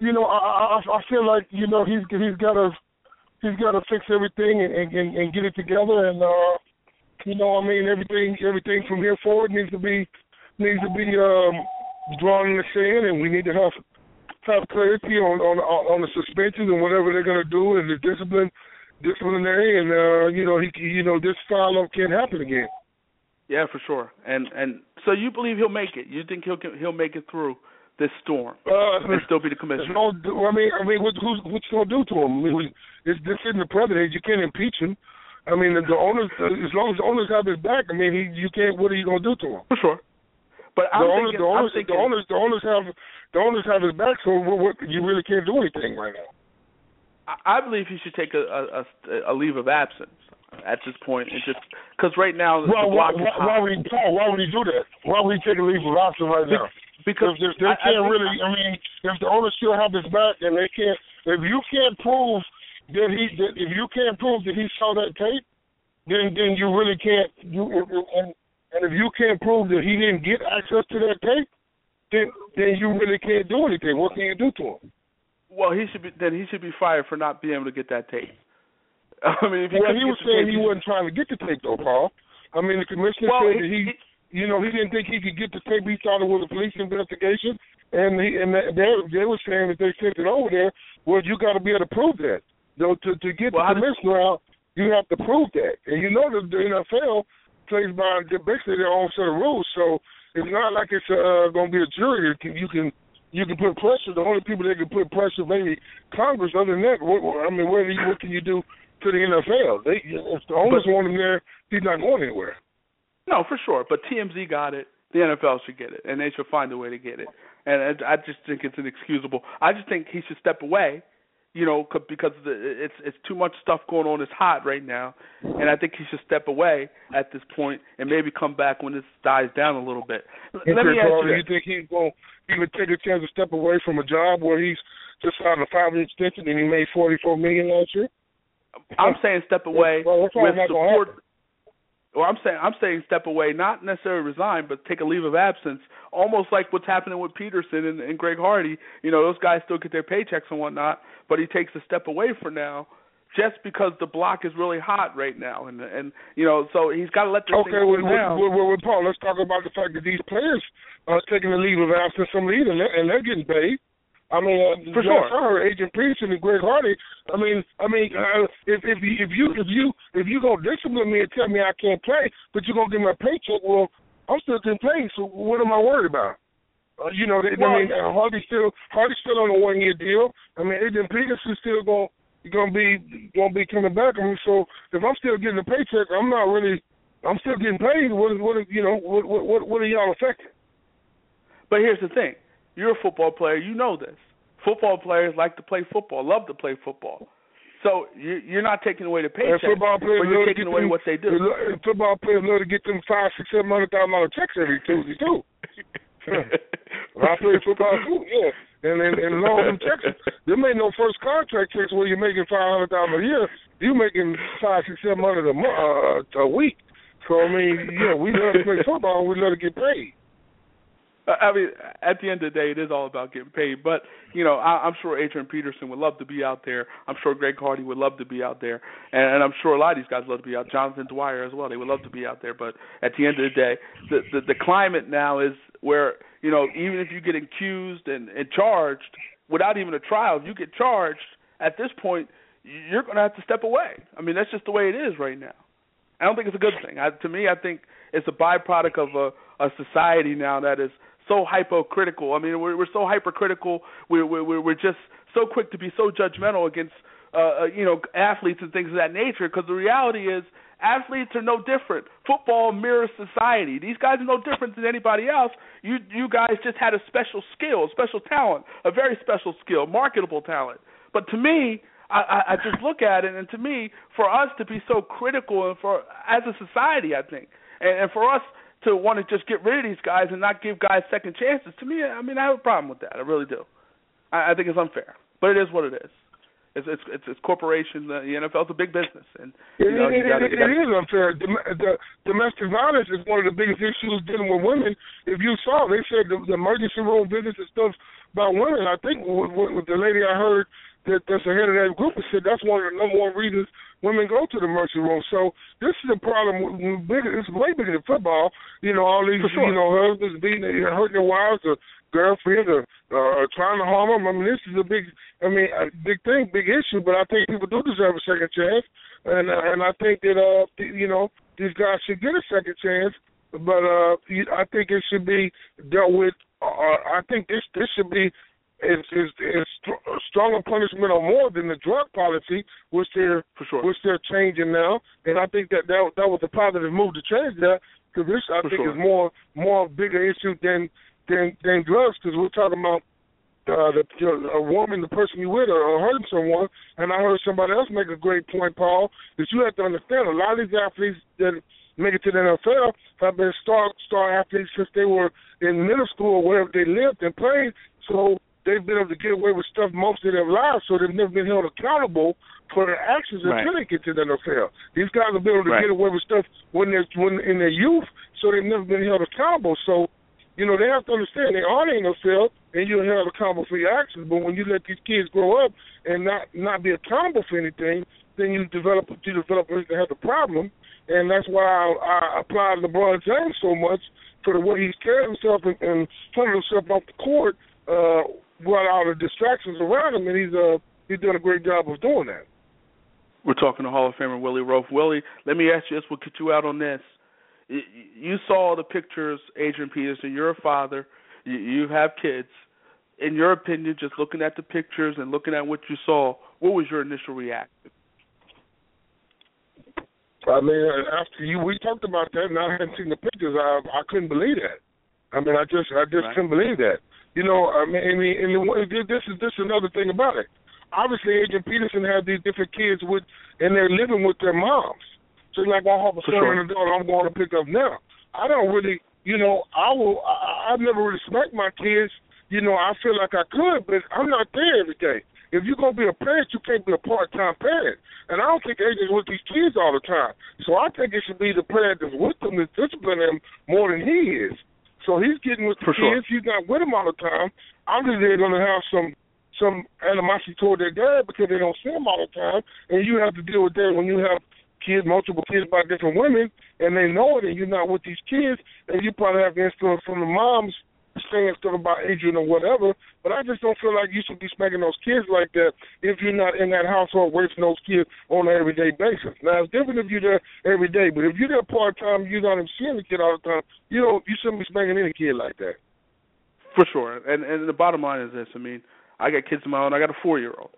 you know, I, I I feel like you know he's he's got to he's got to fix everything and, and and get it together, and uh, you know, I mean, everything everything from here forward needs to be needs to be um, drawn in the sand, and we need to have have clarity on on on the suspensions and whatever they're going to do and the discipline disciplinary, and uh, you know, he you know this style of can't happen again. Yeah, for sure. And and so you believe he'll make it? You think he'll he'll make it through this storm uh, and still be the commissioner? No, I mean, I mean, what, who's what's going to do to him? I mean, it's, this isn't the president. You can't impeach him. I mean, the, the owners, as long as the owners have his back, I mean, he, you can't. What are you going to do to him? For sure. But I'm the owners, thinking, the owners, I'm thinking, the owners, the owners have the owners have his back, so what, what, you really can't do anything right now. I believe he should take a a, a leave of absence at this point, and just because right now well, the block why, is why, why would he? Paul, why would he do that? Why would he take a leave of absence right now? Because if, if they I, can't I really, I mean, if the owners still have his back and they can't, if you can't prove that he, that if you can't prove that he saw that tape, then then you really can't. You and and if you can't prove that he didn't get access to that tape, then then you really can't do anything. What can you do to him? Well, he should be then he should be fired for not being able to get that tape. [laughs] I mean, if he, well, he was saying tape, he wasn't trying to get the tape though, Paul. I mean, the commissioner well, said he, that he, he, you know, he didn't think he could get the tape. He thought it was a police investigation, and he and they they were saying that they sent it over there. Well, you got to be able to prove that. Though to to get well, the commissioner out, you have to prove that. And you know the, the NFL plays by basically their own set of rules, so it's not like it's uh, going to be a jury. You can, you can you can put pressure. The only people that can put pressure maybe Congress. Other than that, what, I mean, what, what can you do to the NFL? They if the owners but, want him there, he's not going anywhere. No, for sure. But TMZ got it. The NFL should get it, and they should find a way to get it. And I just think it's inexcusable. I just think he should step away you know, because it's it's too much stuff going on. It's hot right now, and I think he should step away at this point and maybe come back when this dies down a little bit. Okay, Let me ask Carl, you, you think he's going? He would take a chance to step away from a job where he's just signed a five-year extension and he made forty-four million last year. I'm saying step away well, with support. Well, I'm saying I'm saying step away, not necessarily resign, but take a leave of absence, almost like what's happening with Peterson and, and Greg Hardy. You know, those guys still get their paychecks and whatnot, but he takes a step away for now, just because the block is really hot right now, and and you know, so he's got to let this okay, thing well, down. Well, well, well, Paul, let's talk about the fact that these players are taking a leave of absence from leaving, and they're, and they're getting paid. I mean, uh, For sure. I heard Adrian Peterson and Greg Hardy. I mean, I mean, uh, if if you if you if you if you gonna discipline me and tell me I can't play, but you're gonna give me a paycheck, well, I'm still getting paid. So what am I worried about? Uh, you know, they, Well, I mean, uh, Hardy still Hardy's still on a one year deal. I mean, Adrian Peterson's still gonna gonna be gonna be coming back. I mean, so if I'm still getting a paycheck, I'm not really. I'm still getting paid. What what you know what what what are y'all affecting? But here's the thing: you're a football player. You know this. Football players like to play football, love to play football. So you, you're not taking away the paycheck, and football players but you're taking away them, what they do. Football players love to get them five, six, seven hundred thousand dollar checks every Tuesday too. [laughs] I played football too, yeah. And and, and long them checks, there ain't no first contract checks where you're making five hundred thousand a year. You're making five, six, seven hundred a month, uh, a week. So I mean, yeah, we love to play football. We love to get paid. Uh, I mean, at the end of the day, it is all about getting paid. But you know, I, I'm sure Adrian Peterson would love to be out there. I'm sure Greg Hardy would love to be out there, and, and I'm sure a lot of these guys love to be out. Jonathan Dwyer as well. They would love to be out there. But at the end of the day, the the, the climate now is where you know even if you get accused and, and charged without even a trial, if you get charged at this point, you're going to have to step away. I mean, that's just the way it is right now. I don't think it's a good thing. I, to me, I think it's a byproduct of a, a society now that is so hypocritical. I mean, we're, we're so hypercritical. We're, we're we're just so quick to be so judgmental against uh, uh you know athletes and things of that nature. Because the reality is, athletes are no different. Football mirrors society. These guys are no different than anybody else. You you guys just had a special skill, a special talent, a very special skill, marketable talent. But to me, I, I just look at it, and to me, for us to be so critical, and for as a society, I think, and, and for us to want to just get rid of these guys and not give guys second chances. To me, I mean, I have a problem with that. I really do. I, I think it's unfair, but it is what it is. It's it's it's, it's corporations. Uh, the NFL's a big business, and you know, it, you gotta, it, gotta, it is unfair. The, the, domestic violence is one of the biggest issues dealing with women. If you saw, they said the, the emergency room visits and stuff about women. I think with, with the lady I heard that that's the head of that group and said that's one of the number one reasons women go to the emergency room. So this is a problem. Bigger, it's way bigger than football. You know, all these sure. you know husbands beating, hurting their wives, or girlfriends, or uh, trying to harm them. I mean, this is a big, I mean, a big thing, big issue. But I think people do deserve a second chance, and uh, and I think that uh, you know, these guys should get a second chance. But uh, I think it should be dealt with. Uh, I think this this should be is is is stronger punishment or more than the drug policy, which they're For sure. which they're changing now. And I think that that that was a positive move to change that because this I For think sure. is more more bigger issue than than than drugs because we're talking about uh, the you know, a woman, the person you with, or, or hurting someone. And I heard somebody else make a great point, Paul, that you have to understand a lot of these athletes that make it to the NFL have been star star athletes since they were in middle school or wherever they lived and played. So they've been able to get away with stuff most of their lives, so they've never been held accountable for their actions Right. until they get to the NFL. These guys have been able to Right. get away with stuff when they're when in their youth, so they've never been held accountable. So, you know, they have to understand they are in the NFL and you're held accountable for your actions. But when you let these kids grow up and not not be accountable for anything, then you develop you develop to have a problem. And that's why I, I applaud LeBron James so much for the way he's carried himself and, and handled himself off the court uh, while all the distractions around him, and he's uh he's doing a great job of doing that. We're talking to Hall of Famer Willie Roaf. Willie, let me ask you this. We'll get you out on this. You saw the pictures, Adrian Peterson. You're a father. You- You have kids. In your opinion, just looking at the pictures and looking at what you saw, what was your initial reaction? I mean, after you we talked about that, and I hadn't seen the pictures. I I couldn't believe that. I mean, I just I just Right. couldn't believe that. You know, I mean, I mean, and this is this is another thing about it. Obviously, Adrian Peterson had these different kids with, and they're living with their moms. So, like, I have a For son sure. and a daughter I'm going to pick up now. I don't really, you know, I will. I, I've never really smacked my kids. You know, I feel like I could, but I'm not there every day. If you're gonna be a parent, you can't be a part-time parent. And I don't think Adrian's with these kids all the time. So I think it should be the parent that's with them that's disciplining them more than he is. So he's getting with the sure. kids. He's not with them all the time. Obviously, they're going to have some some animosity toward their dad because they don't see him all the time, and you have to deal with that when you have kids, multiple kids by different women, and they know it, and you're not with these kids, and you probably have influence from the moms saying stuff about Adrian or whatever. But I just don't feel like you should be smacking those kids like that if you're not in that household raising those kids on an everyday basis. Now it's different if you're there every day, but if you're there part time, you're not even seeing the kid all the time. You don't, you shouldn't be smacking any kid like that. For sure. And and the bottom line is this. I mean, I got kids of my own. I got a four year old.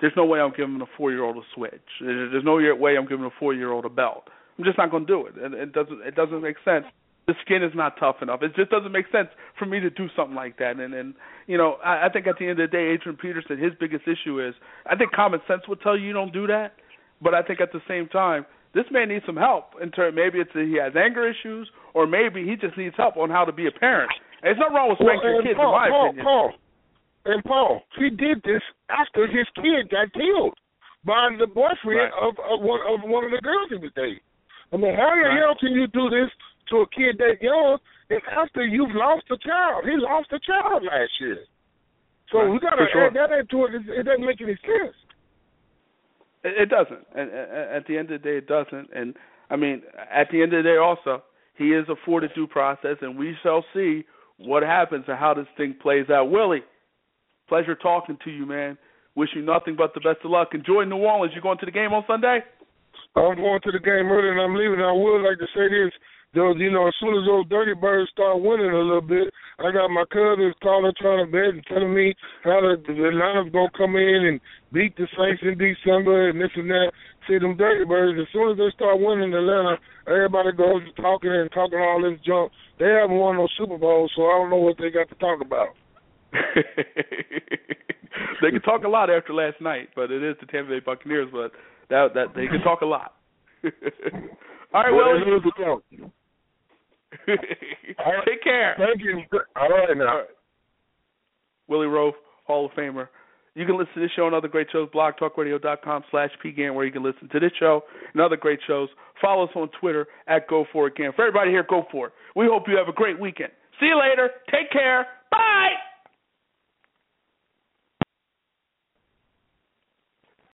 There's no way I'm giving a four year old a switch. There's no way I'm giving a four year old a belt. I'm just not going to do it. And it doesn't it doesn't make sense the skin is not tough enough. It just doesn't make sense for me to do something like that. And and you know, I, I think at the end of the day, Adrian Peterson, his biggest issue is I think common sense would tell you you don't do that, but I think at the same time, this man needs some help in terms. Maybe it's that he has anger issues, or maybe he just needs help on how to be a parent. And it's not wrong with spanking well, your kids, Paul, in my Paul, opinion. Paul, and Paul, he did this after his kid got killed by the boyfriend Right. of, of one of one of the girls in the day. I mean, how the Right. hell can you do this to a kid that young? It's after you've lost a child. He lost a child last year. So Right. we gotta sure. add that into it. It doesn't make any sense. It, doesn't. At the end of the day, it doesn't. And I mean, at the end of the day, also, he is afforded due process, and we shall see what happens and how this thing plays out. Willie, pleasure talking to you, man. Wish you nothing but the best of luck. Enjoy New Orleans. You going to the game on Sunday? I'm going to the game early and I'm leaving. I would like to say this. Those, you know, as soon as those dirty birds start winning a little bit, I got my cousins calling, trying to bet and telling me how the, the Atlanta's gonna come in and beat the Saints in December and this and that. See them dirty birds. As soon as they start winning Atlanta, everybody goes to talking and talking all this junk. They haven't won no Super Bowl, so I don't know what they got to talk about. [laughs] they can talk a lot after last night, but it is the Tampa Bay Buccaneers. But that that they can talk a lot. [laughs] All right, Well, Willie. The. Take care. Thank you. All right now. All right. Willie Roaf, Hall of Famer. You can listen to this show and other great shows, blogtalkradio.com slash pgan, where you can listen to this show and other great shows. Follow us on Twitter at Go For It. For everybody here, go for it. We hope you have a great weekend. See you later. Take care. Bye.